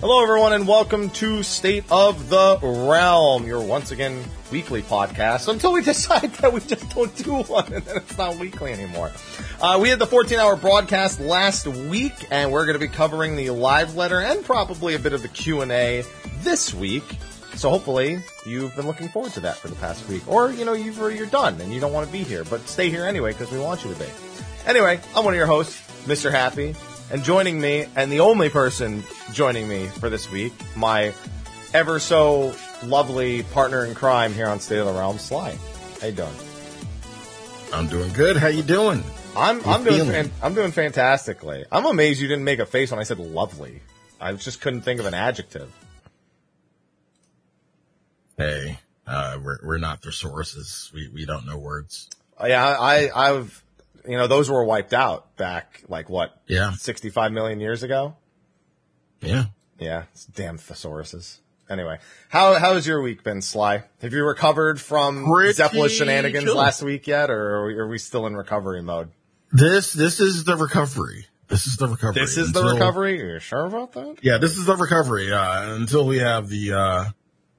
Hello, everyone, and welcome to State of the Realm, your once again weekly podcast until we decide that we just don't do one and then it's not weekly anymore. Uh, we had the 14 hour broadcast last week, and we're going to be covering the live letter and probably a bit of the Q&A this week. So hopefully you've been looking forward to that for the past week, or you know you've you're done and you don't want to be here, but stay here anyway because we want you to be. Anyway, I'm one of your hosts, Mr. Happy, and joining me, and the only person joining me for this week, my ever so lovely partner in crime here on State of the Realm, Sly. How you doing? I'm doing good. How you doing? I'm I'm doing fan, I'm doing fantastically. I'm amazed you didn't make a face when I said lovely. I just couldn't think of an adjective. Hey, uh, we're we're not thesauruses. We we don't know words. Yeah, I I've you know those were wiped out back like what? Yeah, 65 million years ago. Yeah, yeah, it's damn thesauruses. Anyway, how how has your week been, Sly? Have you recovered from Zeppelin shenanigans chill. last week yet, or are we, are we still in recovery mode? This this is the recovery. This is the recovery. This is until, the recovery. Are you sure about that? Yeah, this is the recovery. Uh, until we have the uh,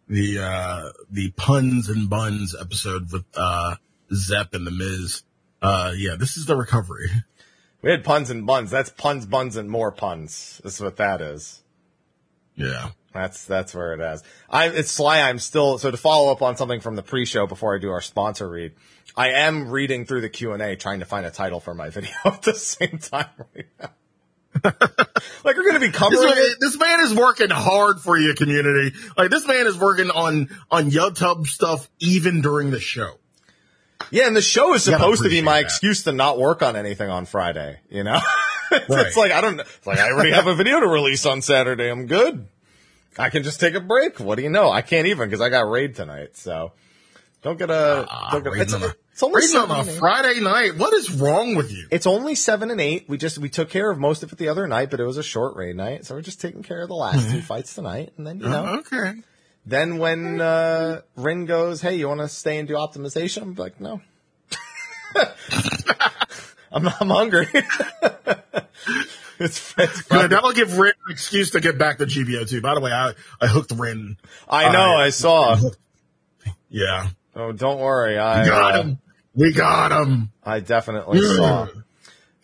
the uh, the puns and buns episode with uh, Zepp and the Miz. Uh, yeah, this is the recovery. We had puns and buns. That's puns, buns, and more puns. That's what that is. Yeah. That's that's where it is. I it's Sly. I'm still so to follow up on something from the pre-show before I do our sponsor read. I am reading through the Q and A, trying to find a title for my video at the same time right now. like we're going to be covering this man, this man, is working hard for you, community. Like this man is working on on YouTube stuff even during the show. Yeah, and the show is supposed to be my that. excuse to not work on anything on Friday. You know, it's, right. it's like I don't. It's like I already have a video to release on Saturday. I'm good. I can just take a break. What do you know? I can't even because I got raid tonight. So don't get a. Uh, don't get, a it's only seven on a Friday night. What is wrong with you? It's only seven and eight. We just we took care of most of it the other night, but it was a short raid night, so we're just taking care of the last two fights tonight, and then you know. Uh, okay. Then when uh, Rin goes, "Hey, you want to stay and do optimization?" I'm like, "No." I'm I'm hungry. it's, it's Good. That'll give Rin an excuse to get back to GBO too. By the way, I I hooked Rin. I know. I saw. Yeah. Oh, don't worry. I we got uh, him. We got him. I definitely saw.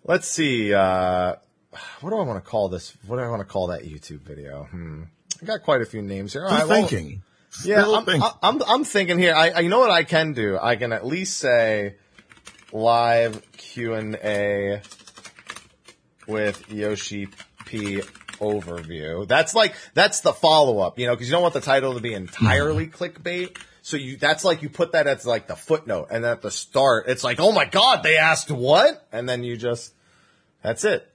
Let's see. Uh, what do I want to call this? What do I want to call that YouTube video? Hmm. I got quite a few names here. I'm thinking. Yeah, I'm, thinking. I'm, I'm, thinking here. I, I, you know what I can do? I can at least say live Q and A with Yoshi P overview. That's like that's the follow up, you know, because you don't want the title to be entirely mm-hmm. clickbait. So you, that's like you put that as like the footnote and then at the start, it's like, oh my God, they asked what? And then you just, that's it.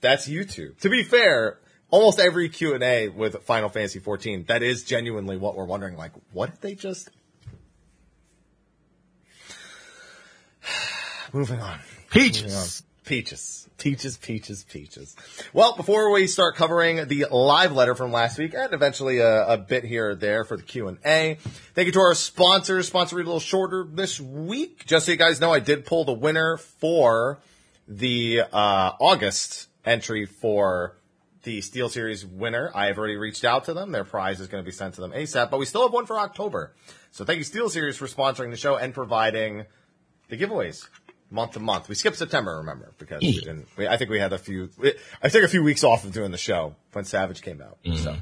That's YouTube. To be fair, almost every Q and A with Final Fantasy 14, that is genuinely what we're wondering. Like, what did they just? Moving on. Peaches. Moving on. Peaches. Peaches, peaches, peaches. Well, before we start covering the live letter from last week and eventually a, a bit here or there for the Q&A, thank you to our sponsors. Sponsor read a little shorter this week. Just so you guys know, I did pull the winner for the uh, August entry for the SteelSeries winner. I have already reached out to them. Their prize is going to be sent to them ASAP, but we still have one for October. So thank you, SteelSeries, for sponsoring the show and providing the giveaways month to month. We skipped September, remember, because we didn't. We, I think we had a few. We, I took a few weeks off of doing the show when Savage came out. Mm-hmm. So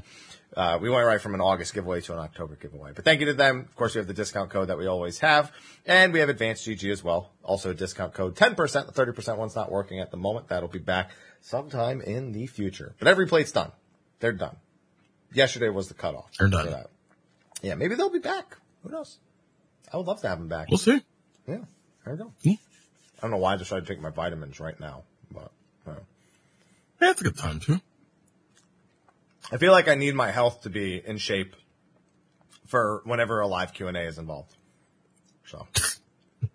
uh, we went right from an August giveaway to an October giveaway. But thank you to them. Of course, we have the discount code that we always have, and we have Advanced GG as well. Also, a discount code ten percent. The thirty percent one's not working at the moment. That'll be back sometime in the future. But every plate's done. They're done. Yesterday was the cutoff. They're done. Yeah, maybe they'll be back. Who knows? I would love to have them back. We'll see. Yeah, there we go. Yeah. I don't know why I decided to take my vitamins right now, but uh, yeah, it's a good time too. I feel like I need my health to be in shape for whenever a live Q and A is involved. So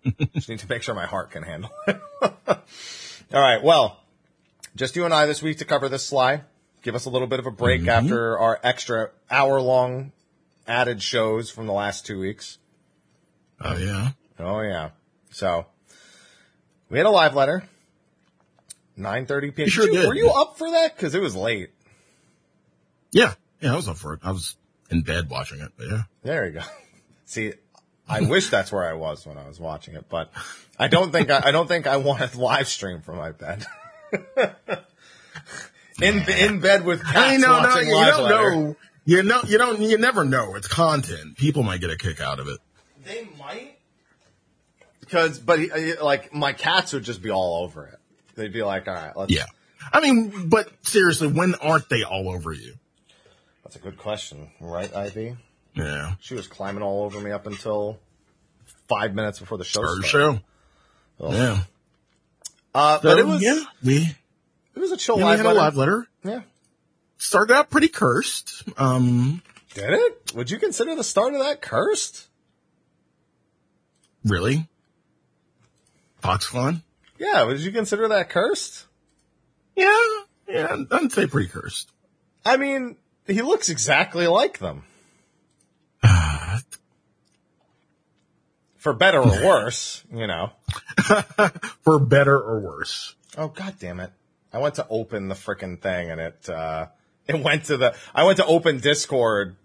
just need to make sure my heart can handle it. All right. Well, just you and I this week to cover this slide. Give us a little bit of a break mm-hmm. after our extra hour long added shows from the last two weeks. Oh yeah. Oh yeah. So we had a live letter. 9.30 p.m. Sure you, did. Were you up for that? Because it was late. Yeah, yeah, I was up for it. I was in bed watching it, but yeah. There you go. See, I wish that's where I was when I was watching it, but I don't think I, I don't think I want to live stream from my bed. in in bed with cats I know, no, you live don't letter. know. You know, you don't, you never know. It's content. People might get a kick out of it. They might, because but uh, like my cats would just be all over it. They'd be like, "All right, let's." Yeah. I mean, but seriously, when aren't they all over you? That's a good question, right, Ivy? Yeah. She was climbing all over me up until five minutes before the show Start started. show. Yeah. Uh, So, but it was yeah, we, it was a chill yeah, we live had a letter. live letter. Yeah. Started out pretty cursed. Um, Did it? Would you consider the start of that cursed? really? Foxconn? Yeah, would you consider that cursed? Yeah. Yeah, I'd say pretty cursed. I mean, he looks exactly like them. For better or worse, you know. For better or worse. Oh god damn it. I went to open the frickin' thing and it uh it went to the I went to open Discord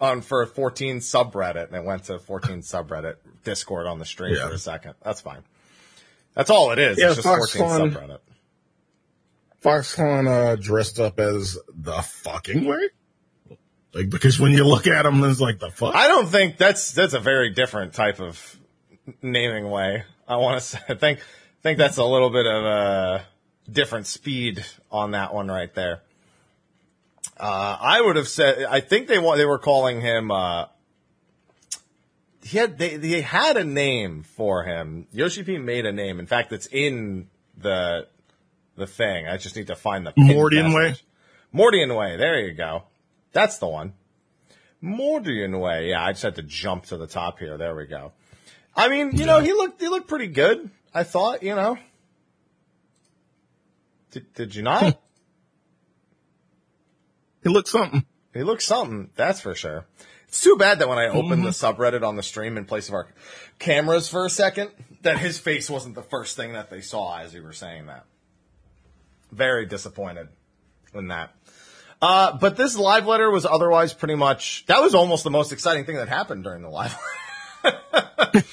on for 14 subreddit and it went to 14 subreddit Discord on the stream Yeah. for a second. That's fine. That's all it is. Yeah, it's just 14 Foxconn- subreddit. Foxconn, uh, dressed up as the fucking way? Like, because when you look at them, it's like the fuck. I don't think that's that's a very different type of naming way. I want to say I think think that's a little bit of a different speed on that one right there. Uh, I would have said I think they wa- they were calling him. Uh, he had they they had a name for him. Yoshi P made a name. In fact, it's in the the thing. I just need to find the Mordian Way? Mordian Way. There you go. That's the one. Mordian Way. Yeah, I just had to jump to the top here. There we go. I mean, you know, he looked he looked pretty good. I thought, you know. Did, did you not? He looked something. he looked something, that's for sure. It's too bad that when I opened the mm-hmm. subreddit on the stream in place of our cameras for a second, that his face wasn't the first thing that they saw as we were saying that. Very disappointed in that. Uh, but this live letter was otherwise pretty much, that was almost the most exciting thing that happened during the live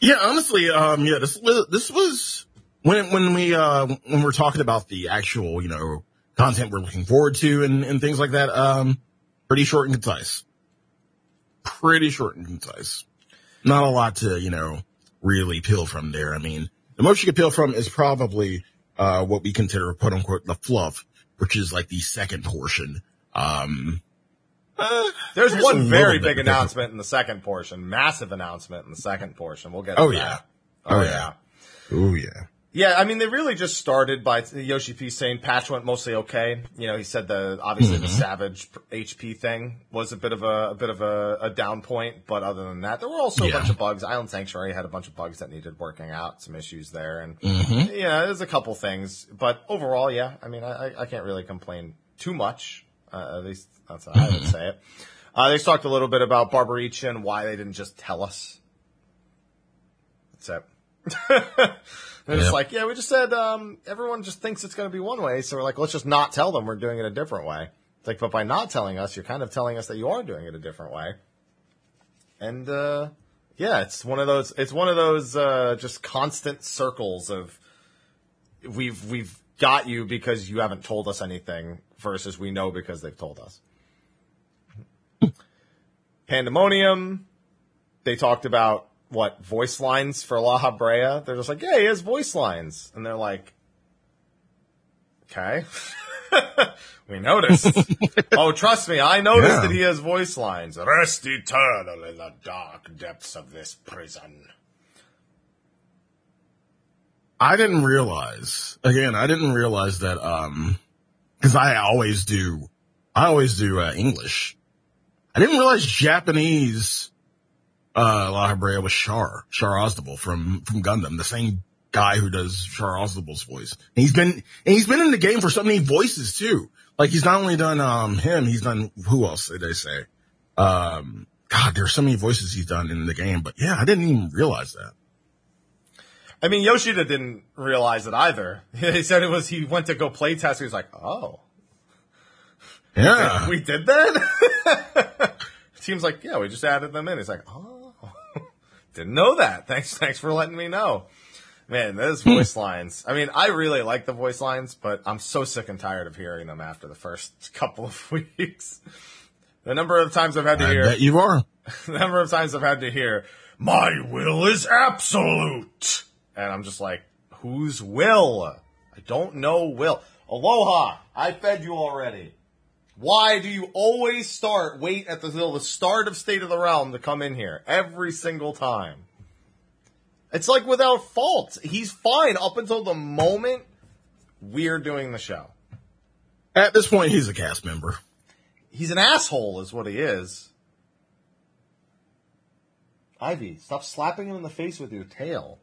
Yeah, honestly, um, yeah, this was, this was when, when we, uh, when we're talking about the actual, you know, content we're looking forward to and, and things like that, um, pretty short and concise. Pretty short and concise. Not a lot to, you know, really peel from there. I mean, the most you can peel from is probably, uh, what we consider quote unquote the fluff, which is like the second portion. Um, uh, There's, There's one very big different. announcement in the second portion, massive announcement in the second portion. We'll get. Oh, to yeah. that. Oh, yeah. oh yeah. Yeah, I mean, they really just started by Yoshi P saying patch went mostly okay. You know, he said the obviously the Savage HP thing was a bit of a, a bit of a, a down point, but other than that, there were also a bunch of bugs. Island Sanctuary had a bunch of bugs that needed working out, some issues there, and Mm-hmm. yeah, there's a couple things, but overall, yeah, I mean, I, I- can't really complain too much. Uh, at least that's how I would say it. Uh, they talked a little bit about Barbariccia and why they didn't just tell us. That's it. They're just like, yeah, we just said um, everyone just thinks it's going to be one way, so we're like, let's just not tell them we're doing it a different way. It's like, but by not telling us, you're kind of telling us that you are doing it a different way. And uh, yeah, it's one of those. It's one of those uh, just constant circles of we've we've got you because you haven't told us anything versus we know because they've told us. Pandaemonium. They talked about what voice lines for Lahabrea. They're just like, yeah, he has voice lines, and they're like, okay, we noticed. oh, trust me, I noticed Yeah. that he has voice lines. Rest eternal in the dark depths of this prison. I didn't realize again. I didn't realize that um because I always do. I always do uh, English. I didn't realize Japanese. Uh, Lahabrea was Char Char Aznable from from Gundam, the same guy who does Char Aznable's voice. And he's been and he's been in the game for so many voices too. Like he's not only done um him, he's done who else did they say? Um, God, there's so many voices he's done in the game. But yeah, I didn't even realize that. I mean, Yoshida didn't realize it either. He said it was he went to go play test. He was like, oh. Yeah. We did that? Seems like, yeah, we just added them in. He's like, oh, didn't know that. Thanks, thanks for letting me know. Man, those hmm. voice lines. I mean, I really like the voice lines, but I'm so sick and tired of hearing them after the first couple of weeks. The number of times I've had to I hear, bet you are. the number of times I've had to hear, my will is absolute. And I'm just like, whose will? I don't know will. Aloha, I fed you already. Why do you always start, wait at the, the start of State of the Realm to come in here? Every single time. It's like without fault. He's fine up until the moment we're doing the show. At this point, he's a cast member. He's an asshole, is what he is. Ivy, stop slapping him in the face with your tail.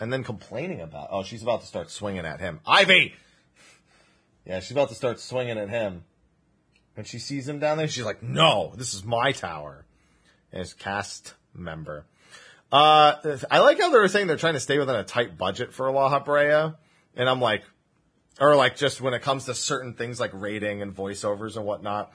And then complaining about. Oh, she's about to start swinging at him. Ivy! Yeah, she's about to start swinging at him. And she sees him down there, she's like, no, this is my tower. And his cast member. Uh, I like how they were saying they're trying to stay within a tight budget for Lahabrea. And I'm like, or like just when it comes to certain things like rating and voiceovers and whatnot.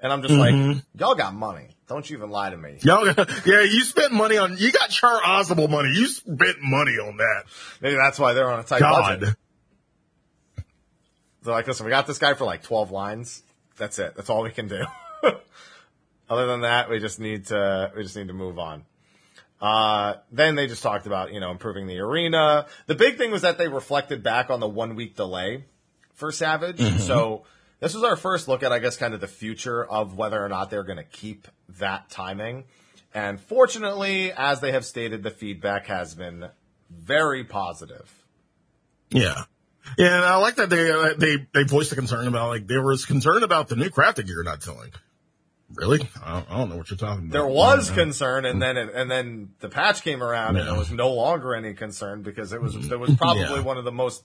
And I'm just like, y'all got money. Don't you even lie to me. Yo, yeah, you spent money on, you got Char Aznable money. You spent money on that. Maybe that's why they're on a tight God. budget. They're like, listen, we got this guy for like 12 lines. That's it. That's all we can do. Other than that, we just need to, we just need to move on. Uh, then they just talked about, you know, improving the arena. The big thing was that they reflected back on the one week delay for Savage. So this was our first look at, I guess, kind of the future of whether or not they're going to keep that timing. And fortunately, as they have stated, the feedback has been very positive. Yeah. Yeah, and I like that they uh, they they voiced a concern about like there was concern about the new crafted gear not selling. Really? I don't, I don't know what you're talking about. There was concern, and then it, and then the patch came around, and there was no longer any concern because it was there was probably Yeah. one of the most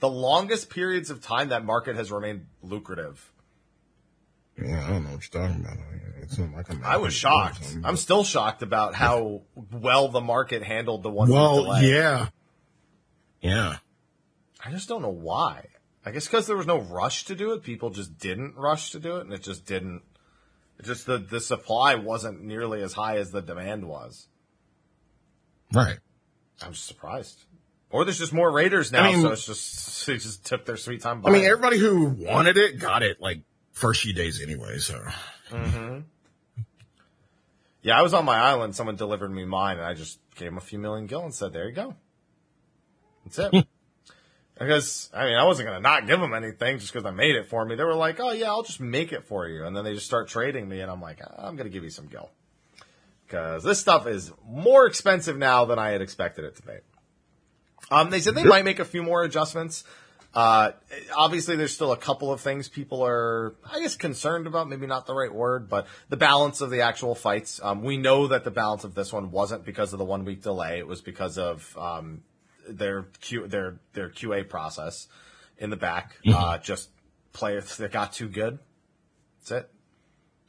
the longest periods of time that market has remained lucrative. Yeah, I don't know what you're talking about. It's not like I'm I was shocked. I'm still shocked about how well the market handled the one. well, yeah, yeah. I just don't know why. I guess because there was no rush to do it, people just didn't rush to do it, and it just didn't. It just the the supply wasn't nearly as high as the demand was. Right. I'm surprised. Or there's just more Raiders now, I mean- so it's just they just took their sweet time. I mean, it. everybody who wanted it got it like first few days anyway. So mm-hmm. yeah, I was on my island. Someone delivered me mine, and I just gave him a few million gil and said, "There you go." That's it. because I mean, I wasn't gonna not give them anything just because I made it for me. They were like, "Oh yeah, I'll just make it for you," and then they just start trading me, and I'm like, "I'm gonna give you some gil." Because this stuff is more expensive now than I had expected it to be. Um, they said they might make a few more adjustments. Uh, obviously, there's still a couple of things people are, I guess, concerned about. Maybe not the right word, but the balance of the actual fights. Um, we know that the balance of this one wasn't because of the one week delay. It was because of um, their Q, their their QA process in the back. Uh, just players that got too good. That's it.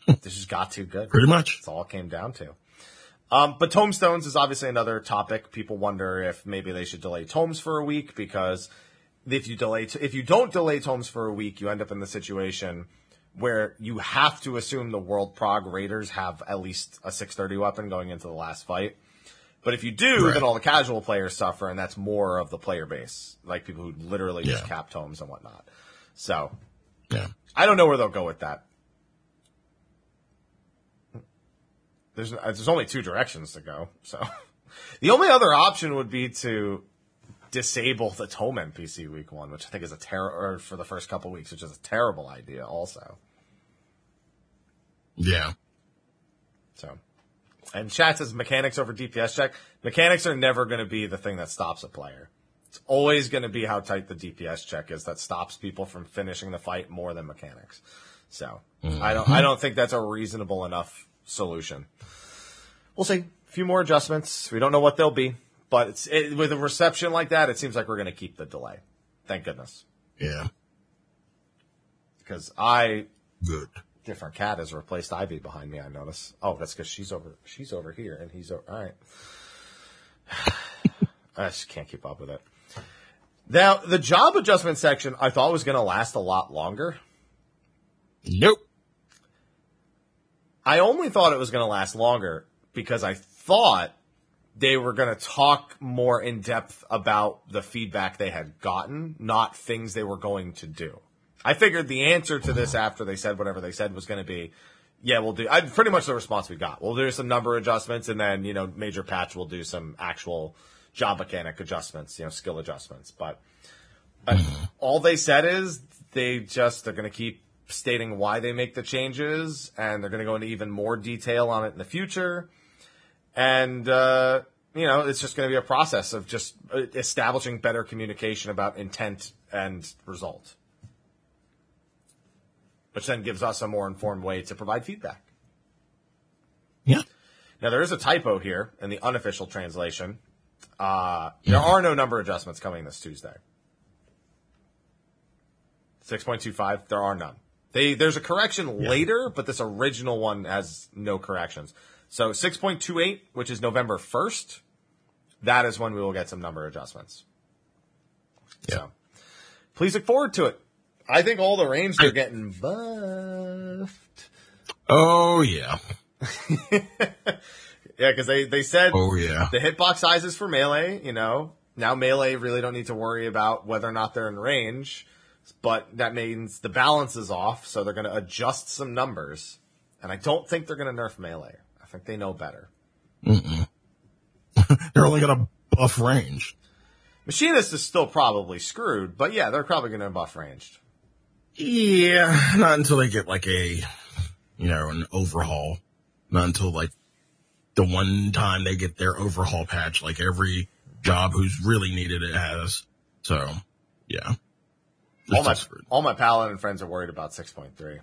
This just got too good. pretty much. That's all it came down to. Um, but tomestones is obviously another topic. People wonder if maybe they should delay tomes for a week because if you delay, if you don't delay tomes for a week, you end up in the situation where you have to assume the World Prog Raiders have at least a 630 weapon going into the last fight. But if you do, Right. then all the casual players suffer, and that's more of the player base, like people who literally just Yeah. cap tomes and whatnot. So Yeah. I don't know where they'll go with that. There's uh, there's only two directions to go. So the only other option would be to disable the tome NPC week one, which I think is a terror or for the first couple weeks, which is a terrible idea also. Yeah. So and chat says mechanics over DPS check. Mechanics are never going to be the thing that stops a player. It's always going to be how tight the DPS check is that stops people from finishing the fight more than mechanics. So mm-hmm. I don't I don't think that's a reasonable enough solution. We'll see. A few more adjustments. We don't know what they'll be, but it's it, with a reception like that, it seems like we're going to keep the delay. Thank goodness, Yeah. because I Good. Different cat has replaced Ivy behind me. I notice. Oh, that's because she's over. She's over here, and he's over. All right. I just can't keep up with it. Now, the job adjustment section I thought was going to last a lot longer. Nope. I only thought it was going to last longer because I thought they were going to talk more in depth about the feedback they had gotten, not things they were going to do. I figured the answer to this after they said whatever they said was going to be, yeah, we'll do, I, pretty much the response we got. We'll do some number adjustments and then, you know, major patch will do some actual job mechanic adjustments, you know, skill adjustments. But, but all they said is they just, they're going to keep stating why they make the changes and they're going to go into even more detail on it in the future. And, uh, you know, it's just going to be a process of just uh, establishing better communication about intent and result which then gives us a more informed way to provide feedback. Yeah. Now there is a typo here in the unofficial translation. Uh, there are no number adjustments coming this Tuesday. 6.25, there are none. They, there's a correction Yeah. later, but this original one has no corrections. So 6.28, which is November 1st, that is when we will get some number adjustments. Yeah. So please look forward to it. I think all the range they're getting buffed. Oh yeah. Yeah, because they, they said Oh yeah. the hitbox sizes for melee, you know, now melee really don't need to worry about whether or not they're in range, but that means the balance is off, so they're going to adjust some numbers. And I don't think they're going to nerf melee. I think they know better. They're only gonna buff range. Machinist is still probably screwed, but yeah, they're probably going to buff ranged. Yeah, not until they get like a, you know, an overhaul. Not until like the one time they get their overhaul patch, like every job who's really needed it has. So, yeah. All my, screwed. all my paladin friends are worried about 6.3.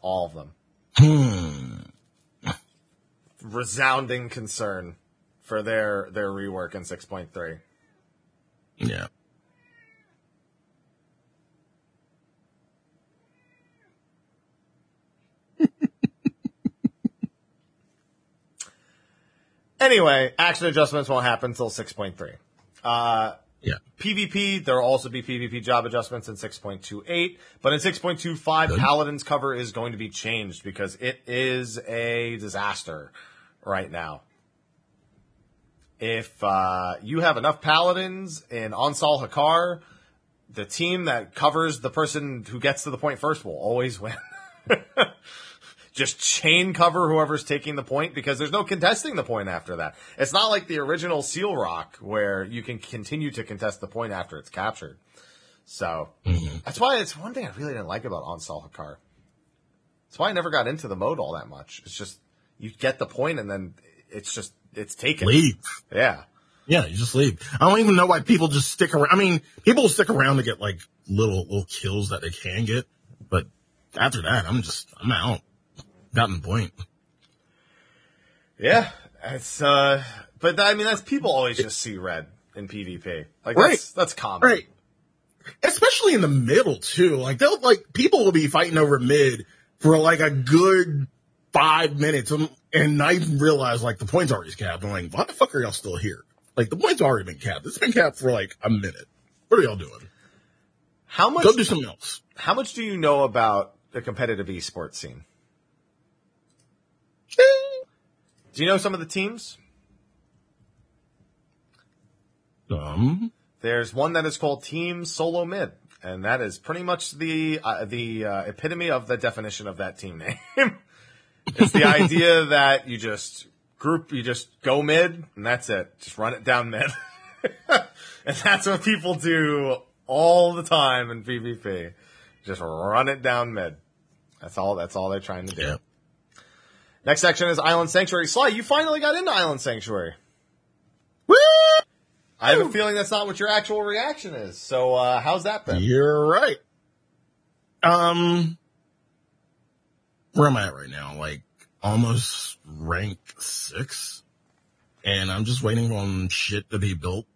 All of them. Hmm. Resounding concern for their, their rework in 6.3. Yeah. Anyway, action adjustments won't happen until 6.3. Uh, Yeah. PvP, there will also be PvP job adjustments in 6.28, but in 6.25, Good. Paladin's cover is going to be changed because it is a disaster right now. If uh, you have enough Paladins in Onsal Hakair, the team that covers the person who gets to the point first will always win. just chain cover whoever's taking the point because there's no contesting the point after that. It's not like the original Seal Rock where you can continue to contest the point after it's captured. So mm-hmm. that's why it's one thing I really didn't like about Onsal Hakair. That's why I never got into the mode all that much. It's just you get the point and then it's just it's taken. Leave. Yeah. Yeah, you just leave. I don't even know why people just stick around. I mean, people will stick around to get like little, little kills that they can get. But after that, I'm just, I'm out. Gotten point. Yeah. It's uh but I mean that's people always just see red in PvP. Like Right. that's that's common. Right. Especially in the middle too. Like they'll like people will be fighting over mid for like a good five minutes and, and I realize like the point's already capped. I'm like, why the fuck are y'all still here? Like the point's already been capped. It's been capped for like a minute. What are y'all doing? How much Go do something else. how much do you know about the competitive esports scene? Do you know some of the teams? Um, There's one that is called Team Solo Mid, and that is pretty much the uh, the uh, epitome of the definition of that team name. it's the idea that you just group, you just go mid, and that's it. Just run it down mid, and that's what people do all the time in PvP. Just run it down mid. That's all. That's all they're trying to do. yeah. Next section is Island Sanctuary. Sly, you finally got into Island Sanctuary. Woo! I have a feeling that's not what your actual reaction is. So, uh, how's that been? You're right. Um, where am I at right now? Like almost rank six, and I'm just waiting on shit to be built,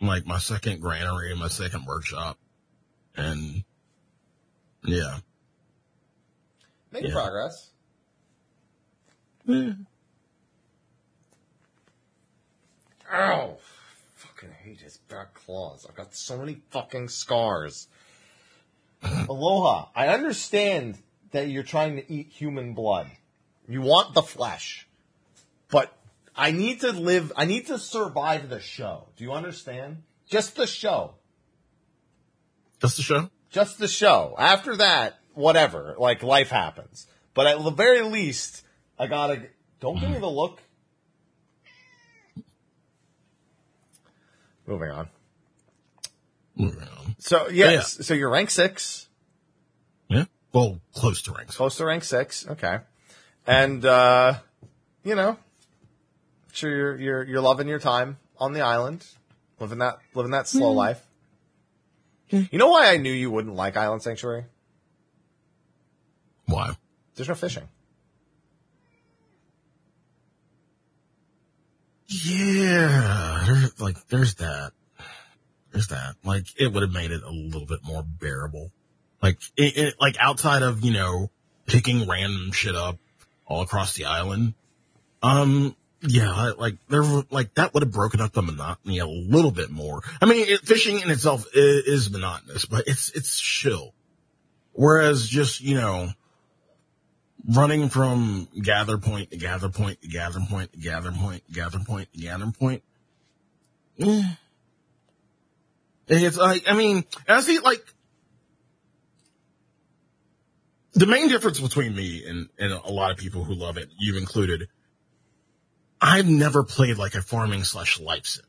like my second granary and my second workshop, and yeah, Making Yeah. progress. Ow! Fucking hate his back claws. I've got so many fucking scars. Aloha, I understand that you're trying to eat human blood. You want the flesh. But I need to live, I need to survive the show. Do you understand? Just the show. Just the show? Just the show. After that, whatever. Like, life happens. But at the very least, I gotta, don't give me the look. Moving on. Moving on. So, yes, so you're rank six. Yeah. Well, close to ranks. close to rank six. Okay, and uh, you know, sure you're you're you're loving your time on the island, living that living that slow life. You know why I knew you wouldn't like Island Sanctuary? Why? There's no fishing. Yeah. Like, there's that. There's that. Like, it would have made it a little bit more bearable. Like, it, it, like outside of, you know, picking random shit up all across the island. Um, yeah, like there, like that would have broken up the monotony a little bit more. I mean, it, fishing in itself is, is monotonous, but it's it's chill. Whereas just you know, running from gather point to gather point to gather point to gather point to gather point to gather point. eh. It's like I mean, I see like the main difference between me and, and a lot of people who love it, you included, I've never played like a farming slash life sim.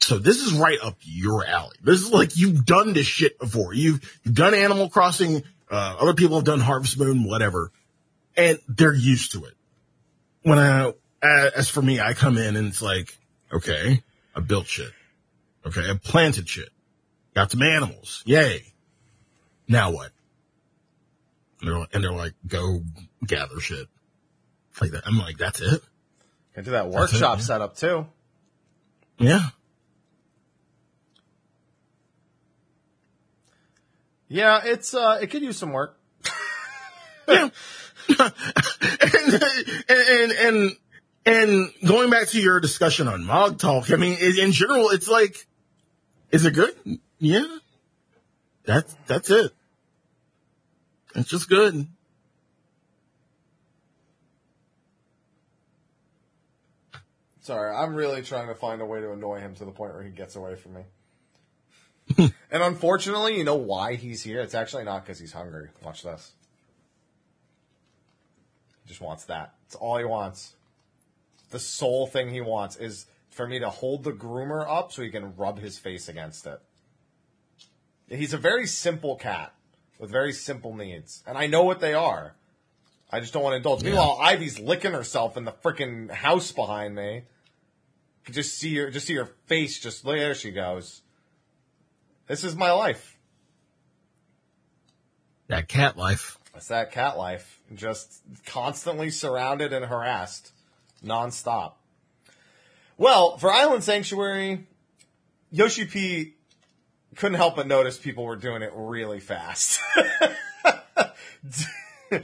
So this is right up your alley. This is like you've done this shit before. You've, you've done Animal Crossing. Uh, other people have done Harvest Moon, whatever, and they're used to it. When I, as for me, I come in and it's like, okay, I built shit. Okay, I planted shit. Got some animals. Yay. Now what? And they're, and they're like, go gather shit. Like that. I'm like, that's it? Can do that workshop it, yeah. setup too. Yeah. Yeah, it's uh, it could use some work. Yeah. and, and, and, and going back to your discussion on Mog Talk, I mean, in in general, it's like, is it good? Yeah. That's, that's it. It's just good. Sorry, I'm really trying to find a way to annoy him to the point where he gets away from me. and unfortunately, you know why he's here? It's actually not because he's hungry. Watch this. He just wants that. It's all he wants. The sole thing he wants is for me to hold the groomer up so he can rub his face against it. He's a very simple cat with very simple needs, and I know what they are. I just don't want to indulge. Meanwhile, Ivy's licking herself in the freaking house behind me. Can just see her, just see her face. Just there she goes. This is my life. That cat life. That's that cat life. Just constantly surrounded and harassed, nonstop. Well, for Island Sanctuary, Yoshi P couldn't help but notice people were doing it really fast.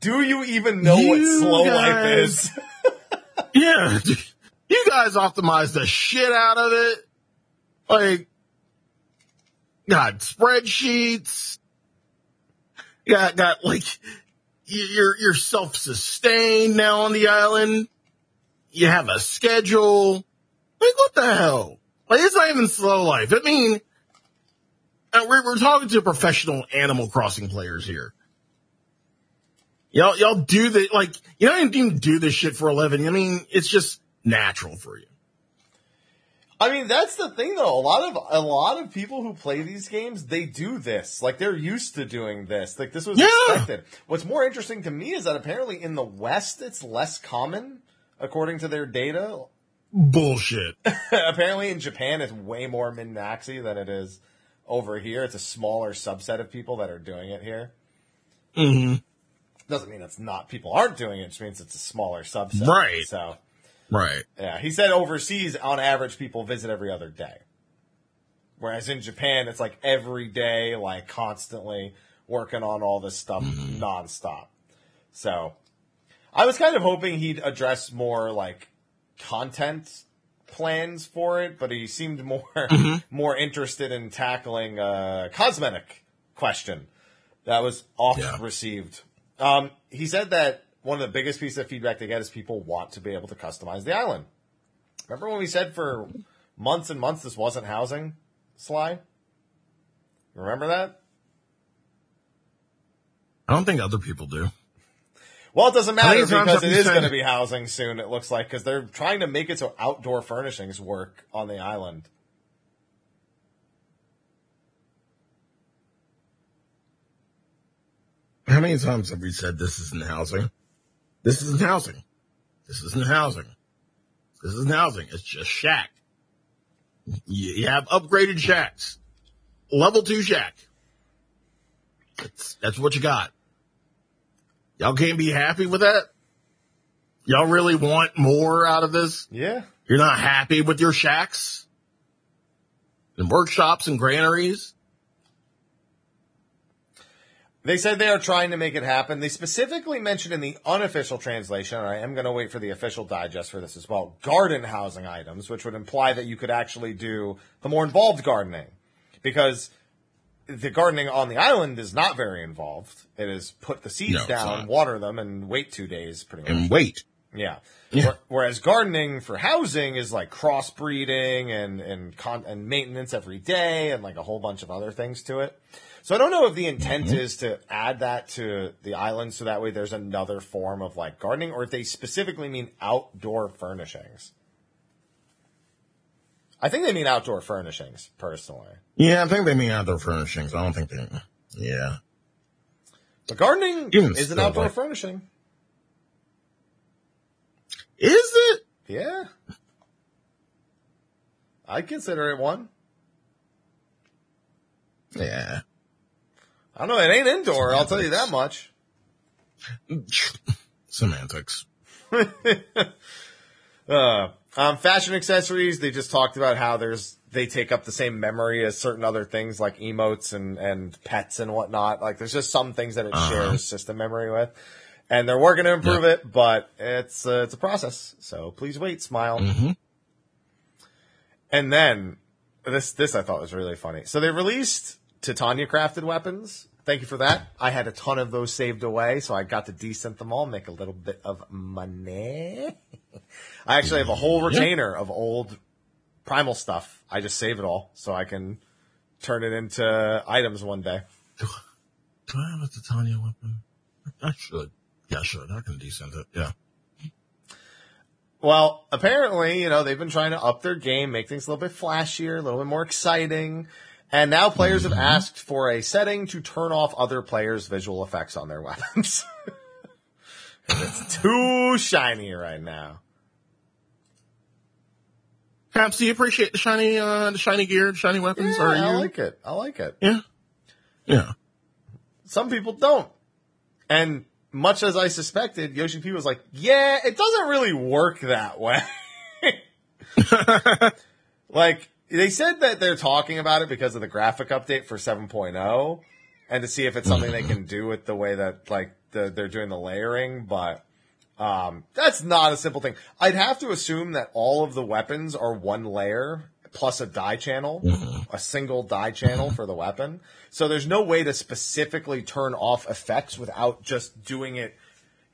Do you even know what You slow life is? Yeah. You guys optimized the shit out of it. Like, got spreadsheets. Got, got like, you're, you're self-sustained now on the island. You have a schedule. Like, what the hell? Like, it's not even slow life. I mean, uh, we're, we're talking to professional Animal Crossing players here. Y'all, y'all do the, like, you don't even do this shit for a living. I mean, it's just natural for you. I mean, that's the thing though. A lot of a lot of people who play these games, they do this. Like they're used to doing this. Like this was Yeah. expected. What's more interesting to me is that apparently in the West it's less common, according to their data. Bullshit. apparently in Japan it's way more min maxi than it is over here. It's a smaller subset of people that are doing it here. hmm Doesn't mean it's not people aren't doing it. It just means it's a smaller subset. Right. So Right. Yeah, he said overseas, on average, people visit every other day. Whereas in Japan, it's like every day, like constantly working on all this stuff nonstop. So I was kind of hoping he'd address more like content plans for it, but he seemed more more interested in tackling a cosmetic question that was oft Yeah. received. Um, he said that one of the biggest pieces of feedback they get is people want to be able to customize the island. Remember when we said for months and months this wasn't housing, Sly? Remember that? I don't think other people do. Well, it doesn't matter because it is going to be housing soon. It looks like because they're trying to make it so outdoor furnishings work on the island. How many times have we said this isn't housing? This isn't housing. This isn't housing. This isn't housing. It's just shack. You, have upgraded shacks. Level two shack. That's, that's what you got. Y'all can't be happy with that? Y'all really want more out of this? Yeah, You're not happy with your shacks? And workshops and granaries? They said they are trying to make it happen. They specifically mentioned in the unofficial translation, and I am going to wait for the official digest for this as well, garden housing items, which would imply that you could actually do the more involved gardening. Because the gardening on the island is not very involved. It is put the seeds No, down, water them, and wait two days pretty much. And wait. Yeah. Yeah. Whereas gardening for housing is like crossbreeding and and con- and maintenance every day and like a whole bunch of other things to it. So I don't know if the intent Mm-hmm. is to add that to the island so that way there's another form of like gardening or if they specifically mean outdoor furnishings. I think they mean outdoor furnishings personally. Yeah, I think they mean outdoor furnishings. I don't think they, yeah. But gardening Even is an outdoor like- furnishing. Is it? Yeah. I consider it one. Yeah. I don't know. It ain't indoor. I'll tell you that much. Semantics. Uh, um, fashion accessories. They just talked about how there's they take up the same memory as certain other things like emotes and and pets and whatnot. Like there's just some things that it Uh-huh. shares system memory with, and they're working to improve it, but it's uh, it's a process. So please wait, smile. Mhm. And then this this I thought was really funny. So they released Titania crafted weapons. Thank you for that. I had a ton of those saved away, so I got to decent them all, make a little bit of money. I actually have a whole retainer of old primal stuff. I just save it all so I can turn it into items one day. Do I have a Titania weapon? I should. Yeah, I should. I can desynth it. Yeah. Well, apparently, you know, they've been trying to up their game, make things a little bit flashier, a little bit more exciting. And now players have asked for a setting to turn off other players' visual effects on their weapons. it's too shiny right now. Caps, do you appreciate the shiny, uh, the shiny gear, the shiny weapons? Yeah, Are I like it. I like it. yeah. Yeah. Some people don't. And much as I suspected, Yoshi P was like, yeah, it doesn't really work that way. like, they said that they're talking about it because of the graphic update for 7.0 and to see if it's something they can do with the way that, like, the, they're doing the layering, but, um, that's not a simple thing. I'd have to assume that all of the weapons are one layer plus a dye channel, a single dye channel for the weapon. So there's no way to specifically turn off effects without just doing it,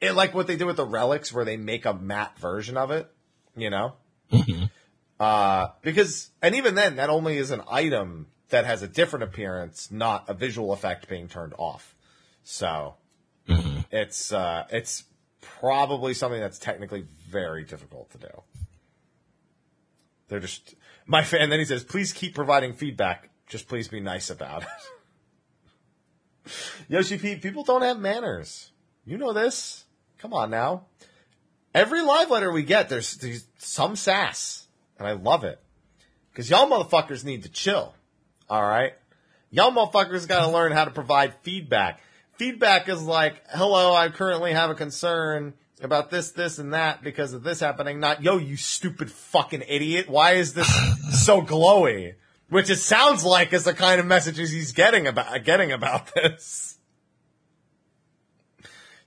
it like what they did with the relics where they make a matte version of it, you know? Uh, because, and even then, that only is an item that has a different appearance, not a visual effect being turned off. So, it's, uh, it's probably something that's technically very difficult to do. They're just, my fan, then he says, please keep providing feedback. Just please be nice about it. Yoshi P, people don't have manners. You know this. Come on now. Every live letter we get, there's, there's some sass, and I love it. Cause y'all motherfuckers need to chill. Alright? Y'all motherfuckers gotta learn how to provide feedback. Feedback is like, hello, I currently have a concern about this, this, and that because of this happening. Not, yo, you stupid fucking idiot. Why is this so glowy? Which it sounds like is the kind of messages he's getting about, getting about this.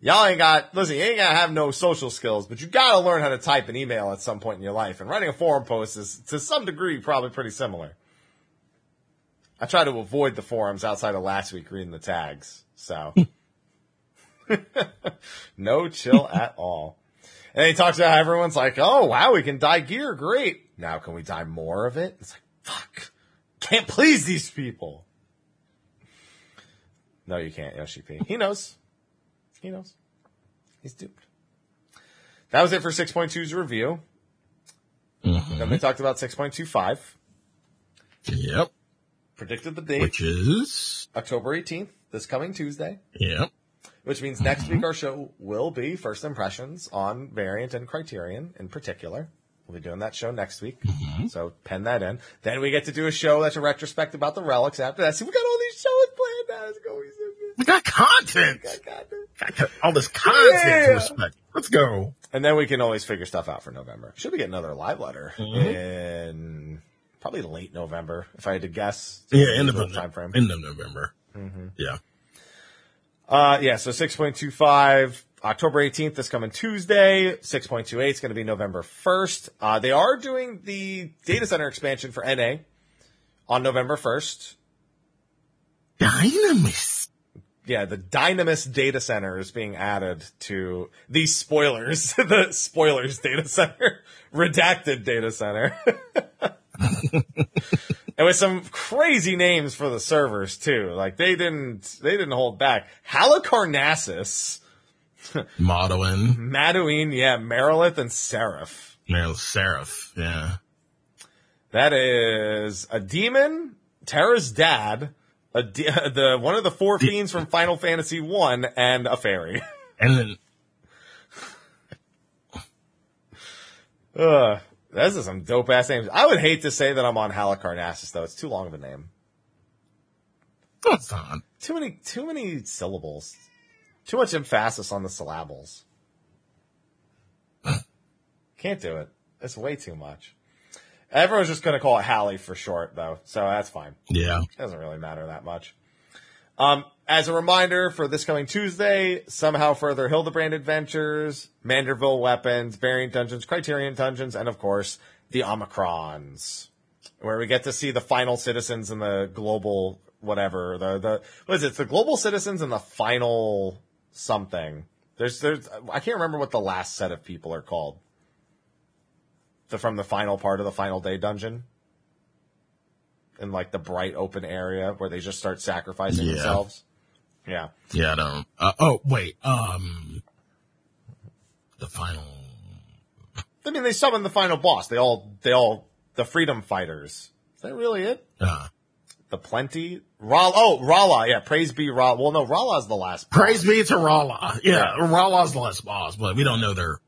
Y'all ain't got, listen, you ain't gotta have no social skills, but you gotta learn how to type an email at some point in your life. And writing a forum post is, to some degree, probably pretty similar. I try to avoid the forums outside of last week reading the tags. So no chill at all. And he talks about how everyone's like, oh wow, we can dye gear, great. Now can we dye more of it? It's like, fuck. Can't please these people. No, you can't, Yoshi P. He knows. He knows. He's duped. That was it for 6.2's review. Mm-hmm. Then we talked about 6.25. Yep. Predicted the date, Which is, October 18th, this coming Tuesday. yep. Which means next mm-hmm. week our show will be first impressions on Variant and Criterion in particular. We'll be doing that show next week. Mm-hmm. So pen that in. Then we get to do a show that's a retrospect about the relics after that. See, we got all these shows planned out. It's going to be so good. We got content. I got this. Got all this content Yeah. to respect. Let's go. And then we can always figure stuff out for November. Should we get another live letter Mm-hmm. in probably late November, if I had to guess? Yeah, end of, Time November. frame. end of November. Yeah. Uh, yeah, so 6.25, October 18th, is coming Tuesday. 6.28 is going to be November 1st. Uh, they are doing the data center expansion for NA on November 1st. Dynamis. Yeah, the Dynamis data center is being added to these spoilers, the spoilers data center, redacted data center. and with some crazy names for the servers too. Like they didn't, they didn't hold back. Halicarnassus. Modeling. Maduin, yeah, Marilith and Seraph. Yeah, Seraph. Yeah. That is a demon, Terra's dad, a the one of the four fiends from Final Fantasy One, and a fairy. And then, Ugh, this is some dope ass names. I would hate to say that I'm on Halicarnassus though; it's too long of a name. it's not. Too many, too many syllables. Too much emphasis on the syllables. Can't do it. It's way too much. Everyone's just gonna call it Hallie for short though, so that's fine. Yeah. It doesn't really matter that much. Um, as a reminder for this coming Tuesday, somehow further Hildibrand Adventures, Manderville Weapons, Variant Dungeons, Criterion Dungeons, and of course the Omicrons, where we get to see the final citizens and the global whatever the the what is it? It's the global citizens and the final something. There's there's I can't remember what the last set of people are called. The from the final part of the final day dungeon in like the bright open area where they just start sacrificing Yeah. themselves. Yeah. Yeah, I don't. Uh, oh, wait. Um, the final. I mean, they summon the final boss. They all, they all, the freedom fighters. Is that really it? Uh, The plenty? Rala, oh, Rala. Yeah. Praise be Rala. Well, no, Rala's the last. boss. praise be to Rala. Yeah, Rala's the last boss, but we don't know their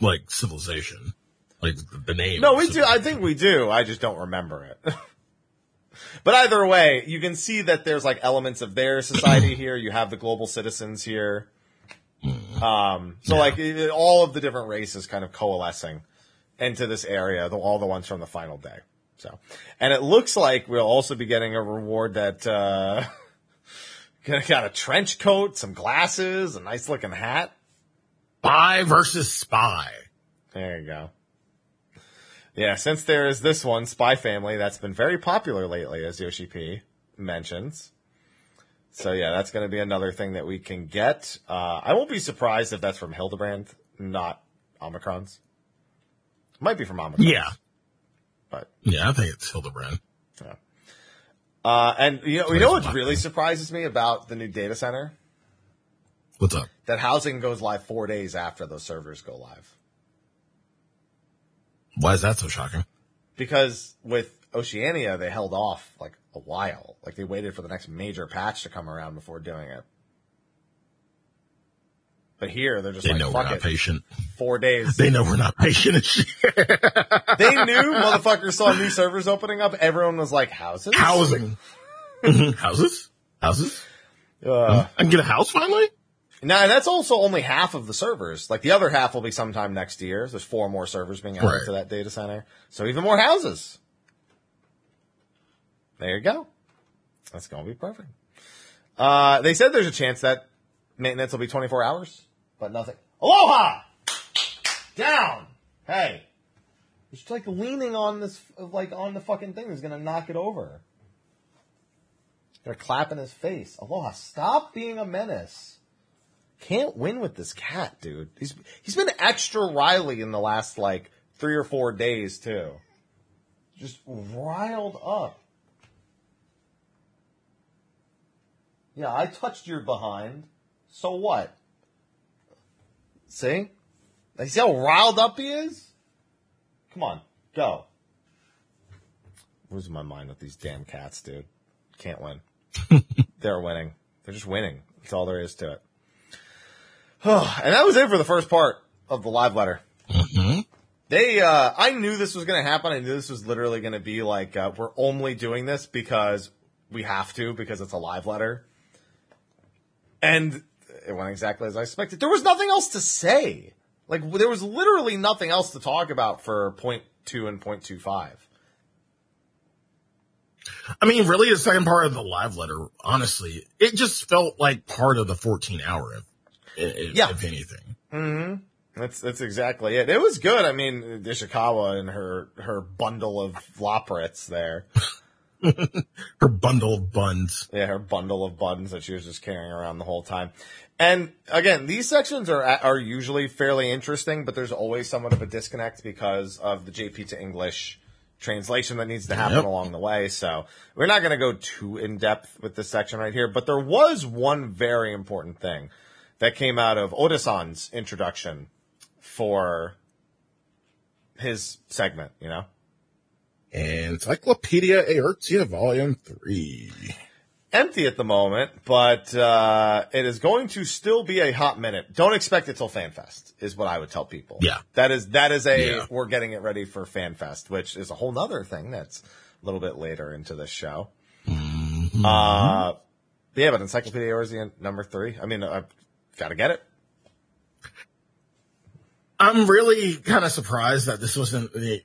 like civilization, like the, name. No, we do. I think we do. I just don't remember it. but either way, you can see that there's like elements of their society here. You have the global citizens here. Um, so Yeah. like it- all of the different races kind of coalescing into this area, the, all the ones from the final day. So, and it looks like we'll also be getting a reward that, uh, got a trench coat, some glasses, a nice looking hat. spy versus spy. There you go. Yeah, since there is this one, Spy Family, that's been very popular lately, as Yoshi P mentions. So yeah, that's going to be another thing that we can get. Uh, I won't be surprised if that's from Hildibrand, not Omicrons. Might be from Omicron. Yeah, But, yeah, I think it's Hildibrand. Yeah. Uh, and you know, you know what really surprises me about the new data center? What's up? That housing goes live four days after those servers go live. Why is that so shocking? because with Oceania, they held off like a while. Like they waited for the next major patch to come around before doing it. But here, they're just They like, know we're fuck not it, patient. four days. They know we're not patient they knew motherfuckers saw new servers opening up. Everyone was like, houses? Housing. Mhm. Houses? Houses? Uh, I can get a house finally? Now, and that's also only half of the servers. Like the other half will be sometime next year. There's four more servers being added Right. to that data center. So even more houses. There you go. That's going to be perfect. Uh, they said there's a chance that maintenance will be 24 hours, but nothing. Aloha! Down! Hey. It's like leaning on this, like on the fucking thing is going to knock it over. They're clapping his face. Aloha, stop being a menace. Can't win with this cat, dude. He's he's been extra Riley in the last like three or four days too. Just riled up. Yeah, I touched your behind. So what? See? You see how riled up he is? Come on, go. Losing my mind with these damn cats, dude. Can't win. They're winning. They're just winning. That's all there is to it. And that was it for the first part of the live letter. Mm-hmm. They, uh, I knew this was going to happen. I knew this was literally going to be like, uh, we're only doing this because we have to, because it's a live letter. And it went exactly as I expected. There was nothing else to say. Like, there was literally nothing else to talk about for point two and point two five. I mean, really, the second part of the live letter, honestly, it just felt like part of the 14 hour, if, Yeah. if anything. Mm-hmm. That's that's exactly it. It was good. I mean, Ishikawa and her her bundle of Loporrits there. Her bundle of buns. Yeah, her bundle of buns that she was just carrying around the whole time. And again, these sections are are usually fairly interesting, but there's always somewhat of a disconnect because of the JP to English translation that needs to happen Yep. along the way. So we're not going to go too in depth with this section right here, but there was one very important thing that came out of Oda-san's introduction for his segment, you know? And Encyclopedia Eorzea Volume 3. empty at the moment, but uh, it is going to still be a hot minute. Don't expect it till FanFest is what I would tell people. Yeah. that is that is a Yeah. we're getting it ready for FanFest, which is a whole nother thing that's a little bit later into this show. Mm-hmm. Uh, yeah, but Encyclopedia Eorzean number three. I mean, I've got to get it. I'm really kind of surprised that this wasn't the,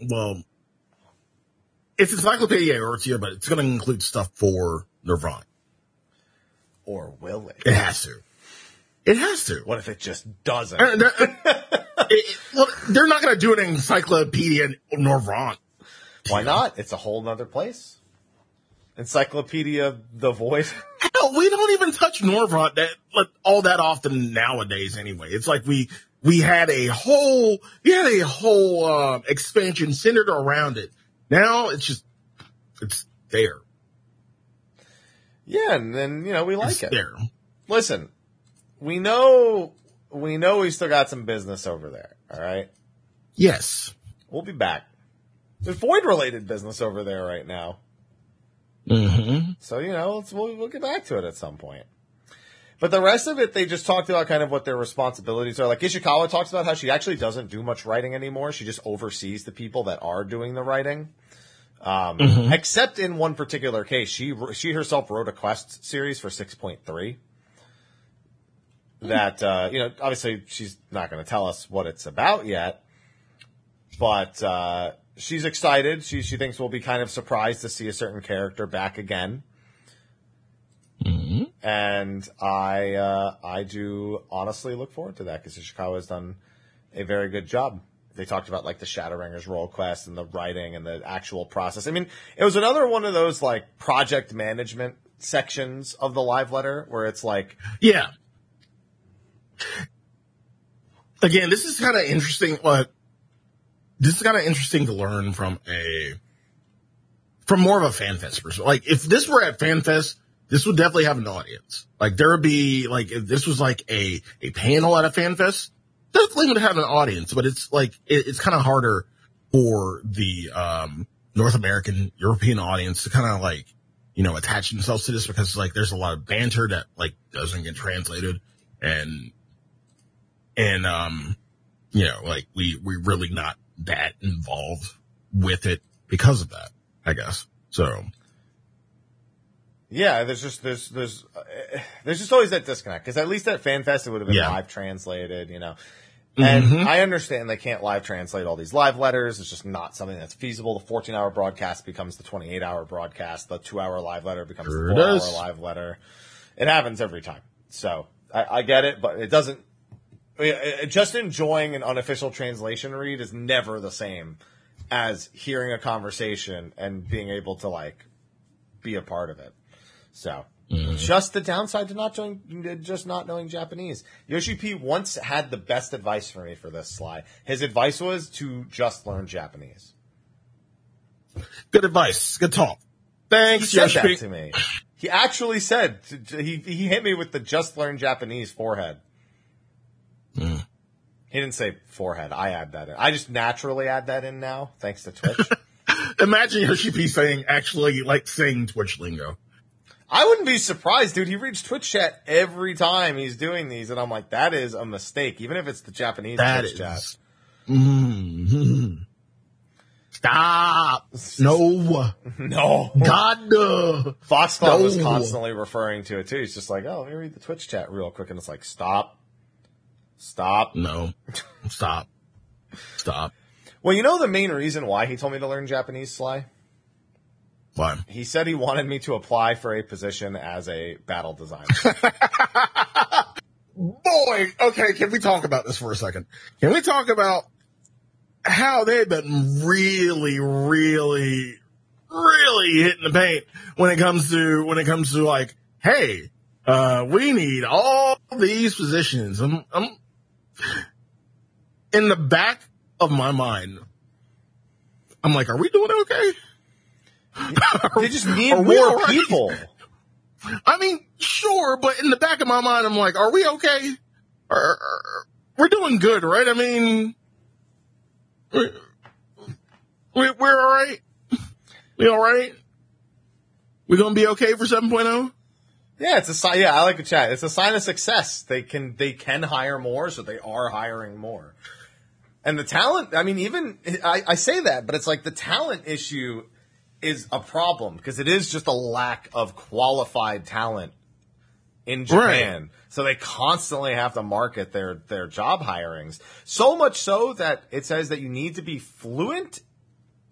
well, it's Encyclopedia Eorzea, but it's going to include stuff for Norvrandt. Or will it? It has to. It has to. What if it just doesn't? Uh, they're- it- it- well, they're not going to do an Encyclopedia Norvrandt. Why not? It's a whole other place. Encyclopedia the Void. Hell, we don't even touch Norvrandt that like, all that often nowadays. Anyway, it's like we we had a whole we had a whole uh, expansion centered around it. Now it's just it's there. yeah, and then you know we like It's it. there. listen, we know we know we still got some business over there. All right, Yes. we'll be back. There's void related business over there right now, Mm-hmm. so you know we'll, we'll get back to it at some point. But the rest of it, they just talked about kind of what their responsibilities are. Like Ishikawa talks about how she actually doesn't do much writing anymore. She just oversees the people that are doing the writing. Um, except in one particular case, she she herself wrote a quest series for six point three. That uh, you know, obviously she's not going to tell us what it's about yet, but uh, she's excited. She she thinks we'll be kind of surprised to see a certain character back again Mm-hmm. and I uh, I do honestly look forward to that because Ishikawa has done a very good job. They talked about like the Shadowbringers role quest and the writing and the actual process. I mean, it was another one of those like project management sections of the live letter where it's like, Yeah. Again, this is kind of interesting. What this is kind of interesting to learn from a from more of a fan fest perspective. Like if this were at fan fest, this would definitely have an audience. Like there would be like if this was like a a panel at a fan fest, definitely would have an audience. But it's like it, it's kind of harder for the um North American European audience to kind of like you know attach themselves to this because like there's a lot of banter that like doesn't get translated and and um you know like we we really not that involved with it because of that i guess so yeah, there's just there's there's uh, there's just always that disconnect because at least at FanFest it would have been Yeah. live translated, you know. And Mhm. I understand they can't live translate all these live letters. It's just not something that's feasible. The 14 hour broadcast becomes the 28 hour broadcast. The two hour live letter becomes Sure the four hour live letter. It happens every time. So I, I get it, but it doesn't. I mean, uh, Just enjoying an unofficial translation read is never the same as hearing a conversation and being able to like be a part of it. So just the downside to not knowing, just not knowing Japanese. Yoshi P once had the best advice for me for this Sly. His advice was to just learn Japanese. Good advice. Good talk. He Thanks, said Yoshi. that P. to me. He actually said he he hit me with the just learn Japanese forehead. Hmm. He didn't say forehead. I add that in. I just naturally add that in now, thanks to Twitch. Imagine Yoshi P saying, actually, like saying Twitch lingo. I wouldn't be surprised, dude. He reads Twitch chat every time he's doing these, and I'm like, that is a mistake, even if it's the Japanese That Twitch is. chat. Mm. Stop. No. No, God. uh, Foxclaw was constantly referring to it too. He's just like, oh, let me read the Twitch chat real quick, and it's like, stop, stop. No. Stop. Stop. Well, you know the main reason why he told me to learn Japanese, Sly. Why? He said he wanted me to apply for a position as a battle designer. Boy, okay, can we talk about this for a second? Can we talk about how they've been really, really, really hitting the paint when it comes to, when it comes to like, hey, uh, we need all these positions. I'm, I'm, in the back of my mind, I'm like, are we doing okay? they just need more right? people. I mean, sure, but in the back of my mind, I'm like, are we okay? Are, are- we're doing good, right? I mean, we're, we're, we're all right. We all right? We gonna be okay for oh? 7.0? Yeah, it's a sign. Yeah, I like the chat. It's a sign of success. They can they can hire more, so they are hiring more. And the talent. I mean, even I, I say that, but it's like the talent issue is a problem because it is just a lack of qualified talent in Japan. So they constantly have to market their their job hirings. So much so that it says that you need to be fluent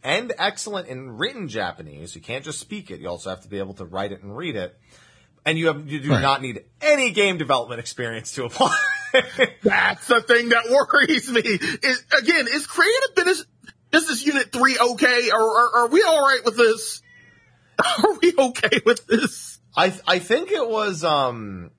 and excellent in written Japanese. You can't just speak it. You also have to be able to write it and read it. And you have you do Right. not need any game development experience to apply. That's the thing that worries me. Is again, is creative business business unit three okay? Or are, are we all right with this? Are we okay with this? I I think it was um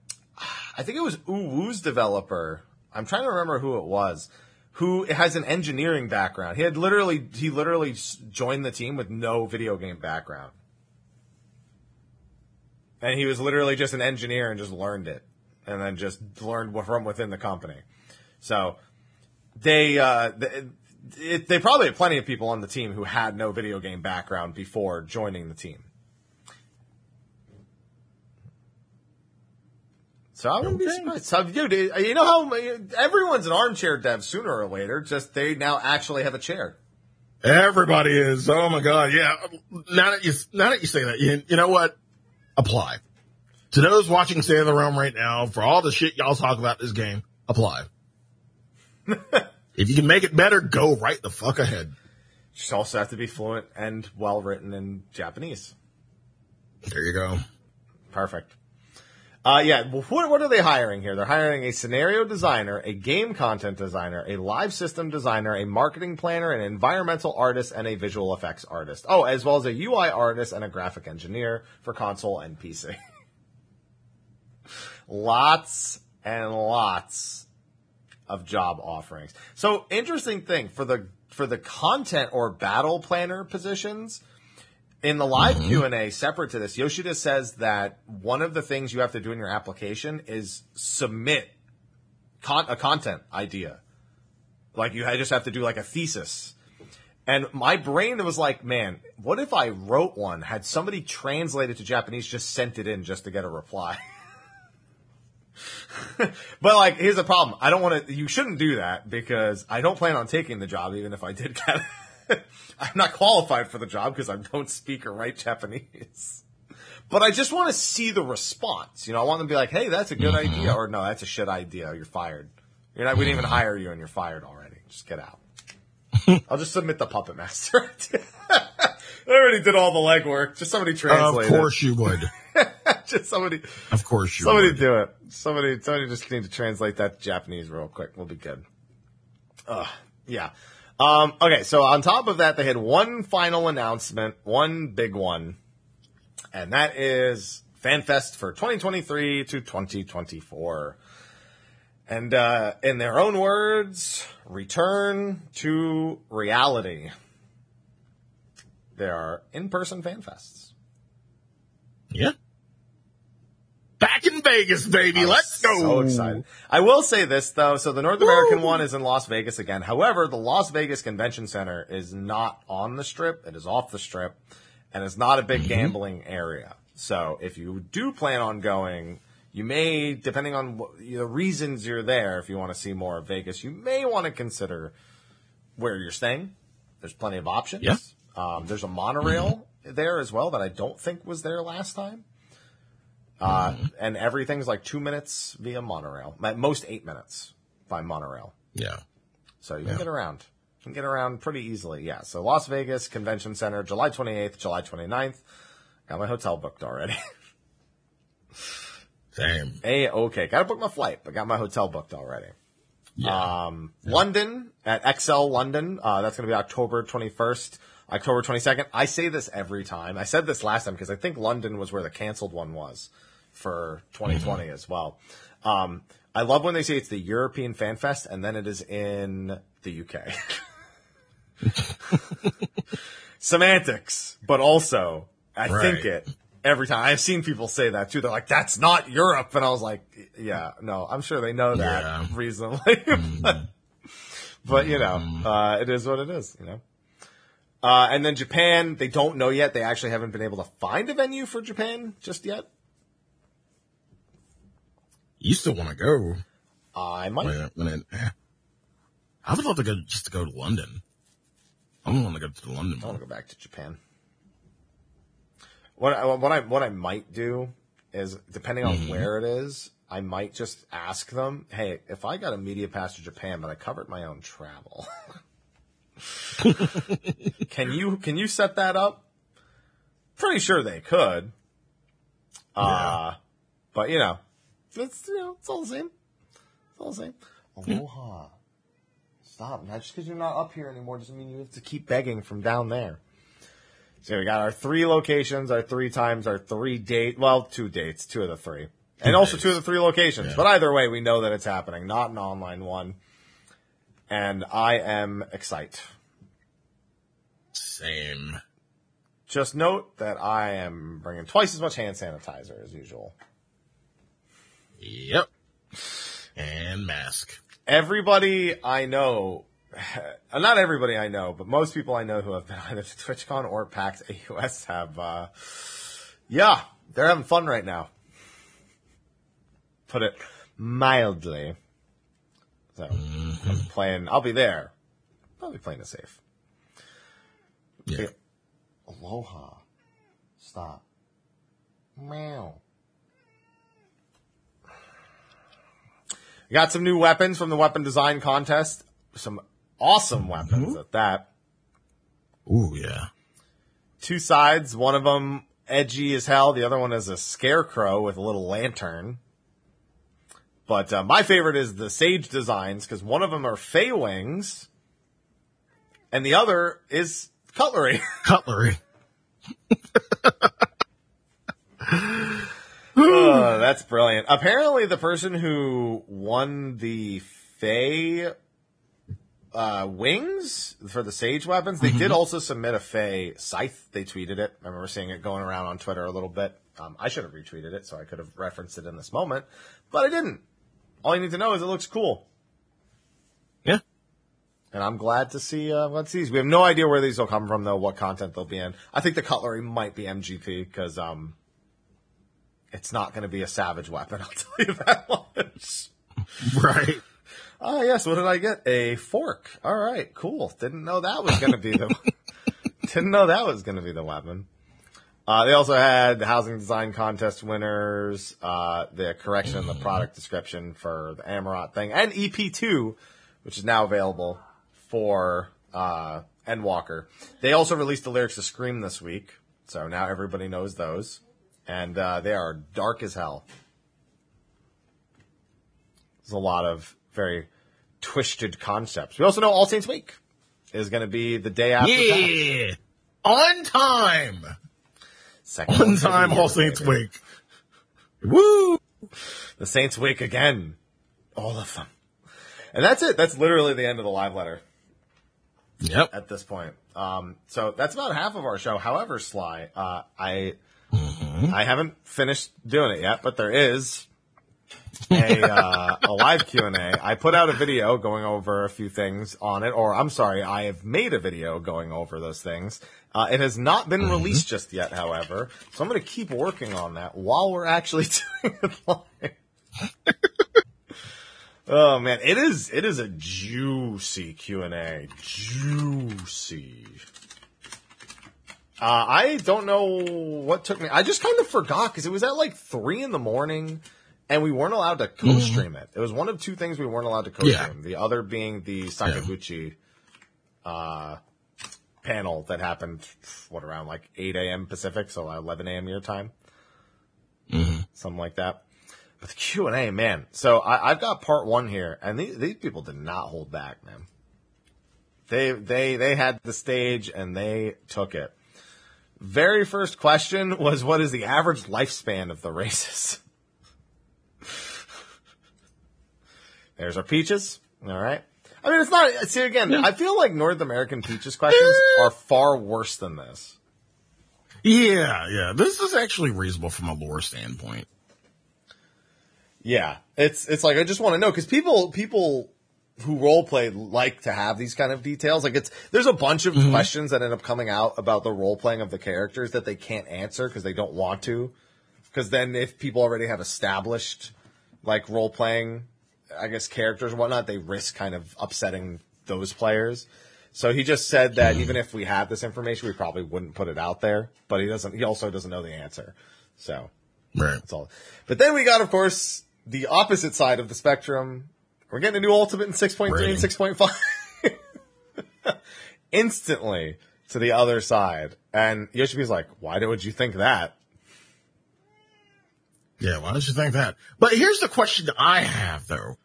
I think it was Uwu's developer. I'm trying to remember who it was. Who has an engineering background. He had literally he literally joined the team with no video game background. And he was literally just an engineer and just learned it and then just learned from within the company. So they uh they, it, they probably had plenty of people on the team who had no video game background before joining the team. So I wouldn't be surprised. So, dude, you know how everyone's an armchair dev sooner or later. Just they now actually have a chair. Everybody is. Oh my god, yeah. Now that you now that you say that, you, you know what? Apply. To those watching State of the Realm right now, for all the shit y'all talk about this game, apply. if you can make it better, go right the fuck ahead. Just also have to be fluent and well written in Japanese. There you go. Perfect. Uh, yeah, what, what are they hiring here? They're hiring a scenario designer, a game content designer, a live system designer, a marketing planner, an environmental artist, and a visual effects artist. Oh, as well as a UI artist and a graphic engineer for console and PC. lots and lots of job offerings. So interesting thing for the for the content or battle planner positions in the live mm-hmm. Q and A separate to this, Yoshida says that one of the things you have to do in your application is submit con- a content idea. Like you just have to do like a thesis. And my brain was like, man, what if I wrote one, had somebody translate it to Japanese, just sent it in just to get a reply? but like, here's the problem. I don't want to, you shouldn't do that because I don't plan on taking the job even if I did get it. I'm not qualified for the job because I don't speak or write Japanese. But I just want to see the response. You know, I want them to be like, hey, that's a good mm-hmm. idea. Or no, that's a shit idea. You're fired. You're not, we didn't even mm-hmm. hire you and you're fired already. Just get out. I'll just submit the Puppet Master. I already did all the legwork. Just somebody translate. Of course you would. Just somebody, Of course you somebody would. do it. Somebody, somebody just need to translate that to Japanese real quick. We'll be good. Ugh, yeah. Um, okay, so on top of that, they had one final announcement, one big one, and that is FanFest for 2023 to 2024. And uh, in their own words, return to reality. There are in-person FanFests. Yeah. Back in Vegas, baby. Let's go. So excited. I will say this though. So the North American one is in Las Vegas again. However, the Las Vegas Convention Center is not on the strip. It is off the strip and it's not a big gambling area. So if you do plan on going, you may, depending on what, the reasons you're there, if you want to see more of Vegas, you may want to consider where you're staying. There's plenty of options. Yeah. Um, there's a monorail there as well that I don't think was there last time. Uh, and everything's like two minutes via monorail. At most eight minutes by monorail. Yeah. So you can get around. You can get around pretty easily. Yeah. So Las Vegas Convention Center, July 28th, July 29th. Got my hotel booked already. Same. A okay. Got to book my flight, but got my hotel booked already. Um, London at ExCeL London. Uh, that's going to be October 21st, October 22nd. I say this every time. I said this last time because I think London was where the canceled one was for 2020 as well. Um, I love when they say it's the European Fan Fest and then it is in the UK. Semantics, but also I think it every time. I've seen people say that too. They're like, that's not Europe. And I was like, yeah, no, I'm sure they know that Yeah. reasonably. but, but, you know, uh, it is what it is, you know. Uh, and then Japan, they don't know yet. They actually haven't been able to find a venue for Japan just yet. You still want to go? I might. When it, when it. I would love to go just to go to London. I don't want to go to London I want to go back to Japan. What I, what I what I might do is depending on where it is, I might just ask them, "Hey, if I got a media pass to Japan, but I covered my own travel, can you can you set that up?" Pretty sure they could. Uh, but you know, it's you know, it's all the same. It's all the same. Aloha. Stop. Not just because you're not up here anymore doesn't mean you have to keep begging from down there. So we got our three locations, our three times, our three date, well, two dates, two of the three. And also two of the three locations. Yeah. But either way, we know that it's happening, not an online one. And I am excited. Same. Just note that I am bringing twice as much hand sanitizer as usual. Yep. And mask. Everybody I know, not everybody I know, but most people I know who have been either to TwitchCon or PAX AUS have, uh, yeah, they're having fun right now. Put it mildly. So, I'm playing, I'll be there. Probably playing it safe. Yeah. Aloha. Stop. Meow. We got some new weapons from the weapon design contest. Some awesome weapons at that. Ooh, yeah. Two sides. One of them edgy as hell. The other one is a scarecrow with a little lantern. But uh, my favorite is the sage designs because one of them are fey wings, and the other is cutlery. Cutlery. Oh, that's brilliant. Apparently, the person who won the Fey uh, wings for the Sage weapons, they did also submit a Fey scythe. They tweeted it. I remember seeing it going around on Twitter a little bit. Um, I should have retweeted it, so I could have referenced it in this moment, but I didn't. All you need to know is it looks cool. Yeah. And I'm glad to see, uh, to see. We have no idea where these will come from, though, what content they'll be in. I think the cutlery might be MGP, because, um, it's not going to be a savage weapon, I'll tell you that much. Right. Oh, yes, what did I get? A fork. All right, cool. Didn't know that was going to be the, didn't know that was going to be the weapon. Uh, they also had the housing design contest winners, uh, the correction in the product description for the Amarot thing, and EP2, which is now available for, uh, Endwalker. They also released the lyrics to Scream this week, so now everybody knows those. And, uh, they are dark as hell. There's a lot of very twisted concepts. We also know All Saints' Wake is going to be the day after. Yeah. On time. Second On one for the time, All Saints baby. Week. Woo! The Saints wake again. All of them. And that's it. That's literally the end of the live letter Yep. at this point. Um, so that's about half of our show. However, Sly, uh, I, I haven't finished doing it yet, but there is a, uh, a live Q and A. I put out a video going over a few things on it, or I'm sorry, I have made a video going over those things. Uh, it has not been released just yet, however, so I'm going to keep working on that while we're actually doing it live. Oh man, it is it is a juicy Q and A, juicy. Uh, I don't know what took me. I just kind of forgot because it was at like three in the morning, and we weren't allowed to co-stream it. It was one of two things we weren't allowed to co-stream. The other being the Sakaguchi uh, panel that happened what around like eight a.m. Pacific, so eleven a.m. your time, something like that. But the Q and A, man. So I, I've got part one here, and these, these people did not hold back, man. They they they had the stage and they took it. Very first question was, "What is the average lifespan of the races?" There's our peaches. All right. I mean, it's not. See, again, I feel like North American peaches questions are far worse than this. Yeah, yeah. This is actually reasonable from a lore standpoint. Yeah, it's it's like I just want to know because people people who role play like to have these kind of details. Like it's there's a bunch of mm-hmm. questions that end up coming out about the role playing of the characters that they can't answer because they don't want to. Because then if people already have established like role playing, I guess characters and whatnot, they risk kind of upsetting those players. So he just said that even if we had this information, we probably wouldn't put it out there. But he doesn't. He also doesn't know the answer. So Right. that's all. But then we got, of course, the opposite side of the spectrum. We're getting a new Ultimate in 6.3 Rating. and 6.5. Instantly to the other side. And Yoshi P's like, why would you think that? Yeah, why don't you think that? But here's the question I have though.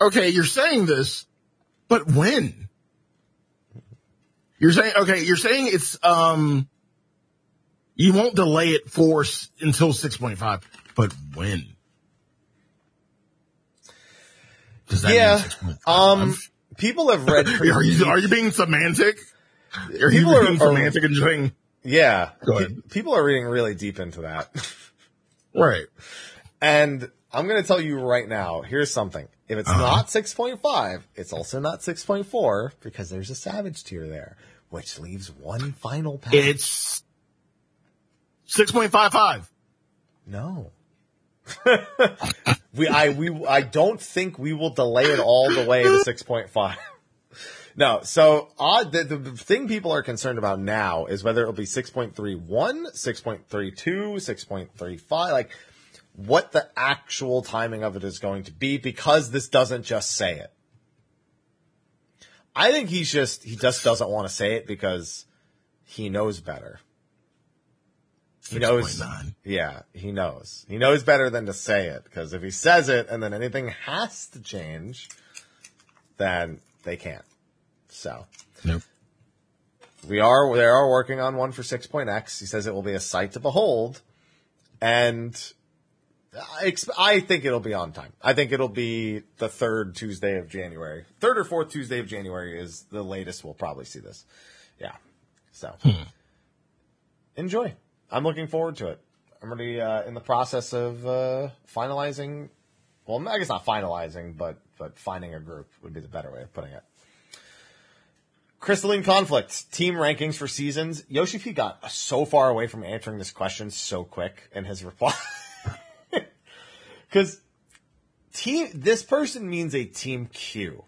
Okay, you're saying this, but when? You're saying, okay, you're saying it's, um, you won't delay it for s- until 6.5, but when? Does that Yeah, mean 6.5? Um, people have read are you, are you being semantic? Are People you are- being are- semantic and saying, yeah. Go pe- ahead. people are reading really deep into that. right. And I'm going to tell you right now, here's something. If it's Uh-huh. not 6.5, it's also not 6.4 because there's a savage tier there, which leaves one final path. It's 6.55. no. we, I, we, I don't think we will delay it all the way to 6.5. No, so uh, odd. The, the thing people are concerned about now is whether it'll be 6.31, 6.32, 6.35, like what the actual timing of it is going to be because this doesn't just say it. I think he's just, he just doesn't want to say it because he knows better. He knows. 6.9. Yeah, he knows. He knows better than to say it because if he says it and then anything has to change, then they can't. So Nope. we are they are working on one for 6.x. He says it will be a sight to behold, and I, exp- I think it'll be on time. I think it'll be the third Tuesday of January. Third or fourth Tuesday of January is the latest we'll probably see this. Yeah. So hmm. enjoy. I'm looking forward to it. I'm already uh, in the process of uh, finalizing. Well, I guess not finalizing, but but finding a group would be the better way of putting it. Crystalline conflict, team rankings for seasons. Yoshi P got so far away from answering this question so quick in his reply. Because team, this person means a team Q,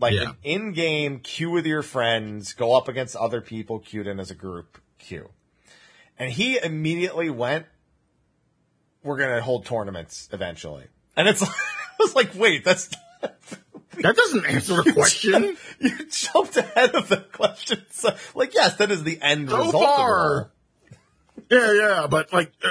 Like Yeah. an in-game queue with your friends, go up against other people queued in as a group queue. And he immediately went, we're going to hold tournaments eventually. And it's, I was like, wait, that's, That doesn't answer the question. you jumped ahead of the question. So, like, yes, that is the end So result. far. Of it all. yeah, yeah, but like, uh,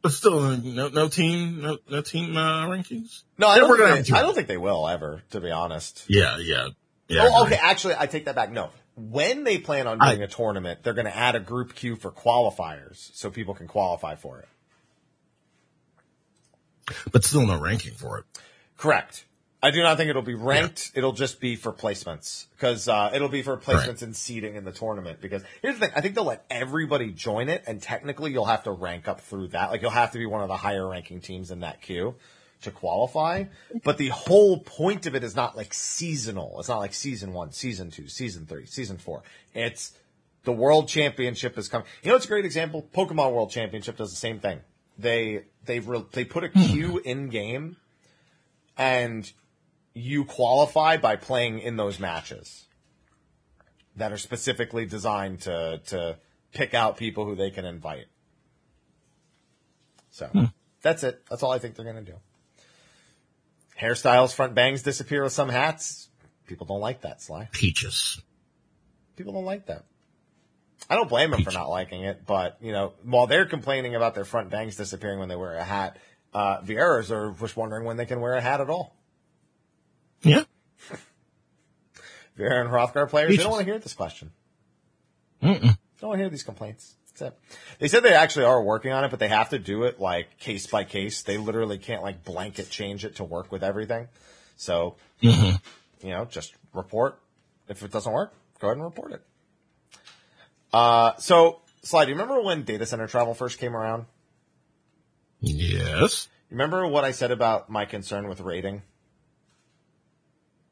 but still, uh, no, no team, no, no team uh, rankings. No, I don't, think they. I don't think they will ever, to be honest. Yeah, yeah, yeah. Oh, okay. Actually, I take that back. No, when they plan on doing a tournament, they're going to add a group queue for qualifiers so people can qualify for it. but still no ranking for it. Correct. I do not think it'll be ranked. It'll just be for placements because uh, it'll be for placements Right. and seeding in the tournament. Because here's the thing: I think they'll let everybody join it, and technically you'll have to rank up through that. Like you'll have to be one of the higher ranking teams in that queue to qualify. But the whole point of it is not like seasonal. It's not like season one, season two, season three, season four. It's the World Championship is coming. You know, it's a great example. Pokemon World Championship does the same thing. They they re- they put a hmm. queue in game, and you qualify by playing in those matches that are specifically designed to to pick out people who they can invite. So hmm. that's it. That's all I think they're gonna do. Hairstyles, front bangs disappear with some hats. People don't like that, Sly. Peaches. People don't like that. I don't blame them for not liking it, but you know, while they're complaining about their front bangs disappearing when they wear a hat, uh, Viera's are just wondering when they can wear a hat at all. Yeah. Vieira and Hrothgar players, they don't want to hear this question. Mm-mm. They don't want to hear these complaints. That's it. They said they actually are working on it, but they have to do it like case by case. They literally can't like blanket change it to work with everything. So, Mm-hmm. you know, just report. If it doesn't work, go ahead and report it. Uh, so, Sly, do you remember when data center travel first came around? Yes. Remember what I said about my concern with rating?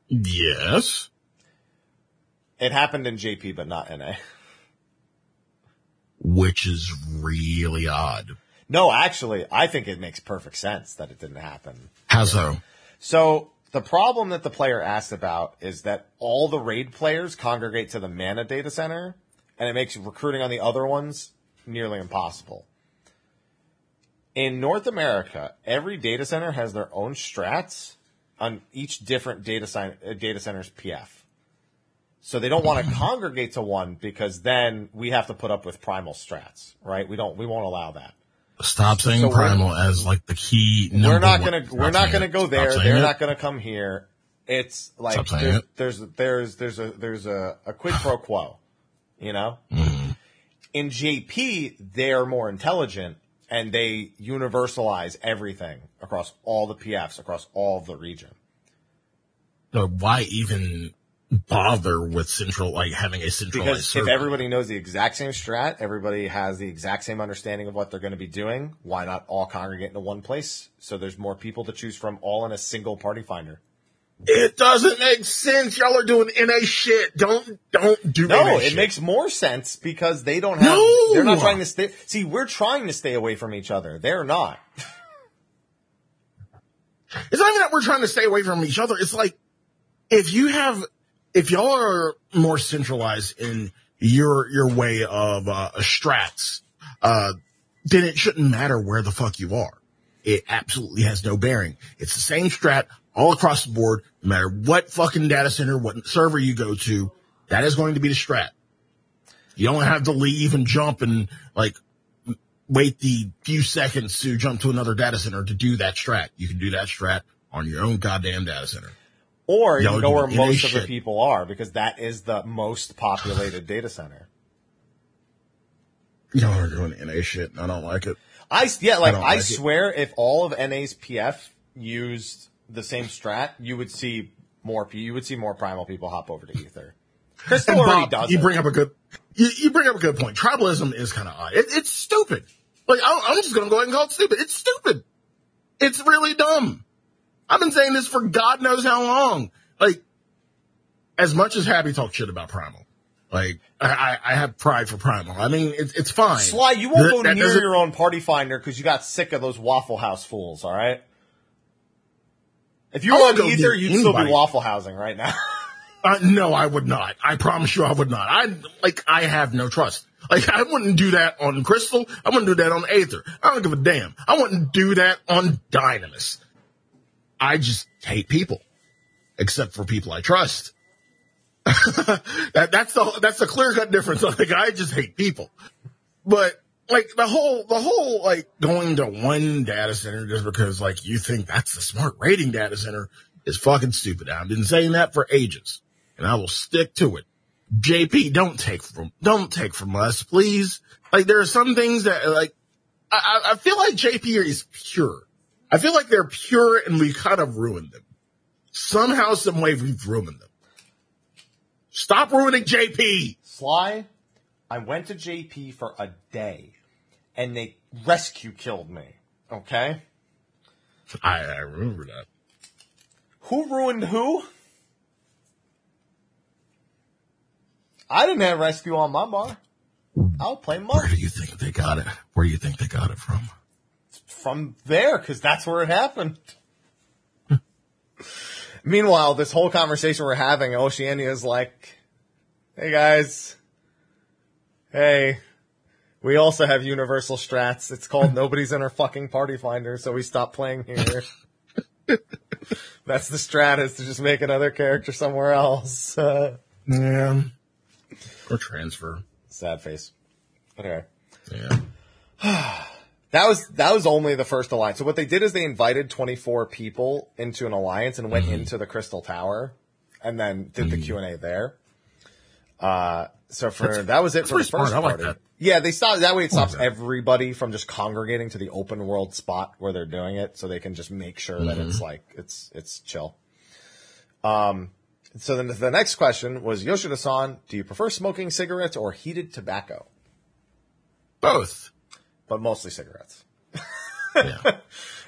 Yes. It happened in JP, but not NA. Which is really odd. No, actually, I think it makes perfect sense that it didn't happen. How so? So the problem that the player asked about is that all the raid players congregate to the mana data center, and it makes recruiting on the other ones nearly impossible. In North America, every data center has their own strats on each different data, data center's PF. So they don't want to congregate to one because then we have to put up with primal strats, right? We don't, we won't allow that. Stop saying So primal as like the key. we're not gonna Stop we're not gonna it. go there. They're it. not gonna come here. It's like there's, it. there's there's there's a there's a, a quid pro quo, you know. Mm-hmm. In JP, they're more intelligent and they universalize everything across all the PFs across all of the region. So why even bother with central, like having a centralized Because if server? everybody knows the exact same strat, everybody has the exact same understanding of what they're going to be doing. Why not all congregate into one place so there's more people to choose from, all in a single party finder? it doesn't make sense. Y'all are doing NA shit. Don't, don't do No, it shit. makes more sense because they don't have. No! They're not trying to stay. See, we're trying to stay away from each other. They're not. It's not even that we're trying to stay away from each other. It's like, if you have, if y'all are more centralized in your, your way of, uh, strats, uh, then it shouldn't matter where the fuck you are. It absolutely has no bearing. It's the same strat all across the board, no matter what fucking data center, what server you go to, that is going to be the strat. You don't have to leave and jump and like wait the few seconds to jump to another data center to do that strat. You can do that strat on your own goddamn data center. Or you Y'all where most of the people are because that is the most populated data center. Y'all are doing NA shit. and I don't like it. I yeah, like don't I, like it. swear, if all of NA's PF used the same strat, you would see more. You would see more primal people hop over to Aether. Crystal And already Bob, does you it. bring up a good, you, you bring up a good point. Tribalism is kind of odd. It, it's stupid. Like I, I'm just going to go ahead and call it stupid. It's stupid. It's really dumb. I've been saying this for God knows how long. Like, as much as Happy talk shit about Primal, like I, I, have pride for Primal. I mean, it's it's fine. Sly, you won't That- go that near doesn't- your own party finder because you got sick of those Waffle House fools. All right. If you were on go Aether, you'd still be. Waffle Housing right now. Uh, no, I would not. I promise you, I would not. I like, I have no trust. Like, I wouldn't do that on Crystal. I wouldn't do that on Aether. I don't give a damn. I wouldn't do that on Dynamis. I just hate people, except for people I trust. that that's the that's the clear cut difference. Like, I just hate people, but like the whole the whole like going to one data center just because like you think that's the smart rating data center is fucking stupid. I've been saying that for ages and I will stick to it. JP, don't take from, don't take from us, please. Like there are some things that like, I, I I feel like JP is pure. I feel like they're pure and we kind of ruined them. Somehow, some way we've ruined them. Stop ruining JP. Sly, I went to JP for a day and they rescue killed me. Okay? I, I remember that. Who ruined who? I didn't have rescue on my bar. I'll play Where do you think they got it? Where do you think they got it from? From there because that's where it happened. Meanwhile, this whole conversation we're having, Oceania is like, "Hey guys, hey, we also have universal strats. It's called Nobody's in our fucking party finder, so we stopped playing here." That's the strat is to just make another character somewhere else. Uh, Yeah. Or transfer. sad face. Okay. Yeah. That was that was only the first alliance. So what they did is they invited 24 people into an alliance and went into the Crystal Tower, and then did the Q and A there. Uh, so for that was it for the smart. first like party. that. Yeah, they stop that way. It stops that. everybody from just congregating to the open world spot where they're doing it, so they can just make sure that Mm-hmm. it's like it's it's chill. Um. So then the next question was Yoshida-san, do you prefer smoking cigarettes or heated tobacco? Both. But mostly cigarettes. Yeah.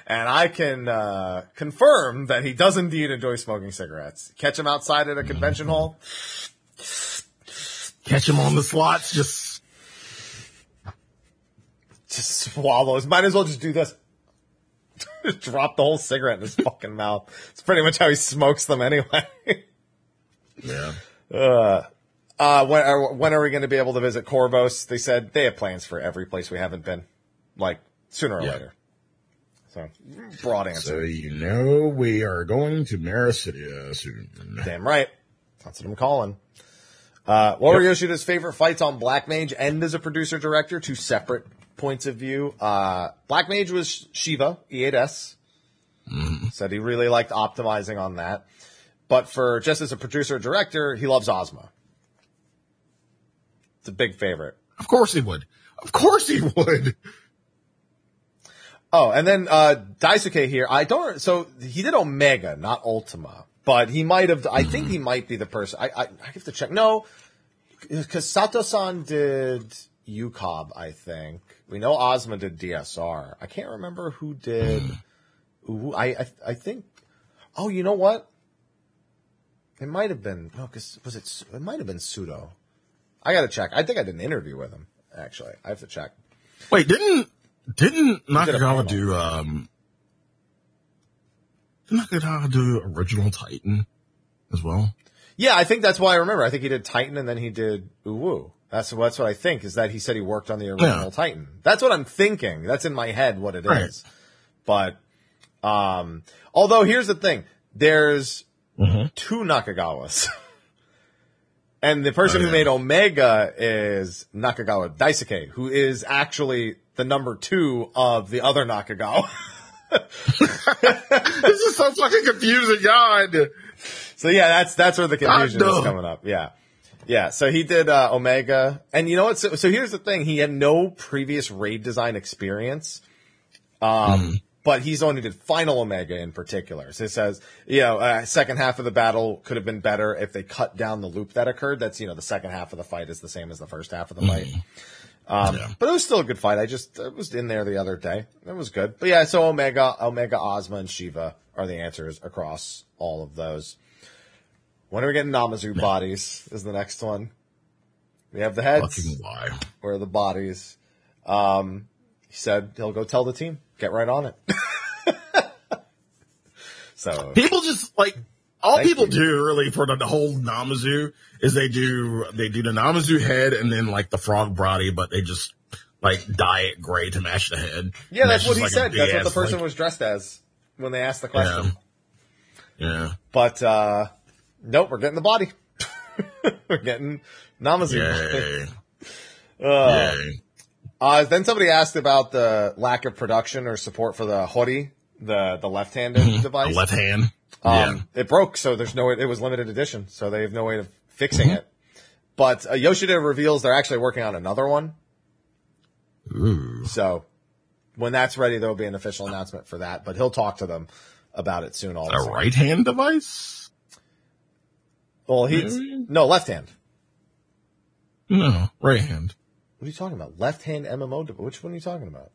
And I can uh, confirm that he does indeed enjoy smoking cigarettes. Catch him outside at a convention hall. Catch them on the slots. Just Just swallows. Might as well just do this. Just Drop the whole cigarette in his fucking mouth. It's pretty much how he smokes them anyway. yeah. uh, when are, when are we going to be able to visit Corvos? They said they have plans for every place we haven't been, like sooner or Yeah. later. So broad answer. So you know we are going to Meracydia soon. Damn right. That's what I'm calling. Uh, what were Yoshida's favorite fights on Black Mage and as a producer director? Two separate points of view. Uh, Black Mage was Shiva, E8S. Said he really liked optimizing on that. But for just as a producer director, he loves Ozma. It's a big favorite. Of course he would. Of course he would. Oh, and then uh Daisuke here. I don't. So he did Omega, not Ultima, but he might have. I think he might be the person. I I, I have to check. No, because Sato-san did UCOB. I think we know Ozma did DSR. I can't remember who did. Ooh, I, I I think. Oh, you know what? It might have been no, because was it? It might have been Pseudo. I got to check. I think I did an interview with him. Actually, I have to check. Wait, didn't didn't did. Nakagawa do um? Didn't Nakagawa do original Titan as well? Yeah, I think that's why I remember. I think he did Titan and then he did Uwu. That's that's what I think is that he said he worked on the original Yeah. Titan. That's what I'm thinking. That's in my head what it is. Right. But um although here's the thing. There's Mm-hmm. two Nakagawas. and the person Oh, who made Omega is Nakagawa Daisuke, who is actually the number 2 of the other Nakagawa. this is so fucking confusing, God. So yeah, that's that's where the confusion is coming up. Yeah, yeah. So he did uh, Omega, and you know what? So, so here's the thing: he had no previous raid design experience, um, but he's only did Final Omega in particular. So it says, you know, uh, second half of the battle could have been better if they cut down the loop that occurred. That's you know, the second half of the fight is the same as the first half of the fight. Um, Yeah. but it was still a good fight. I just I was in there the other day. It was good. But yeah, so Omega, Omega, Ozma, and Shiva are the answers across all of those. When are we getting Namazu bodies? Is the next one. We have the heads. Fucking why? Where are the bodies? Um, he said he'll go tell the team. Get right on it. so People just like all Thank people you. do really for the, the whole Namazu is they do they do the Namazu head and then like the frog body, but they just like dye it gray to match the head. yeah, And that's what he like said. That's what the person like- was dressed as when they asked the question. Yeah. Yeah. But uh nope, we're getting the body. we're getting Namazu. Yay. Uh, Yay. Uh, then somebody asked about the lack of production or support for the Hori, the the left-handed device. The left hand. Um, It broke, so there's no. It was limited edition, so they have no way of fixing it. But uh, Yoshida reveals they're actually working on another one. Ooh. So when that's ready, there will be an official announcement for that. But he'll talk to them about it soon. All A right hand device? Well, he's Maybe. no left hand. No, right hand. What are you talking about? Left hand MMO. Which one are you talking about?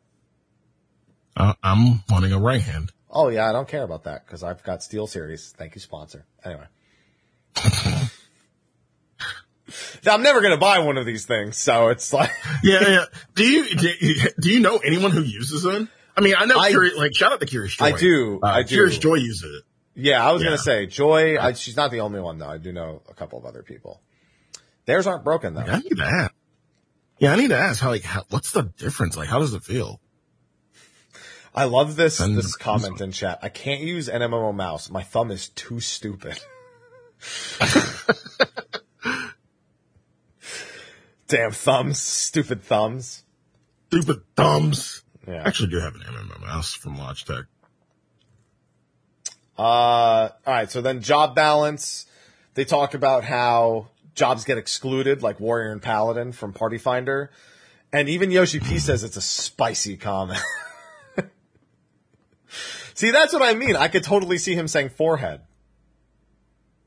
Uh, I'm wanting a right hand. Oh yeah, I don't care about that because I've got SteelSeries. Thank you, sponsor. Anyway. I'm never gonna buy one of these things, so it's like Yeah, yeah. Do you do, you- do you know anyone who uses them? I mean, I know. I- Curi- like, shout out to Curious Joy. I do, Uh, I do. Curious Joy uses it. Yeah, I was Yeah. gonna say Joy. I, she's not the only one though. I do know a couple of other people. Theirs aren't broken though. I need ask. Yeah, I need to ask how. Like, how, what's the difference? Like, how does it feel? I love this Send- this comment in chat. I can't use an MMO mouse. My thumb is too stupid. Damn thumbs, stupid thumbs. Stupid thumbs. I Yeah. actually do have an MMO mouse from Logitech. Uh, all right. So then job balance. They talk about how jobs get excluded, like Warrior and Paladin from Party Finder. And even Yoshi P says it's a spicy comment. see, that's what I mean. I could totally see him saying forehead.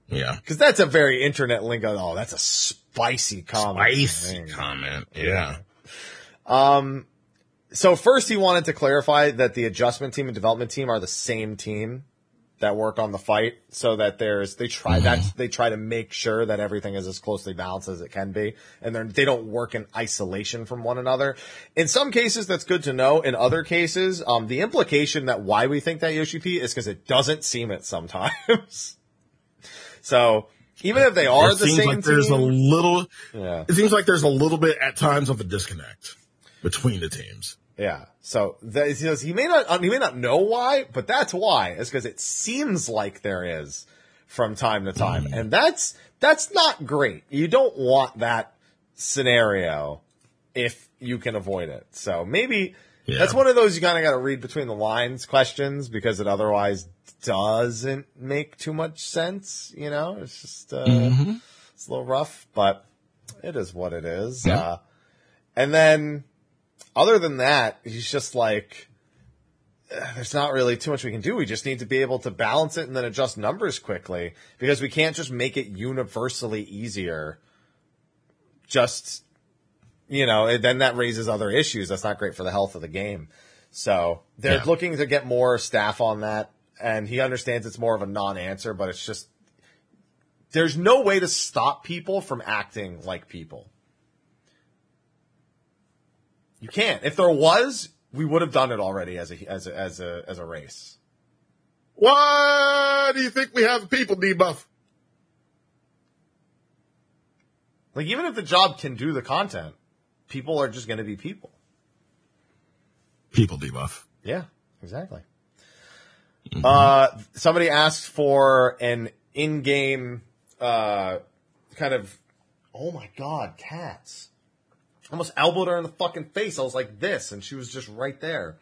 Yeah. Cause that's a very internet lingo. Oh, that's a spicy comment. Spicy comment. Yeah. Um, so first he wanted to clarify that the adjustment team and development team are the same team that work on the fight so that there's, they try that, they try to make sure that everything is as closely balanced as it can be. And they're, they don't work in isolation from one another. In some cases, that's good to know. In other cases, um, the implication that why we think that Yoshi P is because it doesn't seem it sometimes. so even if they are it the seems same like there's a little. yeah. It seems like there's a little bit at times of a disconnect between the teams. Yeah. So that, he says he may not he may not know why, but that's why. Is because it seems like there is from time to time, Mm. and that's that's not great. You don't want that scenario if you can avoid it. So maybe Yeah. that's one of those you kind of got to read between the lines questions because it otherwise doesn't make too much sense. You know, it's just uh, it's a little rough, but it is what it is. Yeah. Uh, and then other than that, he's just like, there's not really too much we can do. We just need to be able to balance it and then adjust numbers quickly because we can't just make it universally easier. Just, you know, and then that raises other issues. That's not great for the health of the game. So they're Yeah. looking to get more staff on that. And he understands it's more of a non-answer, but it's just, there's no way to stop people from acting like people. You can't. If there was, we would have done it already as a as a as a as a race. Why do you think we have people debuff? Like even if the job can do the content, people are just going to be people. People debuff. Yeah, exactly. Uh, somebody asked for an in-game uh, kind of. Oh my god, cats! Almost elbowed her in the fucking face. I was like this, and she was just right there.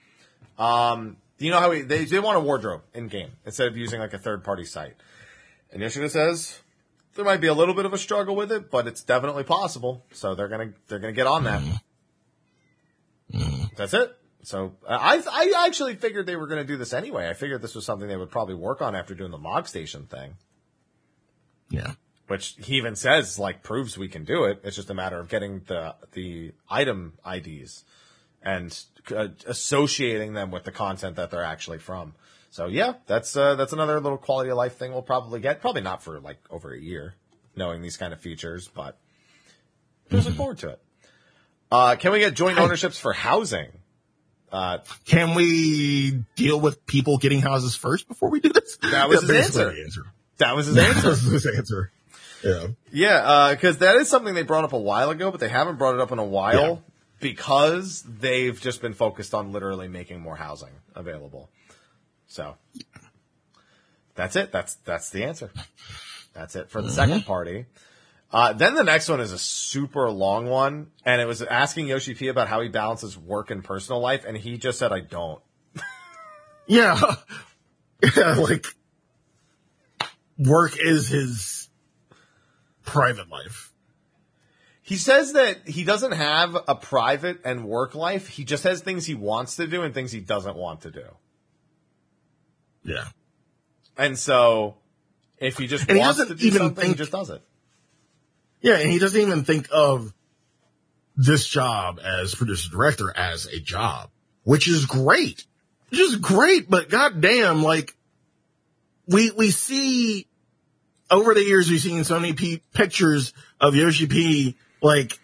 Um, you know how we, they they want a wardrobe in game instead of using like a third party site. And Yoshida says there might be a little bit of a struggle with it, but it's definitely possible. So they're gonna they're gonna get on that. That's it. So I I actually figured they were gonna do this anyway. I figured this was something they would probably work on after doing the Mog Station thing, Yeah. Which he even says like proves we can do it. It's just a matter of getting the the item IDs and uh, associating them with the content that they're actually from. So yeah, that's uh, that's another little quality of life thing we'll probably get. Probably not for like over a year, knowing these kind of features, but just look forward to it. Uh, can we get joint ownerships for housing? Uh, Can we deal with people getting houses first before we do this? That was his answer. answer. that was his answer. That was his answer. Yeah. Yeah, because that is something they brought up a while ago, but they haven't brought it up in a while Yeah. because they've just been focused on literally making more housing available. So that's it. That's that's the answer. That's it for the second party. Uh, then the next one is a super long one, and it was asking Yoshi P about how he balances work and personal life, and he just said, "I don't." Yeah. Yeah, like work is his private life. He says that he doesn't have a private and work life. He just has things he wants to do and things he doesn't want to do. Yeah. And so if he just And he wants doesn't to do something, think- he just does it. Yeah, and he doesn't even think of this job as producer director as a job, which is great. Which is great, but goddamn, like we we see over the years we've seen so many p- pictures of Yoshi P like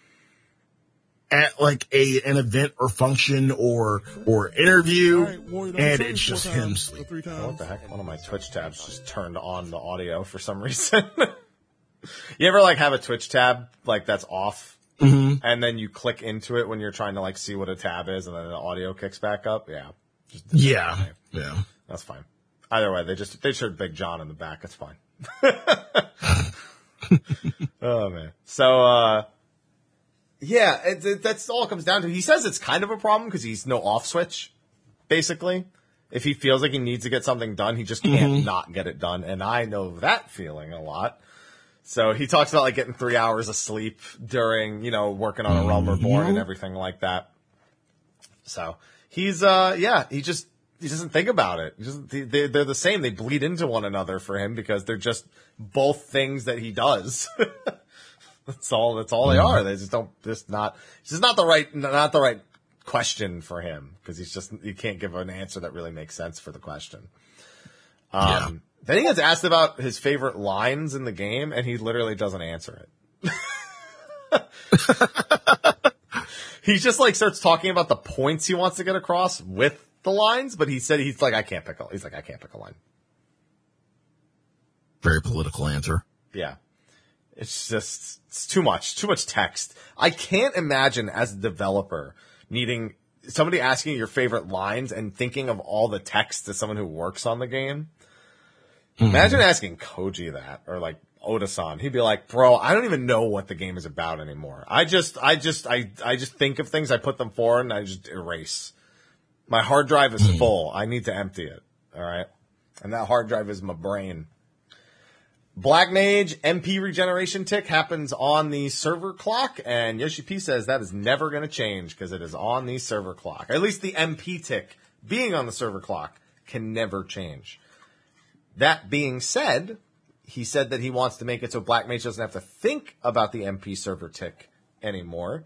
at like a an event or function or or interview, and it's just him sleeping. What the heck? One of my Twitch tabs just turned on the audio for some reason. you ever like have a Twitch tab like that's off Mm-hmm. and then you click into it when you're trying to like see what a tab is and then the audio kicks back up? Yeah. Just Yeah, yeah. That's fine. Either way, they just they showed Big John in the back. It's fine. oh man. So uh yeah, it, it, that's all it comes down to. He says it's kind of a problem because he's no off switch, basically. If he feels like he needs to get something done, he just can't not get it done. And I know that feeling a lot. So he talks about like getting three hours of sleep during, you know, working on a Realm Reborn and everything like that. So he's, uh, yeah, he just, he doesn't think about it. He doesn't, they, they're the same. They bleed into one another for him because they're just both things that he does. that's all, that's all they are. They just don't, just not, it's just not the right, not the right question for him because he's just, he can't give an answer that really makes sense for the question. Um, Then he gets asked about his favorite lines in the game, and he literally doesn't answer it. he just like starts talking about the points he wants to get across with the lines, but he said he's like, I can't pick a. He's like, I can't pick a line. Very political answer. Yeah, it's just it's too much, too much text. I can't imagine as a developer needing somebody asking your favorite lines and thinking of all the text to someone who works on the game. Hmm. Imagine asking Koji that or like Oda-san. He'd be like, bro, I don't even know what the game is about anymore. I just, I just, I, I just think of things, I put them forward and I just erase. My hard drive is hmm. full. I need to empty it. All right. And that hard drive is my brain. Black Mage MP regeneration tick happens on the server clock, and Yoshi P says that is never going to change because it is on the server clock. At least the MP tick being on the server clock can never change. That being said, he said that he wants to make it so Black Mage doesn't have to think about the MP server tick anymore.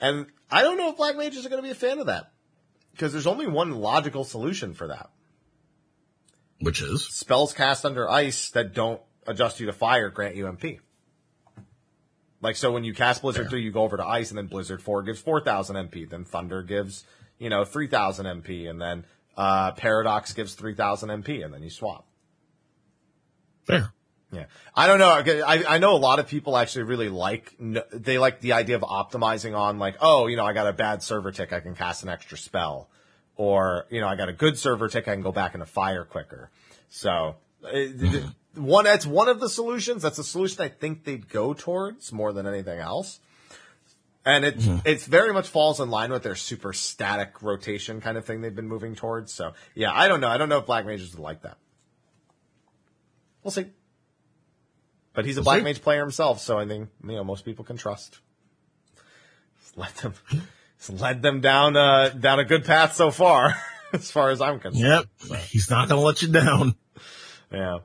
And I don't know if Black Mages are going to be a fan of that because there's only one logical solution for that. Which is Spells cast under ice that don't adjust you to fire grant you MP. Like so when you cast Blizzard Yeah. 3, you go over to ice and then Blizzard 4 gives 4,000 MP. Then Thunder gives, you know, 3,000 MP. And then, uh, Paradox gives 3,000 MP and then you swap. fair. Yeah. I don't know. I, I know a lot of people actually really like, they like the idea of optimizing on like, oh, you know, I got a bad server tick. I can cast an extra spell. Or, you know, I got a good server tick. I can go back into fire quicker. So, eh, it- one, that's one of the solutions. That's a solution I think they'd go towards more than anything else. And it, mm-hmm. it's very much falls in line with their super static rotation kind of thing they've been moving towards. So yeah, I don't know. I don't know if Black Mages would like that. We'll see. But he's a Black. Mage player himself, so I think, you know, most people can trust. Just let them, just led them down, uh, down a good path so far, as far as I'm concerned. Yep. He's not going to let you down. Yeah.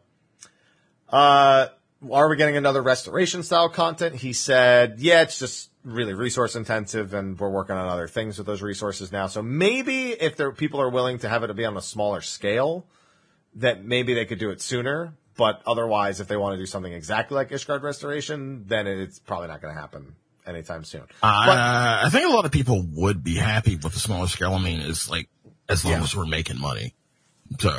Uh, are we getting another restoration style content? He said, yeah, it's just really resource intensive and we're working on other things with those resources now. So maybe if there, people are willing to have it be on a smaller scale, that maybe they could do it sooner. But otherwise, if they want to do something exactly like Ishgard restoration, then it's probably not going to happen anytime soon. Uh, I think a lot of people would be happy with the smaller scale. I mean, it's like, as long Yeah. as we're making money. So,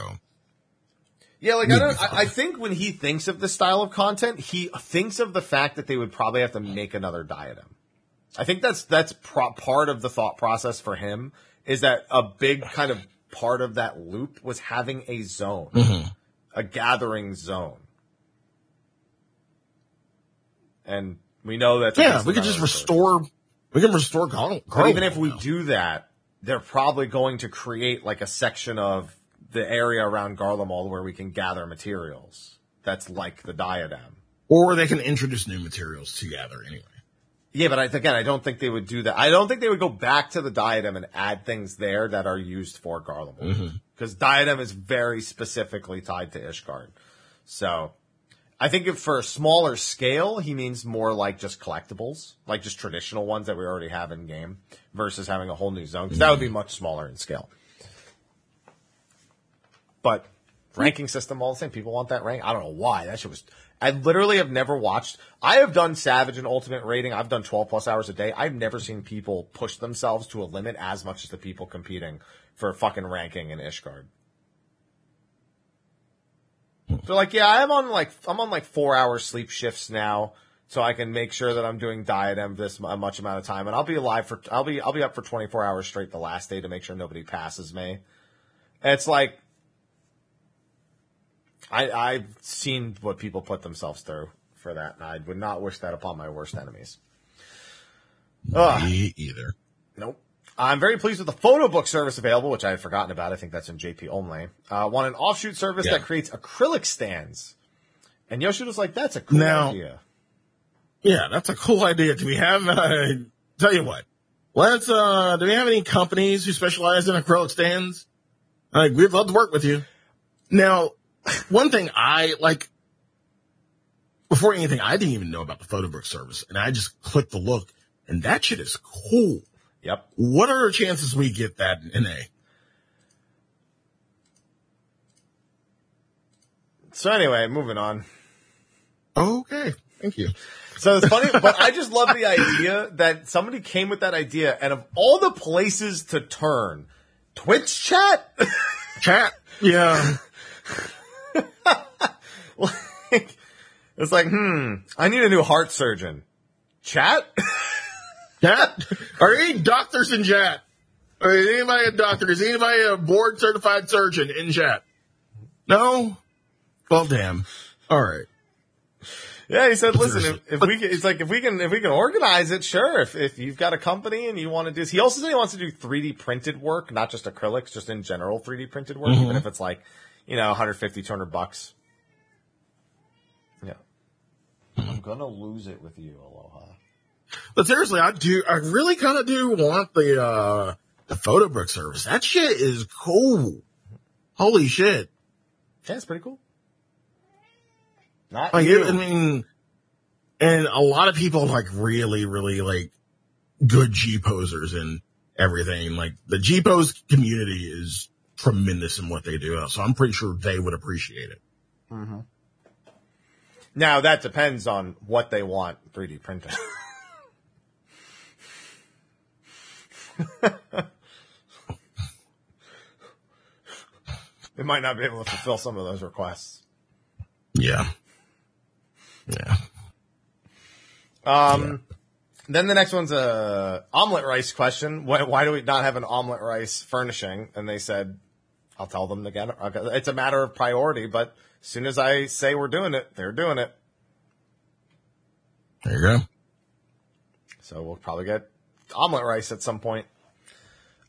Yeah, like I don't. I, I think when he thinks of the style of content, he thinks of the fact that they would probably have to make another diadem. I think that's that's pro- part of the thought process for him is that a big kind of part of that loop was having a zone, a gathering zone, and we know that yeah, we could just restore, we can restore Gar- But even if we now. do that, they're probably going to create like a section of the area around Garlemald where we can gather materials. That's like the diadem. or they can introduce new materials to gather anyway. Yeah, but I, again, I don't think they would do that. I don't think they would go back to the diadem and add things there that are used for Garlemald. Mm-hmm. Because diadem is very specifically tied to Ishgard. So I think if for a smaller scale, he means more like just collectibles, like just traditional ones that we already have in game versus having a whole new zone. Because that would be mm. much smaller in scale. But ranking system, all the same. People want that rank. I don't know why. That shit was. I literally have never watched. I have done Savage and Ultimate rating. I've done 12 plus hours a day. I've never seen people push themselves to a limit as much as the people competing for fucking ranking in Ishgard. They're like, yeah, I'm on like I'm on like four hour sleep shifts now, so I can make sure that I'm doing diadem this much amount of time, and I'll be alive for I'll be I'll be up for 24 hours straight the last day to make sure nobody passes me. And it's like I I've seen what people put themselves through for that, and I would not wish that upon my worst enemies. Ugh. Me either. Nope. I'm very pleased with the photo book service available, which I had forgotten about. I think that's in JP only. Uh, want an offshoot service Yeah. that creates acrylic stands. And Yoshi was like, that's a cool Now- idea. Yeah, that's a cool idea. Do we have, uh, tell you what, let's, uh, do we have any companies who specialize in acrylic stands? Like, we'd love to work with you. Now, one thing I, like, before anything, I didn't even know about the photo book service and I just clicked the look and that shit is cool. Yep. What are the chances we get that in A? So anyway, moving on. Okay. Thank you. So it's funny, but I just love the idea that somebody came with that idea and of all the places to turn, Twitch chat? Chat. Yeah. like, it's like, hmm, I need a new heart surgeon. Chat? Chat? Are any doctors in chat? Are anybody a doctor? Is anybody a board certified surgeon in chat? No? Well, damn. All right. Yeah, he said, "Listen, if, if we can, it's like if we can if we can organize it, sure. If if you've got a company and you want to do, he also said he wants to do 3D printed work, not just acrylics, just in general 3D printed work, even if it's like, you know, 150, 200 bucks. Yeah, I'm gonna lose it with you, Aloha. But seriously, I do, I really kind of do want the, uh, the photo book service. That shit is cool. Holy shit. Yeah, it's pretty cool. Not Like, you. it, I mean, and a lot of people like really, really like good G posers and everything. Like the G pose community is tremendous in what they do. So I'm pretty sure they would appreciate it. now that depends on what they want 3D printed. they might not be able to fulfill some of those requests. Yeah. Yeah. Um, then the next one's a omelet rice question. Why, why do we not have an omelet rice furnishing? And they said, I'll tell them again. It's a matter of priority, but as soon as I say we're doing it, they're doing it. There you go. So we'll probably get omelet rice at some point.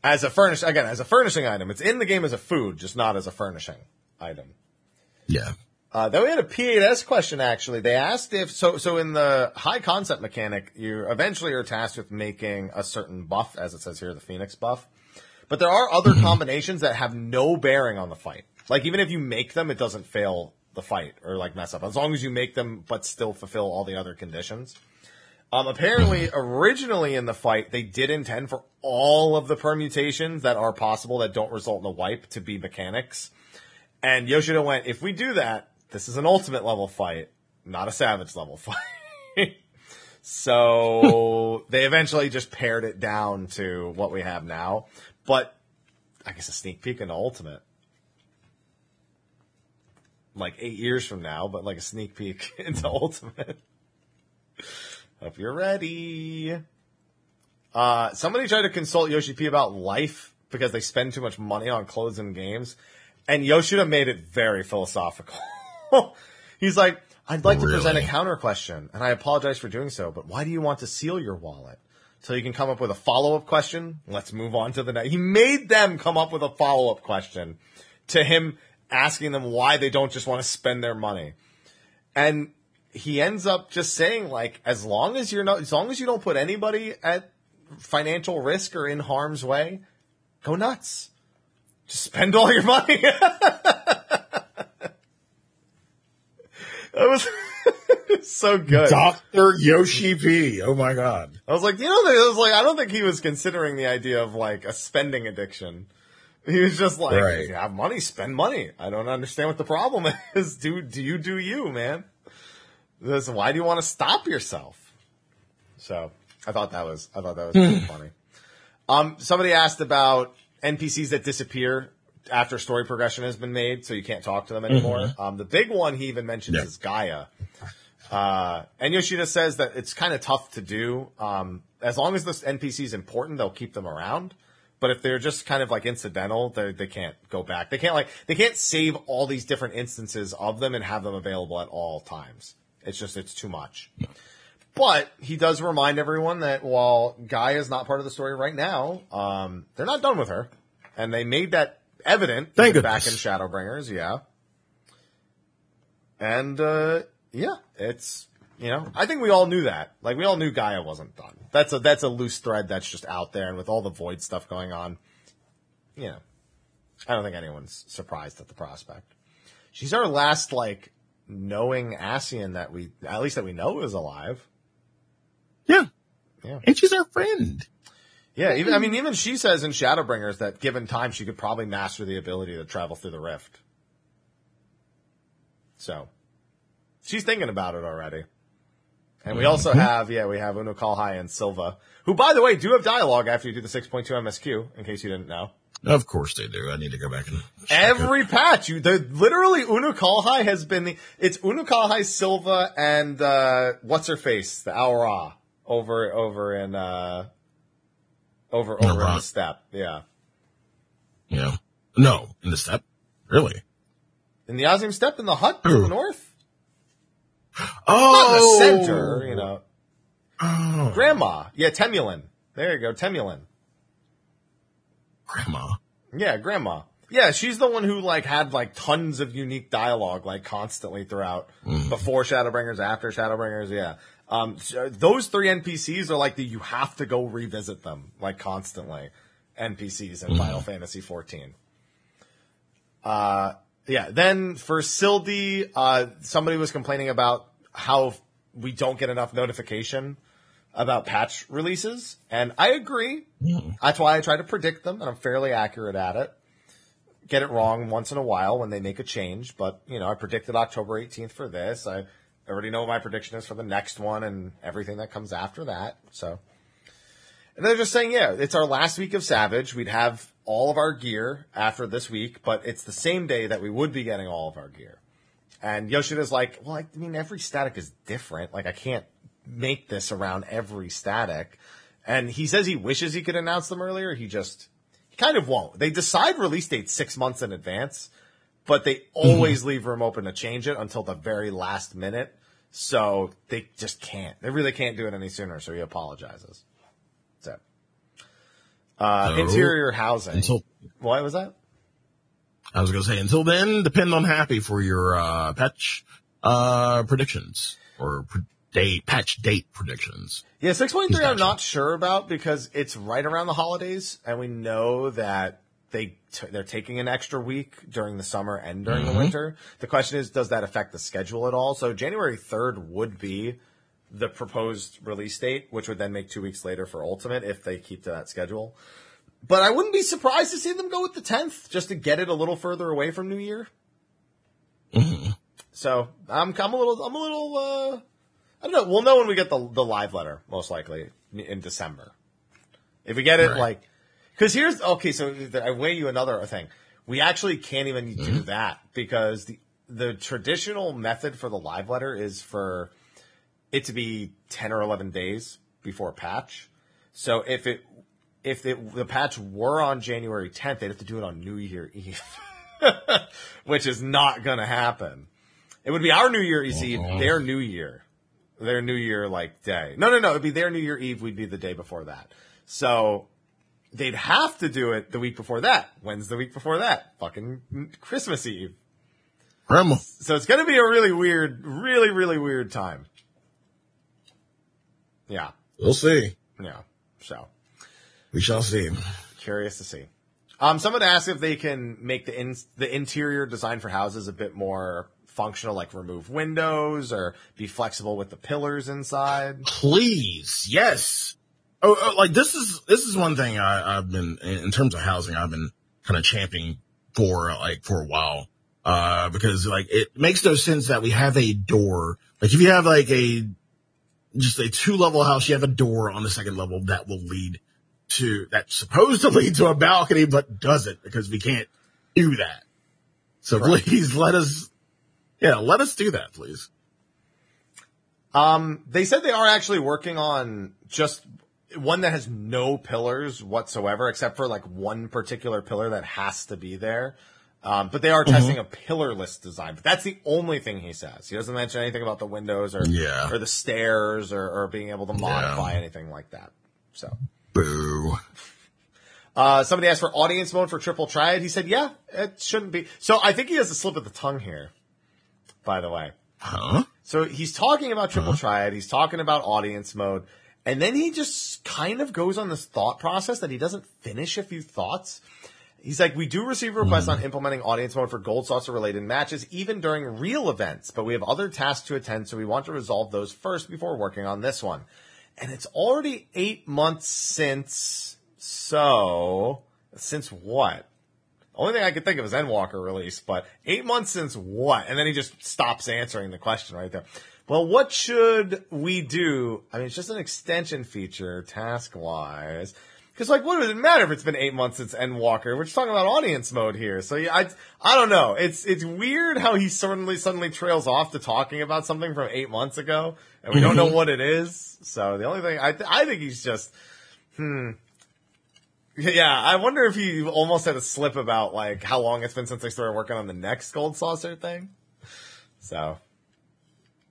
As a furnish, again, as a furnishing item. It's in the game as a food, just not as a furnishing item. Yeah. Uh, then we had a P8S question actually. They asked if so. So in the high concept mechanic, you eventually are tasked with making a certain buff, as it says here, the Phoenix buff. But there are other combinations that have no bearing on the fight. Like even if you make them, it doesn't fail the fight or like mess up as long as you make them, but still fulfill all the other conditions. Um, apparently, originally in the fight, they did intend for all of the permutations that are possible that don't result in a wipe to be mechanics. And Yoshida went, if we do that, this is an ultimate level fight, not a savage level fight. so they eventually just pared it down to what we have now. But I guess a sneak peek into ultimate. Like eight years from now, but like a sneak peek into ultimate. Hope you're ready. Uh, somebody tried to consult Yoshi P about life because they spend too much money on clothes and games. And Yoshida made it very philosophical. He's like, I'd like to present a counter question, and I apologize for doing so, but why do you want to seal your wallet? So you can come up with a follow up question. Let's move on to the next. He made them come up with a follow up question to him asking them why they don't just want to spend their money. And he ends up just saying like, as long as you're not, as long as you don't put anybody at financial risk or in harm's way, go nuts. Just spend all your money. that was so good. Dr. Yoshi P. Oh my God. I was like, you know, I was like, I don't think he was considering the idea of like a spending addiction. He was just like, Right. you have money, spend money. I don't understand what the problem is. Do, do you do you, man? This, why do you want to stop yourself? So I thought that was, I thought that was pretty funny. Um, somebody asked about NPCs that disappear after story progression has been made, so you can't talk to them anymore. Um, the big one he even mentions Yeah. is Gaia. Uh, and Yoshida says that it's kind of tough to do. Um, as long as this NPC is important, they'll keep them around. But if they're just kind of like incidental, they they can't go back. They can't like they can't save all these different instances of them and have them available at all times. It's just it's too much. But he does remind everyone that while Gaia is not part of the story right now, um, they're not done with her, and they made that evident Thank back in. Shadowbringers. Yeah, and uh, yeah, it's you know I think we all knew that. Like we all knew Gaia wasn't done. That's a that's a loose thread that's just out there, and with all the void stuff going on, you know, I don't think anyone's surprised at the prospect. She's our last like knowing Ascian that we at least that we know is alive. Yeah. Yeah. And she's our friend. Yeah, even I mean, even she says in Shadowbringers that given time, she could probably master the ability to travel through the rift. So, she's thinking about it already. And we also have, yeah, we have Unukalhai and Silva, who, by the way, do have dialogue after you do the 6.2 MSQ, in case you didn't know. Of course they do. I need to go back and. Every patch, you, the literally Unukalhai has been the, it's Unukalhai, Silva, and, uh, what's her face? The Au Ra over, over in, uh, over, over in the steppe. Yeah. Know. No, in the steppe. Really? In the Azim Steppe in the hut north? Oh, Not in the center, you know. Oh, Grandma. Yeah, Temulin. There you go, Temulin. grandma. Yeah, Grandma. Yeah, she's the one who like had like tons of unique dialogue like constantly throughout before Shadowbringers, after Shadowbringers. Yeah. Um, so those three NPCs are like the, you have to go revisit them like constantly. NPCs in Final Fantasy 14. Uh, yeah. Then for Sildi, uh, somebody was complaining about how we don't get enough notification about patch releases, and I agree. That's why I try to predict them, and I'm fairly accurate at it. Get it wrong once in a while when they make a change, but you know, I predicted October 18th for this. I already know what my prediction is for the next one and everything that comes after that. So, and they're just saying, yeah, it's our last week of Savage. We'd have all of our gear after this week, but it's the same day that we would be getting all of our gear. And Yoshida's like, well, I mean, every static is different. Like, I can't make this around every static. And he says he wishes he could announce them earlier. He just, he kind of won't. They decide release dates six months in advance, but they mm-hmm. always leave room open to change it until the very last minute. So they just can't. They really can't do it any sooner. So he apologizes. Uh, So, interior housing. Until what was that? I was going to say, until then, depend on Happy for your uh, patch uh, predictions or pre- date patch date predictions. Yeah, 6.3 I'm not sure about because it's right around the holidays and we know that they t- they're taking an extra week during the summer and during the winter. The question is does that affect the schedule at all? So January 3rd would be the proposed release date, which would then make 2 weeks later for Ultimate if they keep to that schedule. But I wouldn't be surprised to see them go with the 10th just to get it a little further away from New Year. So I'm, I'm a little, I'm a little, uh, I don't know. We'll know when we get the the live letter, most likely in December. If we get it, Right. like, because here's okay. So I weigh you another thing. We actually can't even do that because the the traditional method for the live letter is for it to be ten or eleven days before patch. So if it if it, the patch were on January 10th, they'd have to do it on New Year Eve, which is not going to happen. It would be our New Year's Eve, uh-huh. their New Year, their New Year like day. No, no, no. It'd be their New Year Eve. We'd be the day before that. So they'd have to do it the week before that. When's the week before that? Fucking Christmas Eve. Grandma. So it's going to be a really weird, really, really weird time. Yeah. We'll see. Yeah. So We shall see. curious to see. Um, someone asked if they can make the in, the interior design for houses a bit more functional, like remove windows or be flexible with the pillars inside. Please, yes. Oh, oh, like this is this is one thing I, I've been in terms of housing. I've been kind of championing for like for a while, uh, because like it makes no sense that we have a door. Like if you have like a just a two level house, you have a door on the second level that will lead to that's supposed to lead to a balcony, but doesn't because we can't do that. So Right. please let us, yeah, let us do that, please. Um, they said they are actually working on just one that has no pillars whatsoever, except for like one particular pillar that has to be there. Um, but they are testing a pillarless design. But that's the only thing he says. He doesn't mention anything about the windows or Yeah. or the stairs or, or being able to modify anything like that. So, Boo. uh, somebody asked for audience mode for Triple Triad. He said, "Yeah, it shouldn't be." So I think he has a slip of the tongue here. By the way, Huh? so he's talking about triple triad. He's talking about audience mode. And then he just kind of goes on this thought process that he doesn't finish a few thoughts. He's like, we do receive requests on hmm. implementing audience mode for gold saucer related matches, even during real events, but we have other tasks to attend, so we want to resolve those first before working on this one. And it's already eight months since, so, since what? Only thing I could think of is Endwalker release, but eight months since what? And then he just stops answering the question right there. Well, what should we do? I mean, it's just an extension feature, task wise. Because, like, what does it matter if it's been eight months since Endwalker? We're just talking about audience mode here. So, yeah, I, I don't know. It's, it's weird how he suddenly, suddenly trails off to talking about something from eight months ago, and we don't know what it is. So, the only thing, I, th- I think he's just, hmm. yeah, I wonder if he almost had a slip about like how long it's been since they started working on the next gold saucer thing. So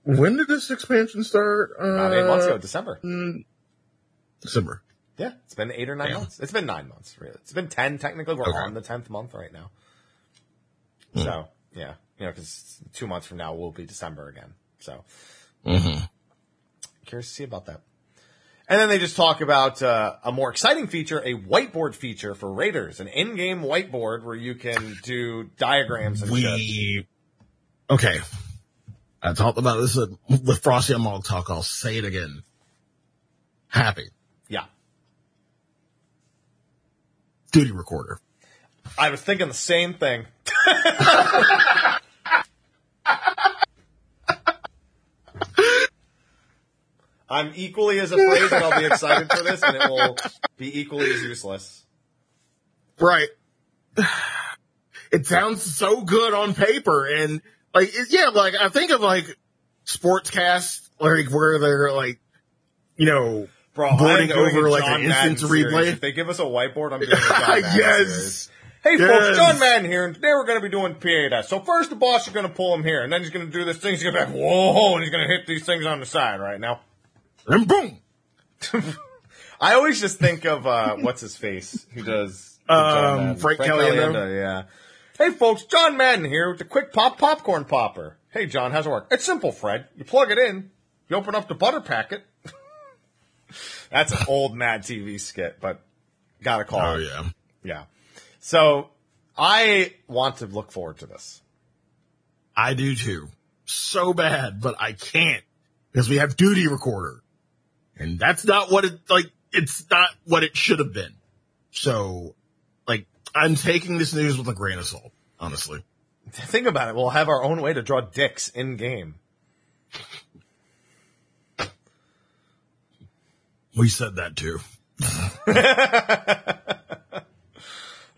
When did this expansion start? Uh, about eight months ago, December. December. Yeah, it's been eight or nine Yeah. months. It's been nine months, really. It's been ten technically. We're Okay. on the tenth month right now. So yeah, you know, because two months from now will be December again. So Mm-hmm. curious to see about that. And then they just talk about uh, a more exciting feature, a whiteboard feature for Raiders, an in-game whiteboard where you can do diagrams and shit. We okay. I talked about this the Frosty and Mog talk. I'll say it again. Happy Yeah. Duty recorder. I was thinking the same thing. I'm equally as afraid that I'll be excited for this, and it will be equally as useless. Right. It sounds so good on paper, and like it- yeah, like I think of like sportscasts like where they're like, you know, Bro, boarding over like John an Madden instant series. replay. If they give us a whiteboard, I'm doing a John Madden Yes. series. Hey Yes. folks, John Madden here, and today we're going to be doing P8S. So first the boss is going to pull him here, and then he's going to do this thing. He's going to be like, whoa, and he's going to hit these things on the side right now. And boom. I always just think of uh, what's his face who does the John Um, Madden. Frank Caliendo? Yeah. Hey folks, John Madden here with the quick pop popcorn popper. Hey John, how's it work? It's simple, Fred. You plug it in, you open up the butter packet. That's an old Mad TV skit, but gotta call Oh it. yeah. Yeah. So I want to look forward to this. I do too. So bad, but I can't because we have duty recorder. And that's not what it, like, it's not what it should have been. So, like, I'm taking this news with a grain of salt, honestly. Think about it. We'll have our own way to draw dicks in game. We said that too.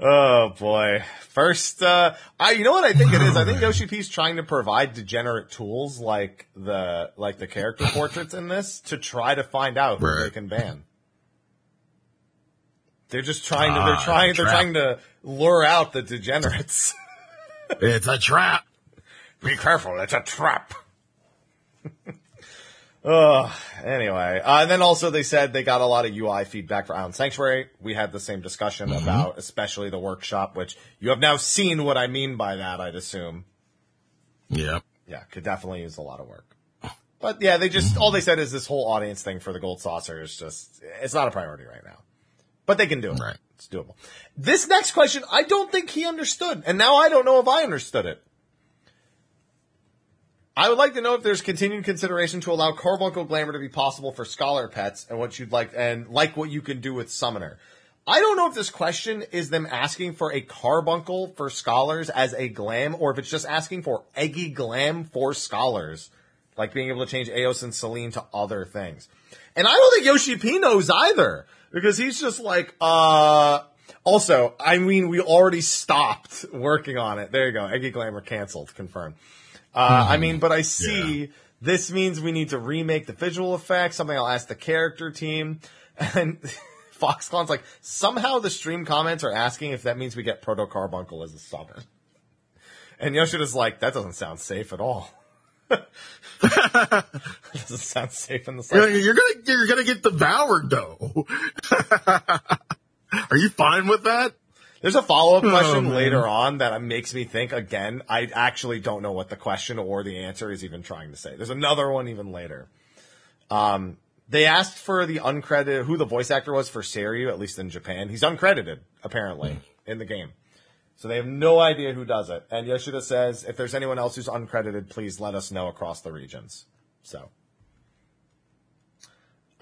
Oh boy. First, uh, I, you know what I think it is? I think Yoshi P's trying to provide degenerate tools like the, like the character portraits in this to try to find out who they can ban. They're just trying to, Ah, they're it's trying, they're trying to lure out the degenerates. It's a trap. Be careful, it's a trap. Ugh. Anyway, uh, and then also they said they got a lot of UI feedback for Island Sanctuary. We had the same discussion about, especially the workshop, which you have now seen what I mean by that. I'd assume. Yeah. Yeah, could definitely use a lot of work. But yeah, they just all they said is this whole audience thing for the gold saucer is just it's not a priority right now. But they can do it. Right. It's doable. This next question, I don't think he understood, and now I don't know if I understood it. I would like to know if there's continued consideration to allow Carbuncle Glamour to be possible for Scholar pets and what you'd like and like what you can do with Summoner. I don't know if this question is them asking for a Carbuncle for Scholars as a glam or if it's just asking for Eggy Glam for Scholars. Like being able to change Eos and Selene to other things. And I don't think Yoshi P knows either because he's just like, uh, also, I mean, we already stopped working on it. There you go. Eggy Glamour canceled, confirmed. Uh, I mean, but I see Yeah. this means we need to remake the visual effects, something I'll ask the character team. And Foxclon's like, somehow the stream comments are asking if that means we get Proto Carbuncle as a summon. And Yoshida's like, that doesn't sound safe at all. doesn't sound safe in the You're, slightest. you're gonna you're gonna get devoured though. Are you fine with that? There's a follow up question man. later on that makes me think again. I actually don't know what the question or the answer is even trying to say. There's another one even later. Um, they asked for the uncredited who the voice actor was for Seiryu, at least in Japan. He's uncredited apparently in the game, so they have no idea who does it. And Yoshida says, if there's anyone else who's uncredited, please let us know across the regions. So.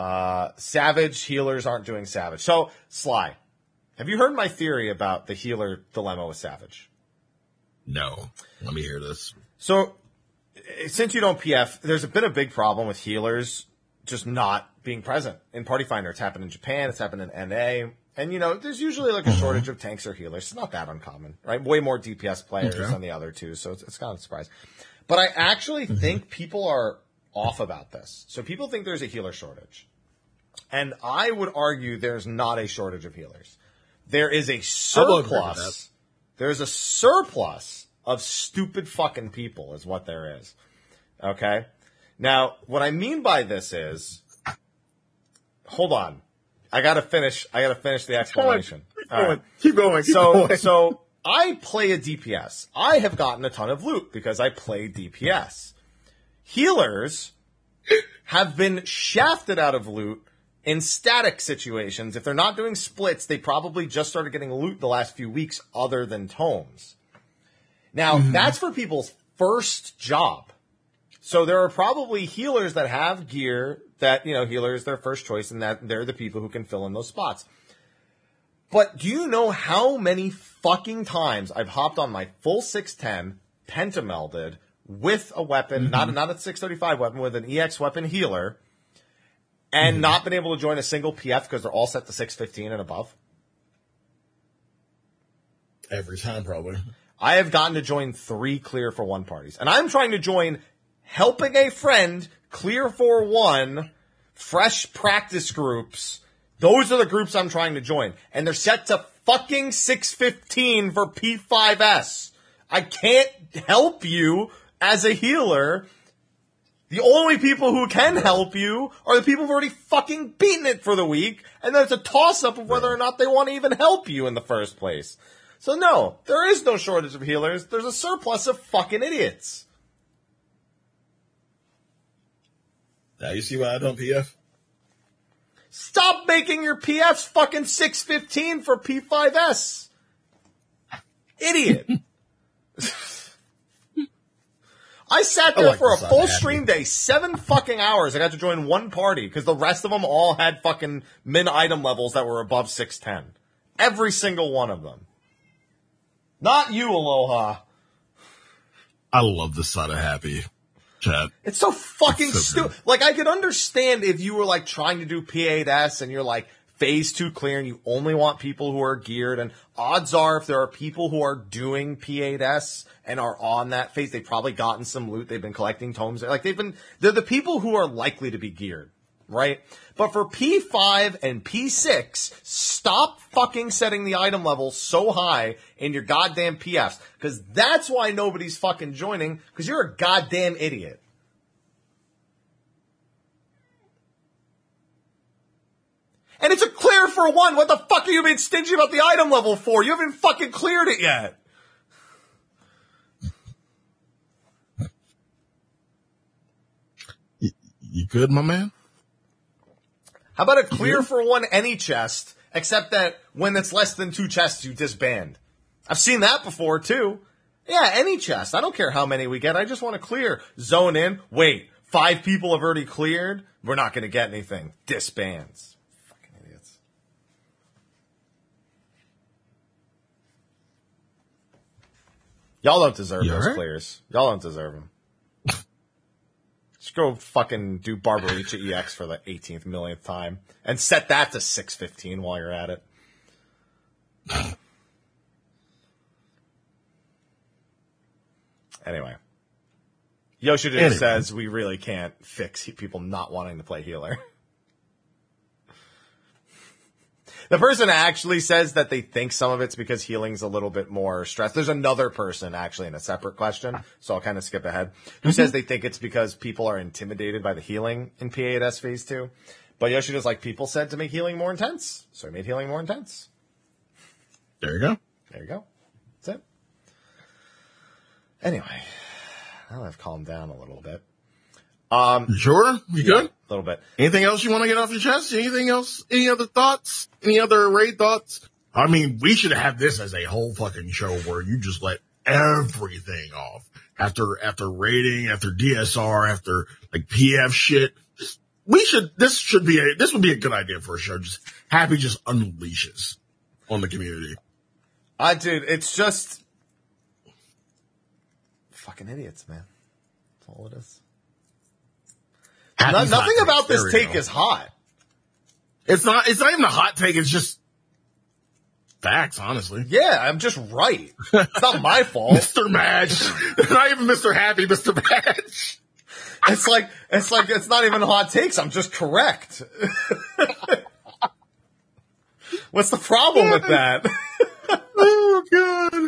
Uh, Savage healers aren't doing Savage. So, Sly, have you heard my theory about the healer dilemma with Savage? No. Let me hear this. So, since you don't PF, there's been a big problem with healers just not being present in Party Finder. It's happened in Japan, it's happened in NA, and you know, there's usually like a mm-hmm. shortage of tanks or healers. It's not that uncommon, right? Way more DPS players Okay. than the other two, so it's, it's kind of a surprise. But I actually mm-hmm. think people are off about this. So people think there's a healer shortage. And I would argue there's not a shortage of healers. There is a will agree with surplus. There's a surplus of stupid fucking people is what there is. Okay? Now, what I mean by this is, hold on. I gotta finish, I gotta finish the explanation. Keep going. right. Keep going. Keep So, going. so I play a DPS. I have gotten a ton of loot because I play DPS. Healers have been shafted out of loot in static situations. If they're not doing splits, they probably just started getting loot the last few weeks other than tomes. Now, mm-hmm. that's for people's first job. So there are probably healers that have gear that, you know, healer is their first choice and that they're the people who can fill in those spots. But do you know how many fucking times I've hopped on my full 610 pentamelded with a weapon, not mm-hmm. not a 635 weapon, with an EX weapon healer, and mm-hmm. not been able to join a single PF because they're all set to 615 and above? Every time, probably. I have gotten to join three clear for one parties. And I'm trying to join helping a friend clear for one fresh practice groups. Those are the groups I'm trying to join. And they're set to fucking 615 for P5S. I can't help you as a healer. The only people who can help you are the people who've already fucking beaten it for the week. And then it's a toss up of whether or not they want to even help you in the first place. So no, there is no shortage of healers. There's a surplus of fucking idiots. Now you see why I don't PF? Stop making your PFs fucking 615 for P5S. Idiot. I sat there like for a full stream day, seven fucking hours. I got to join one party because the rest of them all had fucking min item levels that were above 610. Every single one of them. Not you, Aloha. I love the side of happy chat. It's so fucking so stupid. Like I could understand if you were like trying to do P8S and you're like phase two clear and you only want people who are geared and odds are if there are people who are doing P8S and are on that phase, they've probably gotten some loot. They've been collecting tomes. Like they've been, they're the people who are likely to be geared. Right? But for P5 and P6, stop fucking setting the item level so high in your goddamn PFs. Cause that's why nobody's fucking joining, cause you're a goddamn idiot. And it's a clear for one. What the fuck are you being stingy about the item level for? You haven't fucking cleared it yet. You, good, my man? How about a clear for one any chest, except that when it's less than two chests, you disband? I've seen that before too. Yeah, any chest. I don't care how many we get. I just want to clear. Zone in. Wait, five people have already cleared. We're not going to get anything. Disbands. Y'all don't deserve You those alright? clears. Y'all don't deserve them. Just go fucking do Barbariccia EX for the 18th millionth time and set that to 615 while you're at it. anyway. Yoshida Anyway. says we really can't fix people not wanting to play healer. The person actually says that they think some of it's because healing's a little bit more stress. There's another person actually in a separate question, so I'll kind of skip ahead, who mm-hmm. says they think it's because people are intimidated by the healing in P8S phase two. But Yoshida's like, people said to make healing more intense, so he made healing more intense. There you go. There you go. That's it. Anyway, now I've calmed down a little bit. You sure? You good? A little bit. Anything else you want to get off your chest? Anything else? Any other thoughts? Any other raid thoughts? I mean, we should have this as a whole fucking show where you just let everything off after, after rating, after DSR, after like PF shit. Just, we should, this should be a, this would be a good idea for a show. Just happy just unleashes on the community. I dude, it's just fucking idiots, man. That's all it is. No- nothing about this take is hot. It's not, it's not even a hot take. It's just facts, honestly. Yeah, I'm just right. It's not my fault. Mr. Madge. not even Mr. Happy, Mr. Madge. It's like it's like it's not even hot takes. I'm just correct. What's the problem with that? Oh god.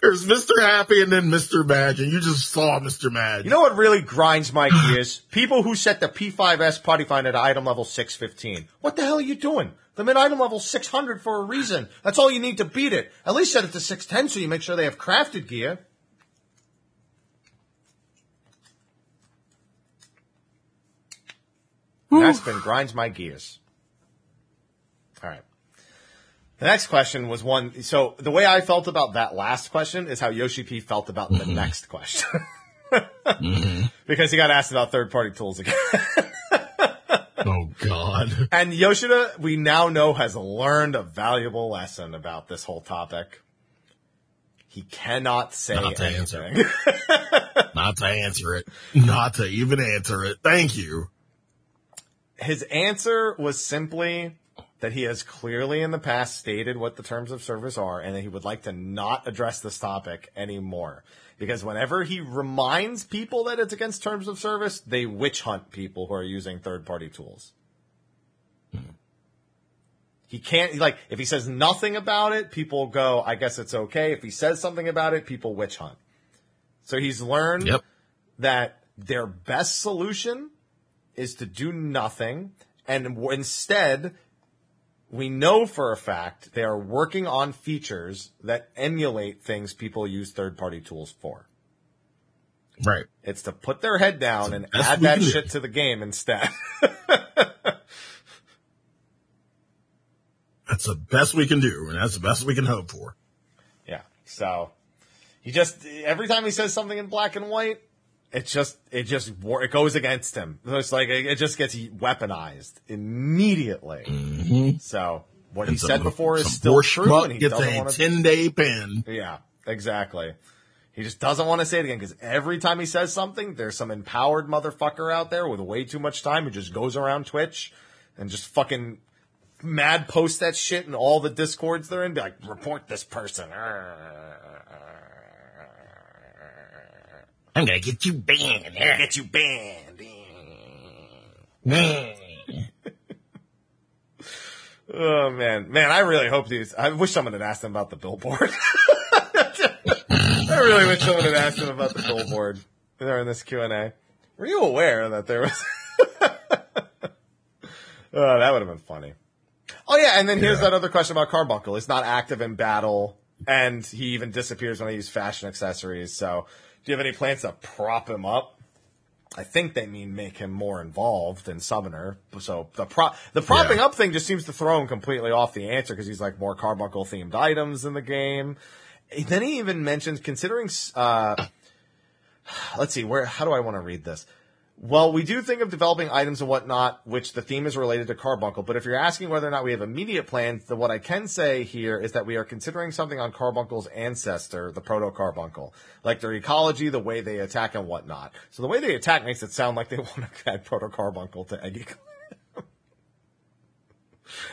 There's Mr. Happy and then Mr. Madge, and you just saw Mr. Madge. You know what really grinds my gears? People who set the P5S party find at item level 615. What the hell are you doing? Them at item level 600 for a reason. That's all you need to beat it. At least set it to 610 so you make sure they have crafted gear. That's been grinds my gears. All right. The next question was one. So the way I felt about that last question is how Yoshi P felt about the mm-hmm. next question. Mm-hmm. Because he got asked about third party tools again. oh god. and Yoshida, we now know, has learned a valuable lesson about this whole topic. He cannot say Not to answer. anything. Not to answer it. Not to even answer it. Thank you. His answer was simply that he has clearly in the past stated what the terms of service are and that he would like to not address this topic anymore. Because whenever he reminds people that it's against terms of service, they witch hunt people who are using third party tools. Mm-hmm. He can't, like, if he says nothing about it, people go, I guess it's okay. If he says something about it, people witch hunt. So he's learned Yep. that their best solution is to do nothing. And instead, we know for a fact they are working on features that emulate things people use third party tools for. Right. It's to put their head down and add that do. shit to the game instead. That's the best we can do, and that's the best we can hope for. yeah. So he just, every time he says something in black and white, it just, it just, war- it goes against him. It's like, it it just gets weaponized immediately. Mm-hmm. So what he And some- said before is still true and he gets a to 10 day pin. Yeah, exactly. He just doesn't want to say it again because every time he says something, there's some empowered motherfucker out there with way too much time who just goes around Twitch and just fucking mad post that shit in all the discords they're in. Be like, report this person. I'm gonna get you banned. I'll get you banned. Man. Oh man, man, I really hope these. I wish someone had asked him about the billboard. I really wish someone had asked him about the billboard in this Q and A. Were you aware that there was? oh, that would have been funny. Oh yeah, and then here's Yeah. that other question about Carbuncle. He's not active in battle, and he even disappears when I use fashion accessories. So, do you have any plans to prop him up? I think they mean make him more involved in Summoner. So the pro the propping Yeah. up thing just seems to throw him completely off the answer because he's like more carbuncle themed items in the game. Then he even mentions considering. Uh, let's see where. How do I want to read this? Well, we do think of developing items and whatnot, which the theme is related to Carbuncle. But if you're asking whether or not we have immediate plans, then what I can say here is that we are considering something on Carbuncle's ancestor, the Proto Carbuncle, like their ecology, the way they attack and whatnot. So the way they attack makes it sound like they want to add Proto Carbuncle to Eggy.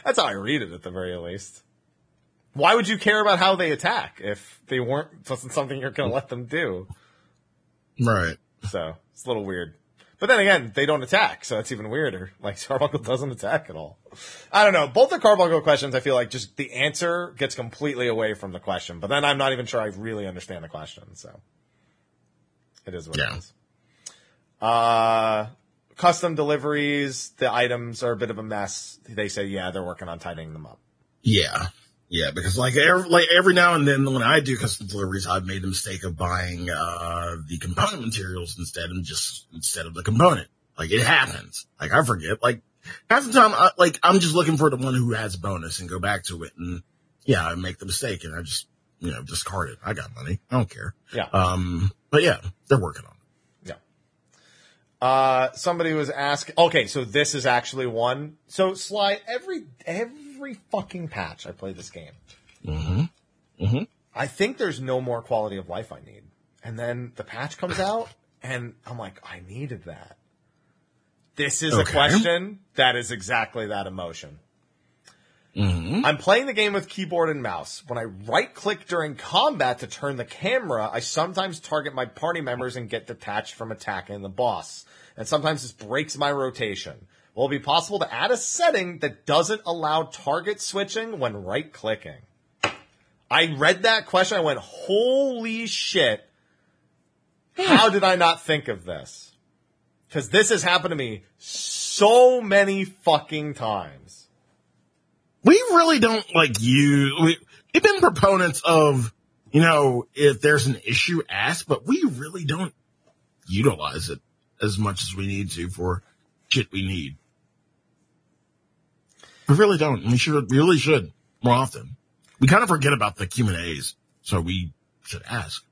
That's how I read it, at the very least. Why would you care about how they attack if they weren't wasn't something you're going to let them do? Right. So it's a little weird. But then again, they don't attack, so it's even weirder. Like Carbuncle doesn't attack at all. I don't know. Both the Carbuncle questions, I feel like just the answer gets completely away from the question. But then I'm not even sure I really understand the question. So it is what Yeah. it is. Uh, custom deliveries, the items are a bit of a mess. They say, yeah, they're working on tidying them up. Yeah. Yeah, because like every, like every now and then when I do custom deliveries, I've made the mistake of buying, uh, the component materials instead of just, instead of the component. Like it happens. Like I forget, like half the time, I, like I'm just looking for the one who has bonus and go back to it. And yeah, I make the mistake and I just, you know, discard it. I got money. I don't care. Yeah. Um, but yeah, they're working on it. Yeah. Uh, somebody was asking. Okay, so this is actually one. So Sly, every every fucking patch I play this game, Mm-hmm. I think there's no more quality of life I need, and then the patch comes out, and I'm like, I needed that. This is a question that is exactly that emotion. Mm-hmm. I'm playing the game with keyboard and mouse. When I right click during combat to turn the camera, I sometimes target my party members and get detached from attacking the boss. And sometimes this breaks my rotation. Will it be possible to add a setting that doesn't allow target switching when right clicking? I read that question. I went, holy shit. How did I not think of this? Because this has happened to me so many fucking times. we really don't like use, we, we've been proponents of, you know, if there's an issue, ask, but we really don't utilize it as much as we need to for shit we need. We really don't. We should, we really should more often. We kind of forget about the Q and A's, so we should ask.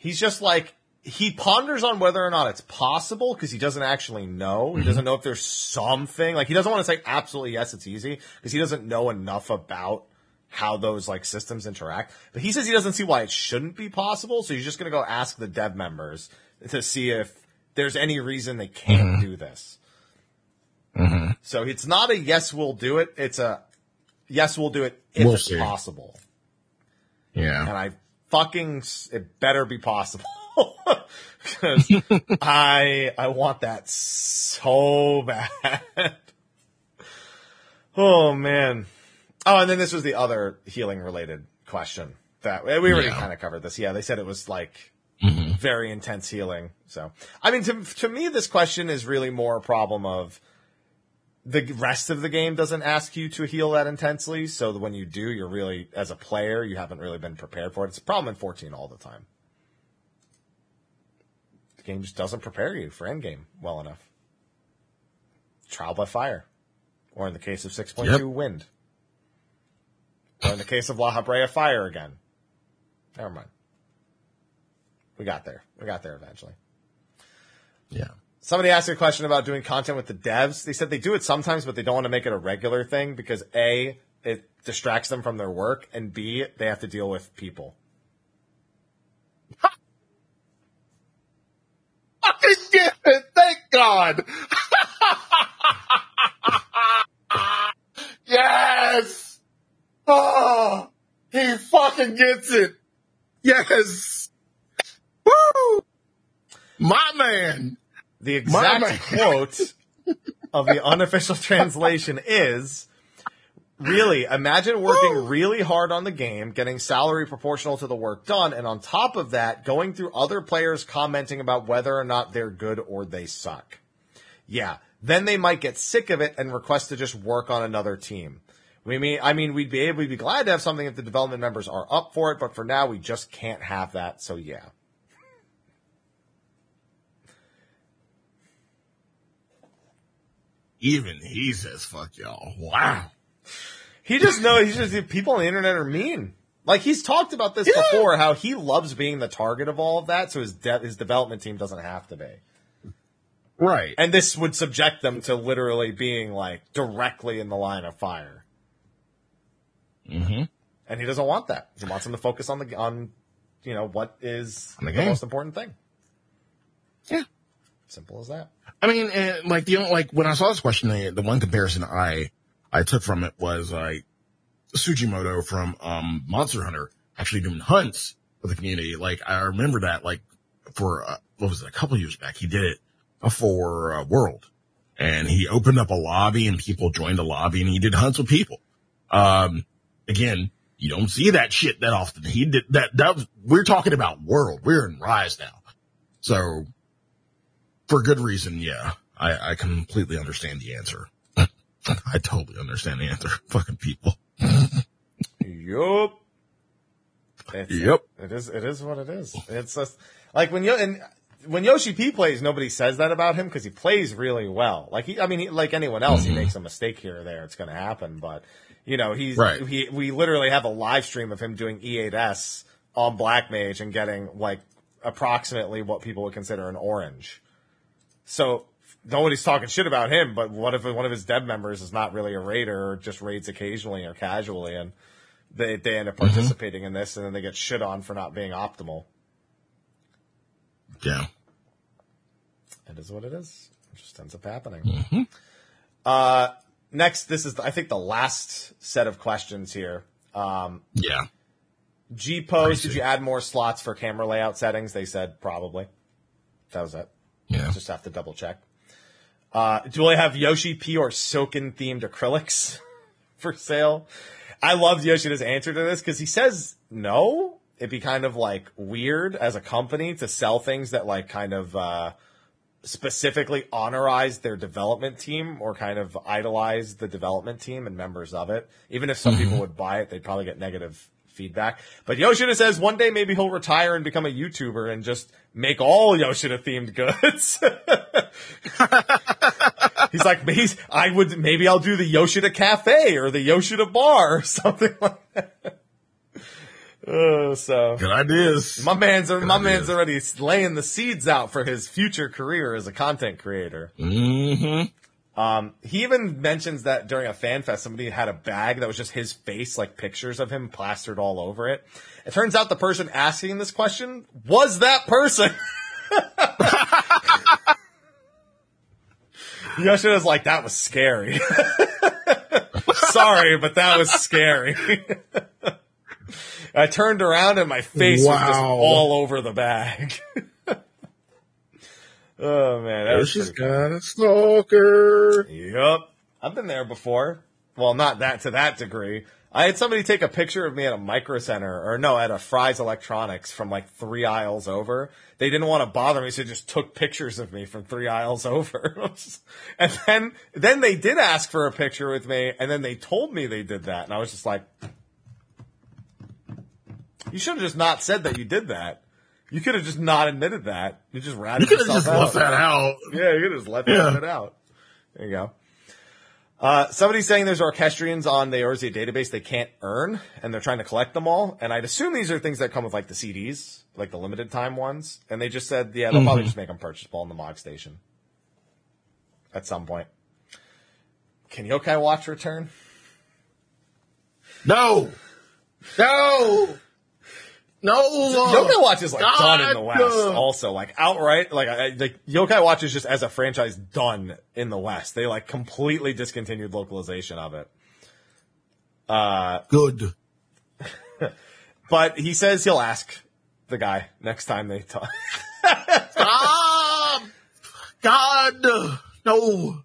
he's just like he ponders on whether or not it's possible because he doesn't actually know. He mm-hmm. doesn't know if there's something like he doesn't want to say absolutely yes, it's easy because he doesn't know enough about how those like systems interact. But he says he doesn't see why it shouldn't be possible, so he's just gonna go ask the dev members to see if there's any reason they can't mm-hmm. do this. So it's not a yes, we'll do it. It's a yes, we'll do it if We'll it's see. possible Yeah. and I fucking it better be possible because I I want that so bad. oh man. Oh, and then this was the other healing related question that we already Yeah. kind of covered this. Yeah, they said it was like Mhm. very intense healing. So, I mean, to to me, this question is really more a problem of the rest of the game doesn't ask you to heal that intensely. So when you do, you're really, as a player, you haven't really been prepared for it. It's a problem in 14 all the time. The game just doesn't prepare you for endgame well enough. Trial by fire. Or in the case of 6.2, Yep. wind. Or in the case of Lahabrea, fire again. Never mind. We got there. We got there eventually. Yeah. Somebody asked a question about doing content with the devs. They said they do it sometimes, but they don't want to make it a regular thing because A, it distracts them from their work, and B, they have to deal with people. Fucking get it. Thank God. yes. Oh, he fucking gets it. Yes. Woo. My man. The My exact quote of the unofficial translation is really imagine working really hard on the game, getting salary proportional to the work done, and on top of that, going through other players commenting about whether or not they're good or they suck. Yeah. Then they might get sick of it and request to just work on another team. We mean, I mean, we'd be able, we'd be glad to have something if the development members are up for it, but for now, we just can't have that. So yeah. Even he says fuck y'all. Wow. He just knows he's just people on the internet are mean. Like he's talked about this Yeah. before, how he loves being the target of all of that, so his de- his development team doesn't have to be. Right. And this would subject them to literally being like directly in the line of fire. Mm-hmm. And he doesn't want that. He wants them to focus on the on, you know, what is the the, most important thing. Yeah. Simple as that. I mean, and like the only, like when I saw this question, the, the one comparison I I took from it was like Tsujimoto from um Monster Hunter actually doing hunts for the community. Like I remember that like for uh, what was it a couple years back he did it for uh, World, and he opened up a lobby and people joined the lobby and he did hunts with people. Um, again, you don't see that shit that often. He did that. That was, we're talking about World. We're in Rise now, so for good reason, yeah. I, I completely understand the answer. I totally understand the answer. Fucking people. Yup. Yep. It is. It is what it is. It's just like when you and when Yoshi P plays, nobody says that about him because he plays really well. Like he, I mean, he, like anyone else, he mm-hmm. makes a mistake here or there. It's going to happen, but you know, he's Right. he. We literally have a live stream of him doing E8S on Black Mage and getting like approximately what people would consider an orange. So nobody's talking shit about him, but what if one of his dev members is not really a raider or just raids occasionally or casually and they, they end up participating in this and then they get shit on for not being optimal. Yeah. It is what it is. It just ends up happening. Uh, next, this is, I think, the last set of questions here. Um, Yeah. G Pose, did you add more slots for camera layout settings? They said probably. That was it. Yeah. Just have to double check. Uh, do I have Yoshi P or Soken themed acrylics for sale? I loved Yoshida's answer to this because he says no. It'd be kind of like weird as a company to sell things that like kind of, uh, specifically honorize their development team or kind of idolize the development team and members of it. Even if some people would buy it, they'd probably get negative feedback. But Yoshida says one day maybe he'll retire and become a YouTuber and just make all Yoshida themed goods. he's like, he's, I would, maybe I'll do the Yoshida Cafe or the Yoshida Bar or something like that. Uh, so Good ideas. my man's my idea. man's already laying the seeds out for his future career as a content creator. Mm-hmm. Um, he even mentions that during a fan fest, somebody had a bag that was just his face, like pictures of him plastered all over it. It turns out the person asking this question was that person. Yoshida's like, that was scary. Sorry, but that was scary. I turned around and my face was just all over the bag. Oh man, that She's cool. got a stalker. Yep. I've been there before. Well, not that to that degree. I had somebody take a picture of me at a micro center, or no, at a Fry's Electronics from like three aisles over. They didn't want to bother me, so they just took pictures of me from three aisles over. and then, then they did ask for a picture with me, and then they told me they did that, and I was just like, you should have just not said that you did that. You could have just not admitted that. You just ratted You could have just left that out. Yeah, you could have just let Yeah. that out. There you go. Uh, somebody's saying there's orchestrions on the Eorzea database they can't earn, and they're trying to collect them all. And I'd assume these are things that come with like the CDs, like the limited time ones. And they just said, yeah, they'll probably just make them purchasable in the Mog Station at some point. Can Yokai Watch return? No. No. No. Yokai Watch is like God, done in the West. no. Also, like outright, like I, like Yokai Watch is just as a franchise done in the West. They like completely discontinued localization of it. Uh, good. But he says he'll ask the guy next time they talk. Stop! God, no.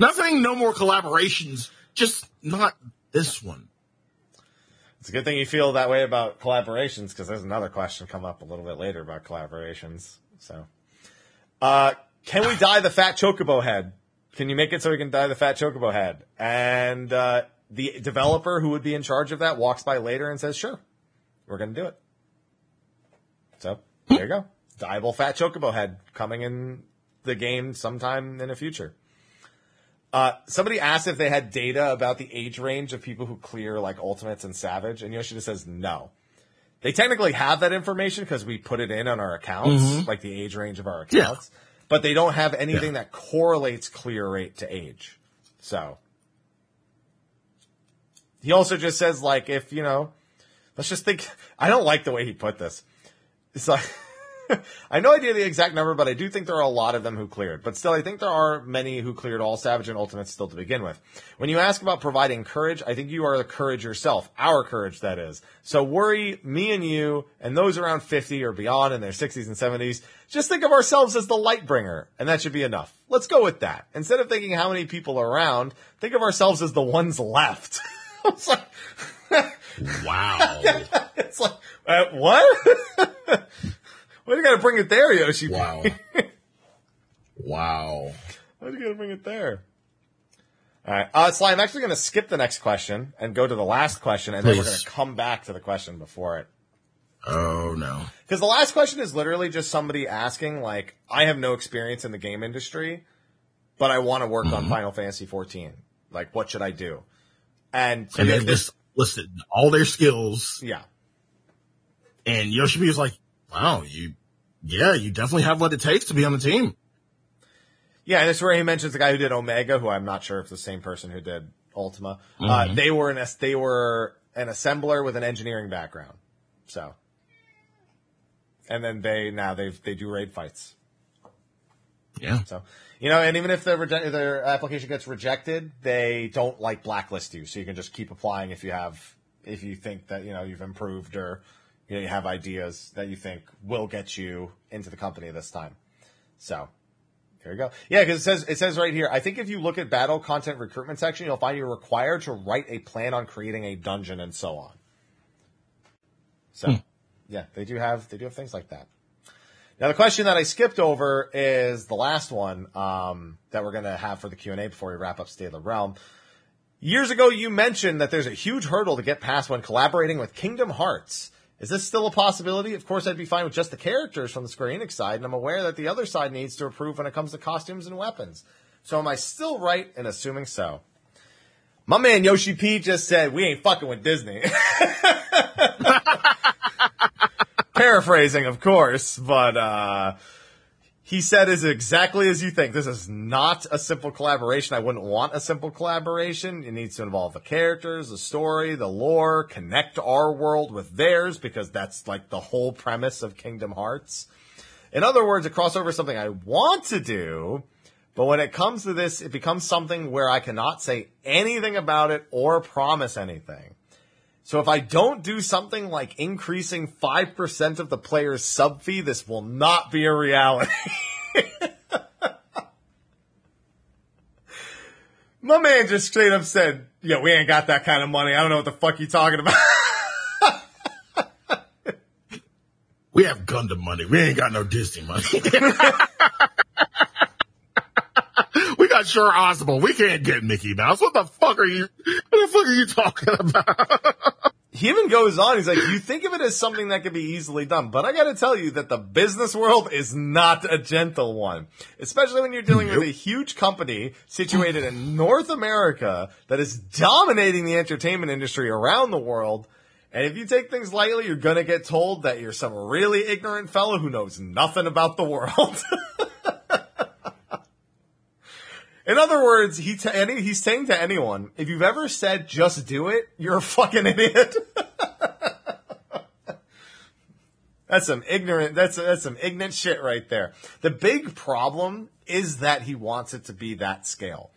Not saying no more collaborations, just not this one. It's a good thing you feel that way about collaborations because there's another question come up a little bit later about collaborations. So, uh, can we dye the fat chocobo head? Can you make it so we can dye the fat chocobo head? And uh, the developer who would be in charge of that walks by later and says, "Sure, we're going to do it." So there you go, dyeable fat chocobo head coming in the game sometime in the future. Uh, somebody asked if they had data about the age range of people who clear like Ultimates and Savage, and Yoshida says no. They technically have that information because we put it in on our accounts, like the age range of our Yeah. accounts, but they don't have anything that correlates clear rate to age. So he also just says like if you know, let's just think. I don't like the way he put this. It's like. I have no idea the exact number, but I do think there are a lot of them who cleared. But still, I think there are many who cleared all Savage and Ultimates still to begin with. When you ask about providing courage, I think you are the courage yourself. Our courage, that is. So worry, me and you, and those around 50 or beyond in their 60s and 70s, just think of ourselves as the light bringer, and that should be enough. Let's go with that. Instead of thinking how many people are around, think of ourselves as the ones left. like, Wow. it's like, uh, what? Why do you gotta bring it there, Yoshi? wow. Wow. Why do you gotta bring it there? All right, uh, Sly, I'm actually going to skip the next question and go to the last question, and then we're going to come back to the question before it. Oh no. Because the last question is literally just somebody asking, like, I have no experience in the game industry, but I want to work Mm-hmm. on Final Fantasy 14. Like, what should I do? And, so And they just listed all their skills, yeah, and Yoshimi was like, "Wow, you, yeah, you definitely have what it takes to be on the team." Yeah, and it's where he mentions the guy who did Omega, who I'm not sure if the same person who did Ultima. Uh, they were an they were an assembler with an engineering background, so. And then they now they they do raid fights. Yeah. So you know, and even if their their application gets rejected, they don't like blacklist you, so you can just keep applying if you have if you think that you know you've improved or you know you have ideas that you think will get you into the company this time. So here you go. Yeah, because it says it says right here. I think if you look at battle content recruitment section, you'll find you're required to write a plan on creating a dungeon and so on. So, yeah, they do have they do have things like that. Now the question that I skipped over is the last one um, that we're going to have for the Q and A before we wrap up State of the Realm. Years ago, you mentioned that there's a huge hurdle to get past when collaborating with Kingdom Hearts. Is this still a possibility? Of course, I'd be fine with just the characters from the Square Enix side, and I'm aware that the other side needs to approve when it comes to costumes and weapons. So am I still right in assuming so? My man Yoshi P just said, we ain't fucking with Disney. Paraphrasing, of course, but, uh, he said is exactly as you think. This is not a simple collaboration. I wouldn't want a simple collaboration. It needs to involve the characters, the story, the lore, connect our world with theirs because that's like the whole premise of Kingdom Hearts. In other words, a crossover is something I want to do, but when it comes to this, it becomes something where I cannot say anything about it or promise anything. So if I don't do something like increasing 5% of the player's sub fee, this will not be a reality. My man just straight up said, yeah, we ain't got that kind of money. I don't know what the fuck you talking about. We have Gundam money. We ain't got no Disney money. got Sure Osmo. We can't get Mickey Mouse. What the fuck are you? What the fuck are you talking about? he even goes on. He's like, you think of it as something that could be easily done, but I got to tell you that the business world is not a gentle one, especially when you're dealing with a huge company situated in North America that is dominating the entertainment industry around the world. And if you take things lightly, you're going to get told that you're some really ignorant fellow who knows nothing about the world. In other words, he t- any, he's saying to anyone, if you've ever said just do it, you're a fucking idiot. that's some ignorant, that's, that's some ignorant shit right there. The big problem is that he wants it to be that scale.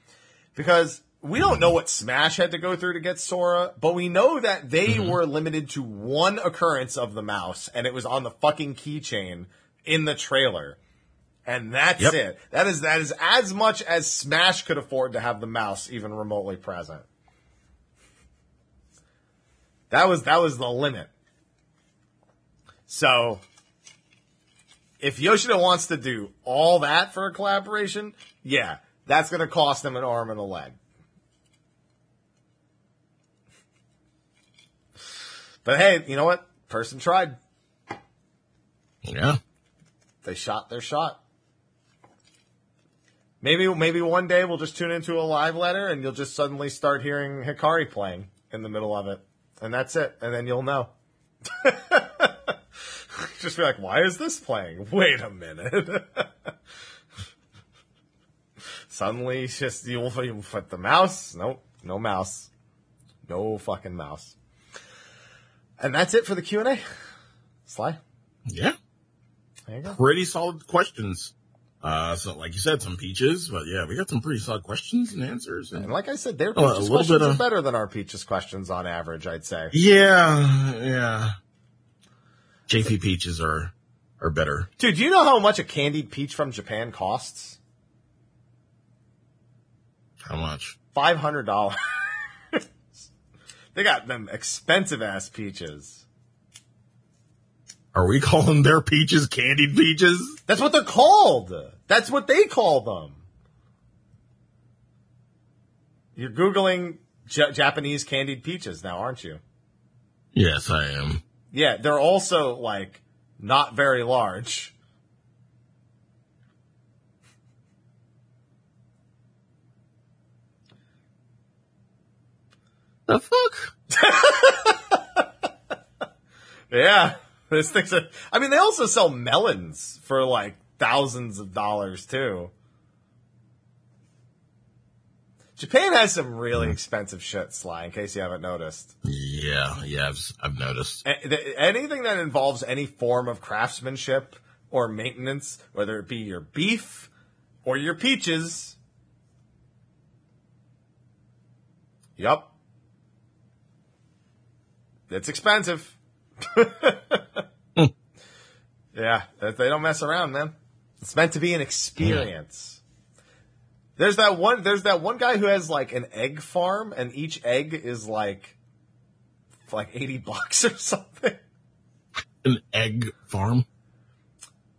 Because we don't know what Smash had to go through to get Sora, but we know that they mm-hmm. were limited to one occurrence of the mouse, and it was on the fucking keychain in the trailer. And that's Yep. it. That is that is as much as Smash could afford to have the mouse even remotely present. That was that was the limit. So if Yoshida wants to do all that for a collaboration, yeah, that's going to cost him an arm and a leg. But hey, you know what? Person tried. Yeah. They shot their shot. Maybe maybe one day we'll just tune into a live letter and you'll just suddenly start hearing Hikari playing in the middle of it. And that's it. And then you'll know. just be like, why is this playing? Wait a minute. suddenly it's just you'll, put the mouse. Nope, no mouse. No fucking mouse. And that's it for the Q&A. Sly, Yeah. there you go. Pretty solid questions. Uh, so like you said, some peaches, but yeah, we got some pretty solid questions and answers. And And like I said, their Oh, a Peaches little questions bit are better than our Peaches questions on average, I'd say. yeah, yeah. JP peaches are, are better. Dude, do you know how much a candied peach from Japan costs? How much? Five hundred dollars. they got them expensive ass peaches. Are we calling their peaches candied peaches? That's what they're called. That's what they call them. You're googling J- Japanese candied peaches now, aren't you? Yes, I am. Yeah, they're also like not very large. The fuck? Yeah, this thing's a. I mean, they also sell melons for like thousands of dollars too. Japan has some really mm-hmm. expensive shit, Sly. In case you haven't noticed, Yeah, yeah, I've, I've noticed. A- th- anything that involves any form of craftsmanship or maintenance, whether it be your beef or your peaches. Yup. It's expensive. Hmm. yeah, they they don't mess around, man. It's meant to be an experience. There's that one. There's that one guy who has like an egg farm, and each egg is like, like eighty bucks or something. An egg farm?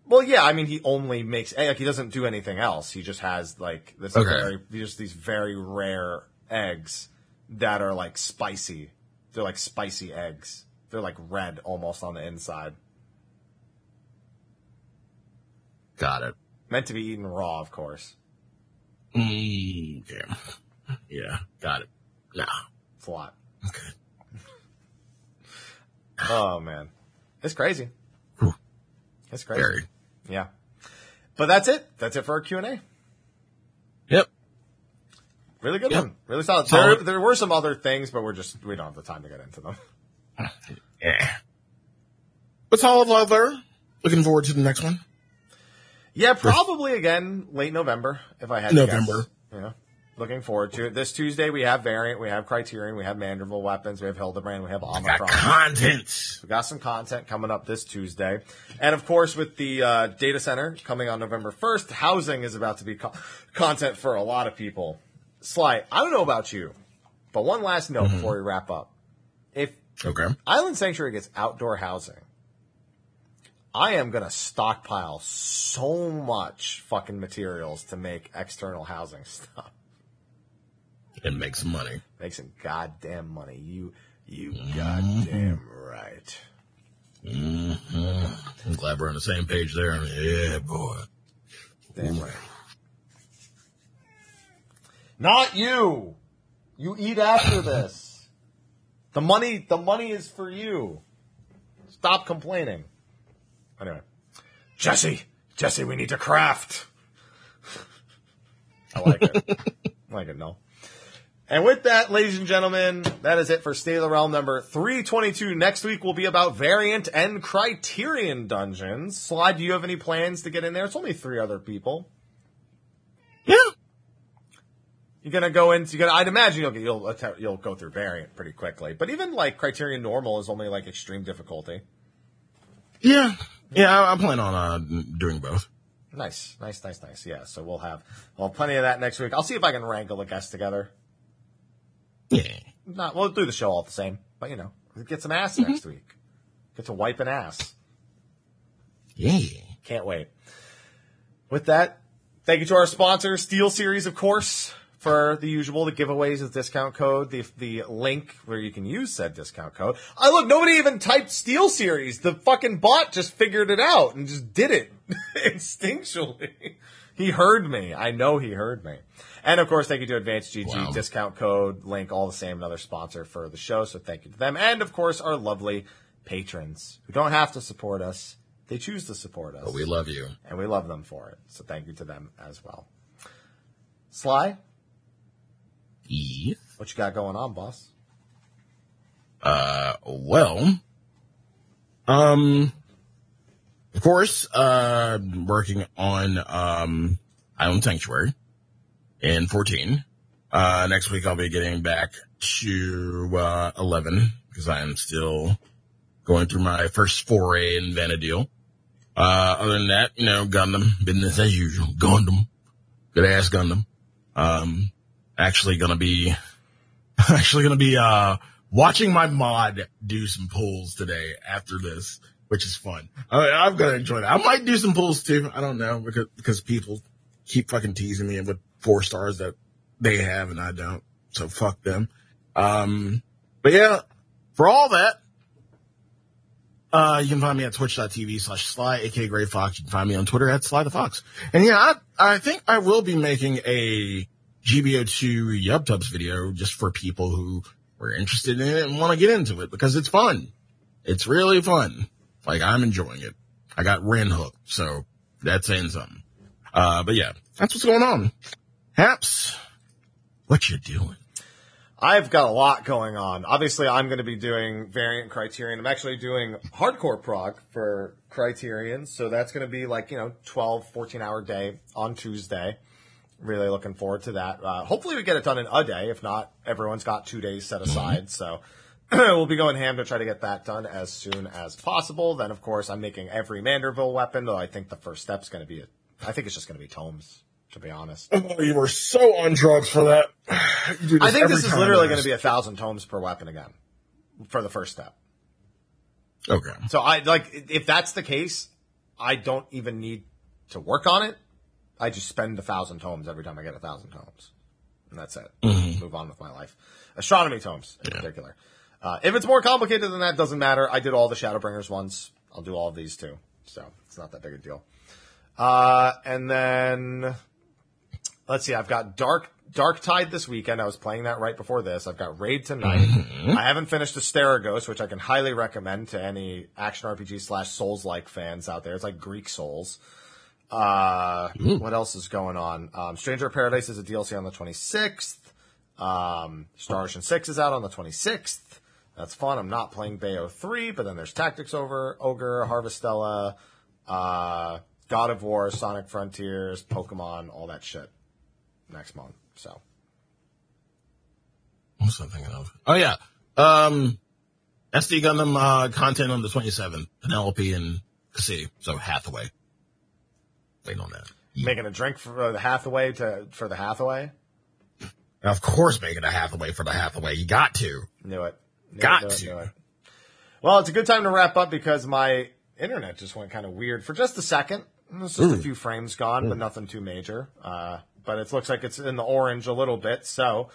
Well, yeah, I mean, he only makes egg. Like, he doesn't do anything else. He just has like this Okay. very, just these very rare eggs that are like spicy. They're like spicy eggs. They're like red almost on the inside. Got it. Meant to be eaten raw, of course. Mm, okay. Yeah, got it. Nah. It's a lot. Okay. Oh man, it's crazy. Whew. It's crazy. Very. Yeah. But that's it. That's it for our Q and A. Yep. Really good Yep. one. Really solid. Solid. There, there were some other things, but we're just we don't have the time to get into them. Yeah. But solid leather. Looking forward to the next one. Yeah, probably again late November if I had to November. Yeah. Looking forward to it. This Tuesday we have Variant, we have Criterion, we have Manderville Weapons, we have Hildibrand, we have Got Omicron. content. We got some content coming up this Tuesday. And of course, with the uh, data center coming on November 1st, housing is about to be co- content for a lot of people. Sly, I don't know about you, but one last note Mm-hmm. before we wrap up. If Okay. Island Sanctuary gets outdoor housing, I am going to stockpile so much fucking materials to make external housing stuff. And make some money. Make some goddamn money. You, you mm-hmm. goddamn right. Mm-hmm. I'm glad we're on the same page there. Yeah, boy. Damn right. Not you. You eat after this. The money, the money is for you. Stop complaining. Anyway, Jesse, Jesse, we need to craft. I like it. I like it. No. And with that, ladies and gentlemen, that is it for State of the Realm number 322. Next week will be about Variant and Criterion dungeons. Sly, do you have any plans to get in there? It's only three other people. Yeah. You're gonna go into. You're gonna. I'd imagine you'll get, you'll you'll go through variant pretty quickly. But even like Criterion normal is only like extreme difficulty. Yeah. Yeah, I, I plan on uh, doing both. Nice, nice, nice, nice. Yeah. So we'll have we'll plenty of that next week. I'll see if I can wrangle a guest together. Yeah. Not we'll do the show all the same, but you know, get some ass next week. Get to wipe an ass. Yeah. Can't wait. With that, thank you to our sponsor, SteelSeries, of course, for the usual, the giveaways the discount code, the the link where you can use said discount code. I look, nobody even typed SteelSeries. The fucking bot just figured it out and just did it instinctually. he heard me. I know he heard me. And of course, thank you to Advanced GG Wow. discount code link, all the same, another sponsor for the show. So thank you to them. And of course, our lovely patrons who don't have to support us. They choose to support us. But we love you. and we love them for it. So thank you to them as well. Sly. What you got going on, boss? Uh, well, um, of course, uh, working on, um, Island Sanctuary in 14. Uh, next week I'll be getting back to, uh, 11 because I am still going through my first foray in Vana'diel. Uh, other than that, you know, Gundam, business as usual. Gundam. Good ass Gundam. Um, actually gonna be, actually gonna be, uh, watching my mod do some pulls today after this, which is fun. I, I'm gonna enjoy that. I might do some pulls too. I don't know because, because people keep fucking teasing me with four stars that they have and I don't. So fuck them. Um, but yeah, for all that, uh, you can find me at twitch.tv slash sly, aka Gray Fox. You can find me on Twitter at Sly the Fox. And yeah, I, I think I will be making a GBO2 YubTubs video just for people who were interested in it and want to get into it because it's fun. It's really fun. Like I'm enjoying it. I got Ren hooked, so that's saying something. Uh, but yeah, that's what's going on. Haps, what you doing? I've got a lot going on. Obviously, I'm going to be doing variant Criterion. I'm actually doing hardcore prog for Criterion. So that's going to be like, you know, 12, 14 hour day on Tuesday. Really looking forward to that. Uh, hopefully we get it done in a day. If not, everyone's got two days set aside. So we'll be going ham to try to get that done as soon as possible. Then, of course, I'm making every Manderville weapon, though I think the first step's going to be, I think it's just going to be tomes, to be honest. Oh, you were so on drugs for that. I think this is literally going to be a thousand tomes per weapon again for the first step. Okay. So I like if that's the case, I don't even need to work on it. I just spend a thousand tomes every time I get a thousand tomes, and that's it. Move on with my life. Astronomy tomes in particular. Uh, if it's more complicated than that, doesn't matter. I did all the Shadowbringers ones. I'll do all of these too, so it's not that big a deal. Uh, and then let's see. I've got Dark Dark Tide this weekend. I was playing that right before this. I've got Raid tonight. I haven't finished Asterigos, which I can highly recommend to any action RPG slash Souls like fans out there. It's like Greek Souls. Uh, what else is going on? Um, Stranger of Paradise is a DLC on the 26th. Um, Star Ocean 6 is out on the 26th. That's fun. I'm not playing Bayo 3, but then there's Tactics over Ogre, Harvestella, uh, God of War, Sonic Frontiers, Pokemon, all that shit next month. So What's I thinking of? Oh yeah. Um, SD Gundam, uh, content on the 27th. Penelope and Cassidy. So Hathaway. Waiting on that. making a drink for the Hathaway to for the Hathaway. Now, of course, making a Hathaway for the Hathaway. You got to. Knew it. Knew Got it, it, to. knew it. Well, it's a good time to wrap up because my internet just went kind of weird for just a second. There's just a mm. few frames gone, but mm. nothing too major. Uh, but it looks like it's in the orange a little bit. So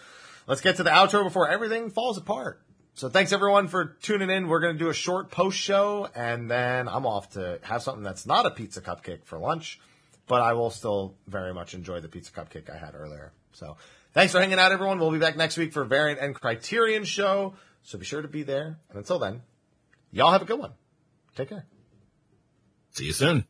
let's get to the outro before everything falls apart. So thanks everyone for tuning in. We're going to do a short post show and then I'm off to have something that's not a pizza cupcake for lunch, but I will still very much enjoy the pizza cupcake I had earlier. So thanks for hanging out, everyone. We'll be back next week for Variant and Criterion show. So be sure to be there. And until then, y'all have a good one. Take care. See you soon.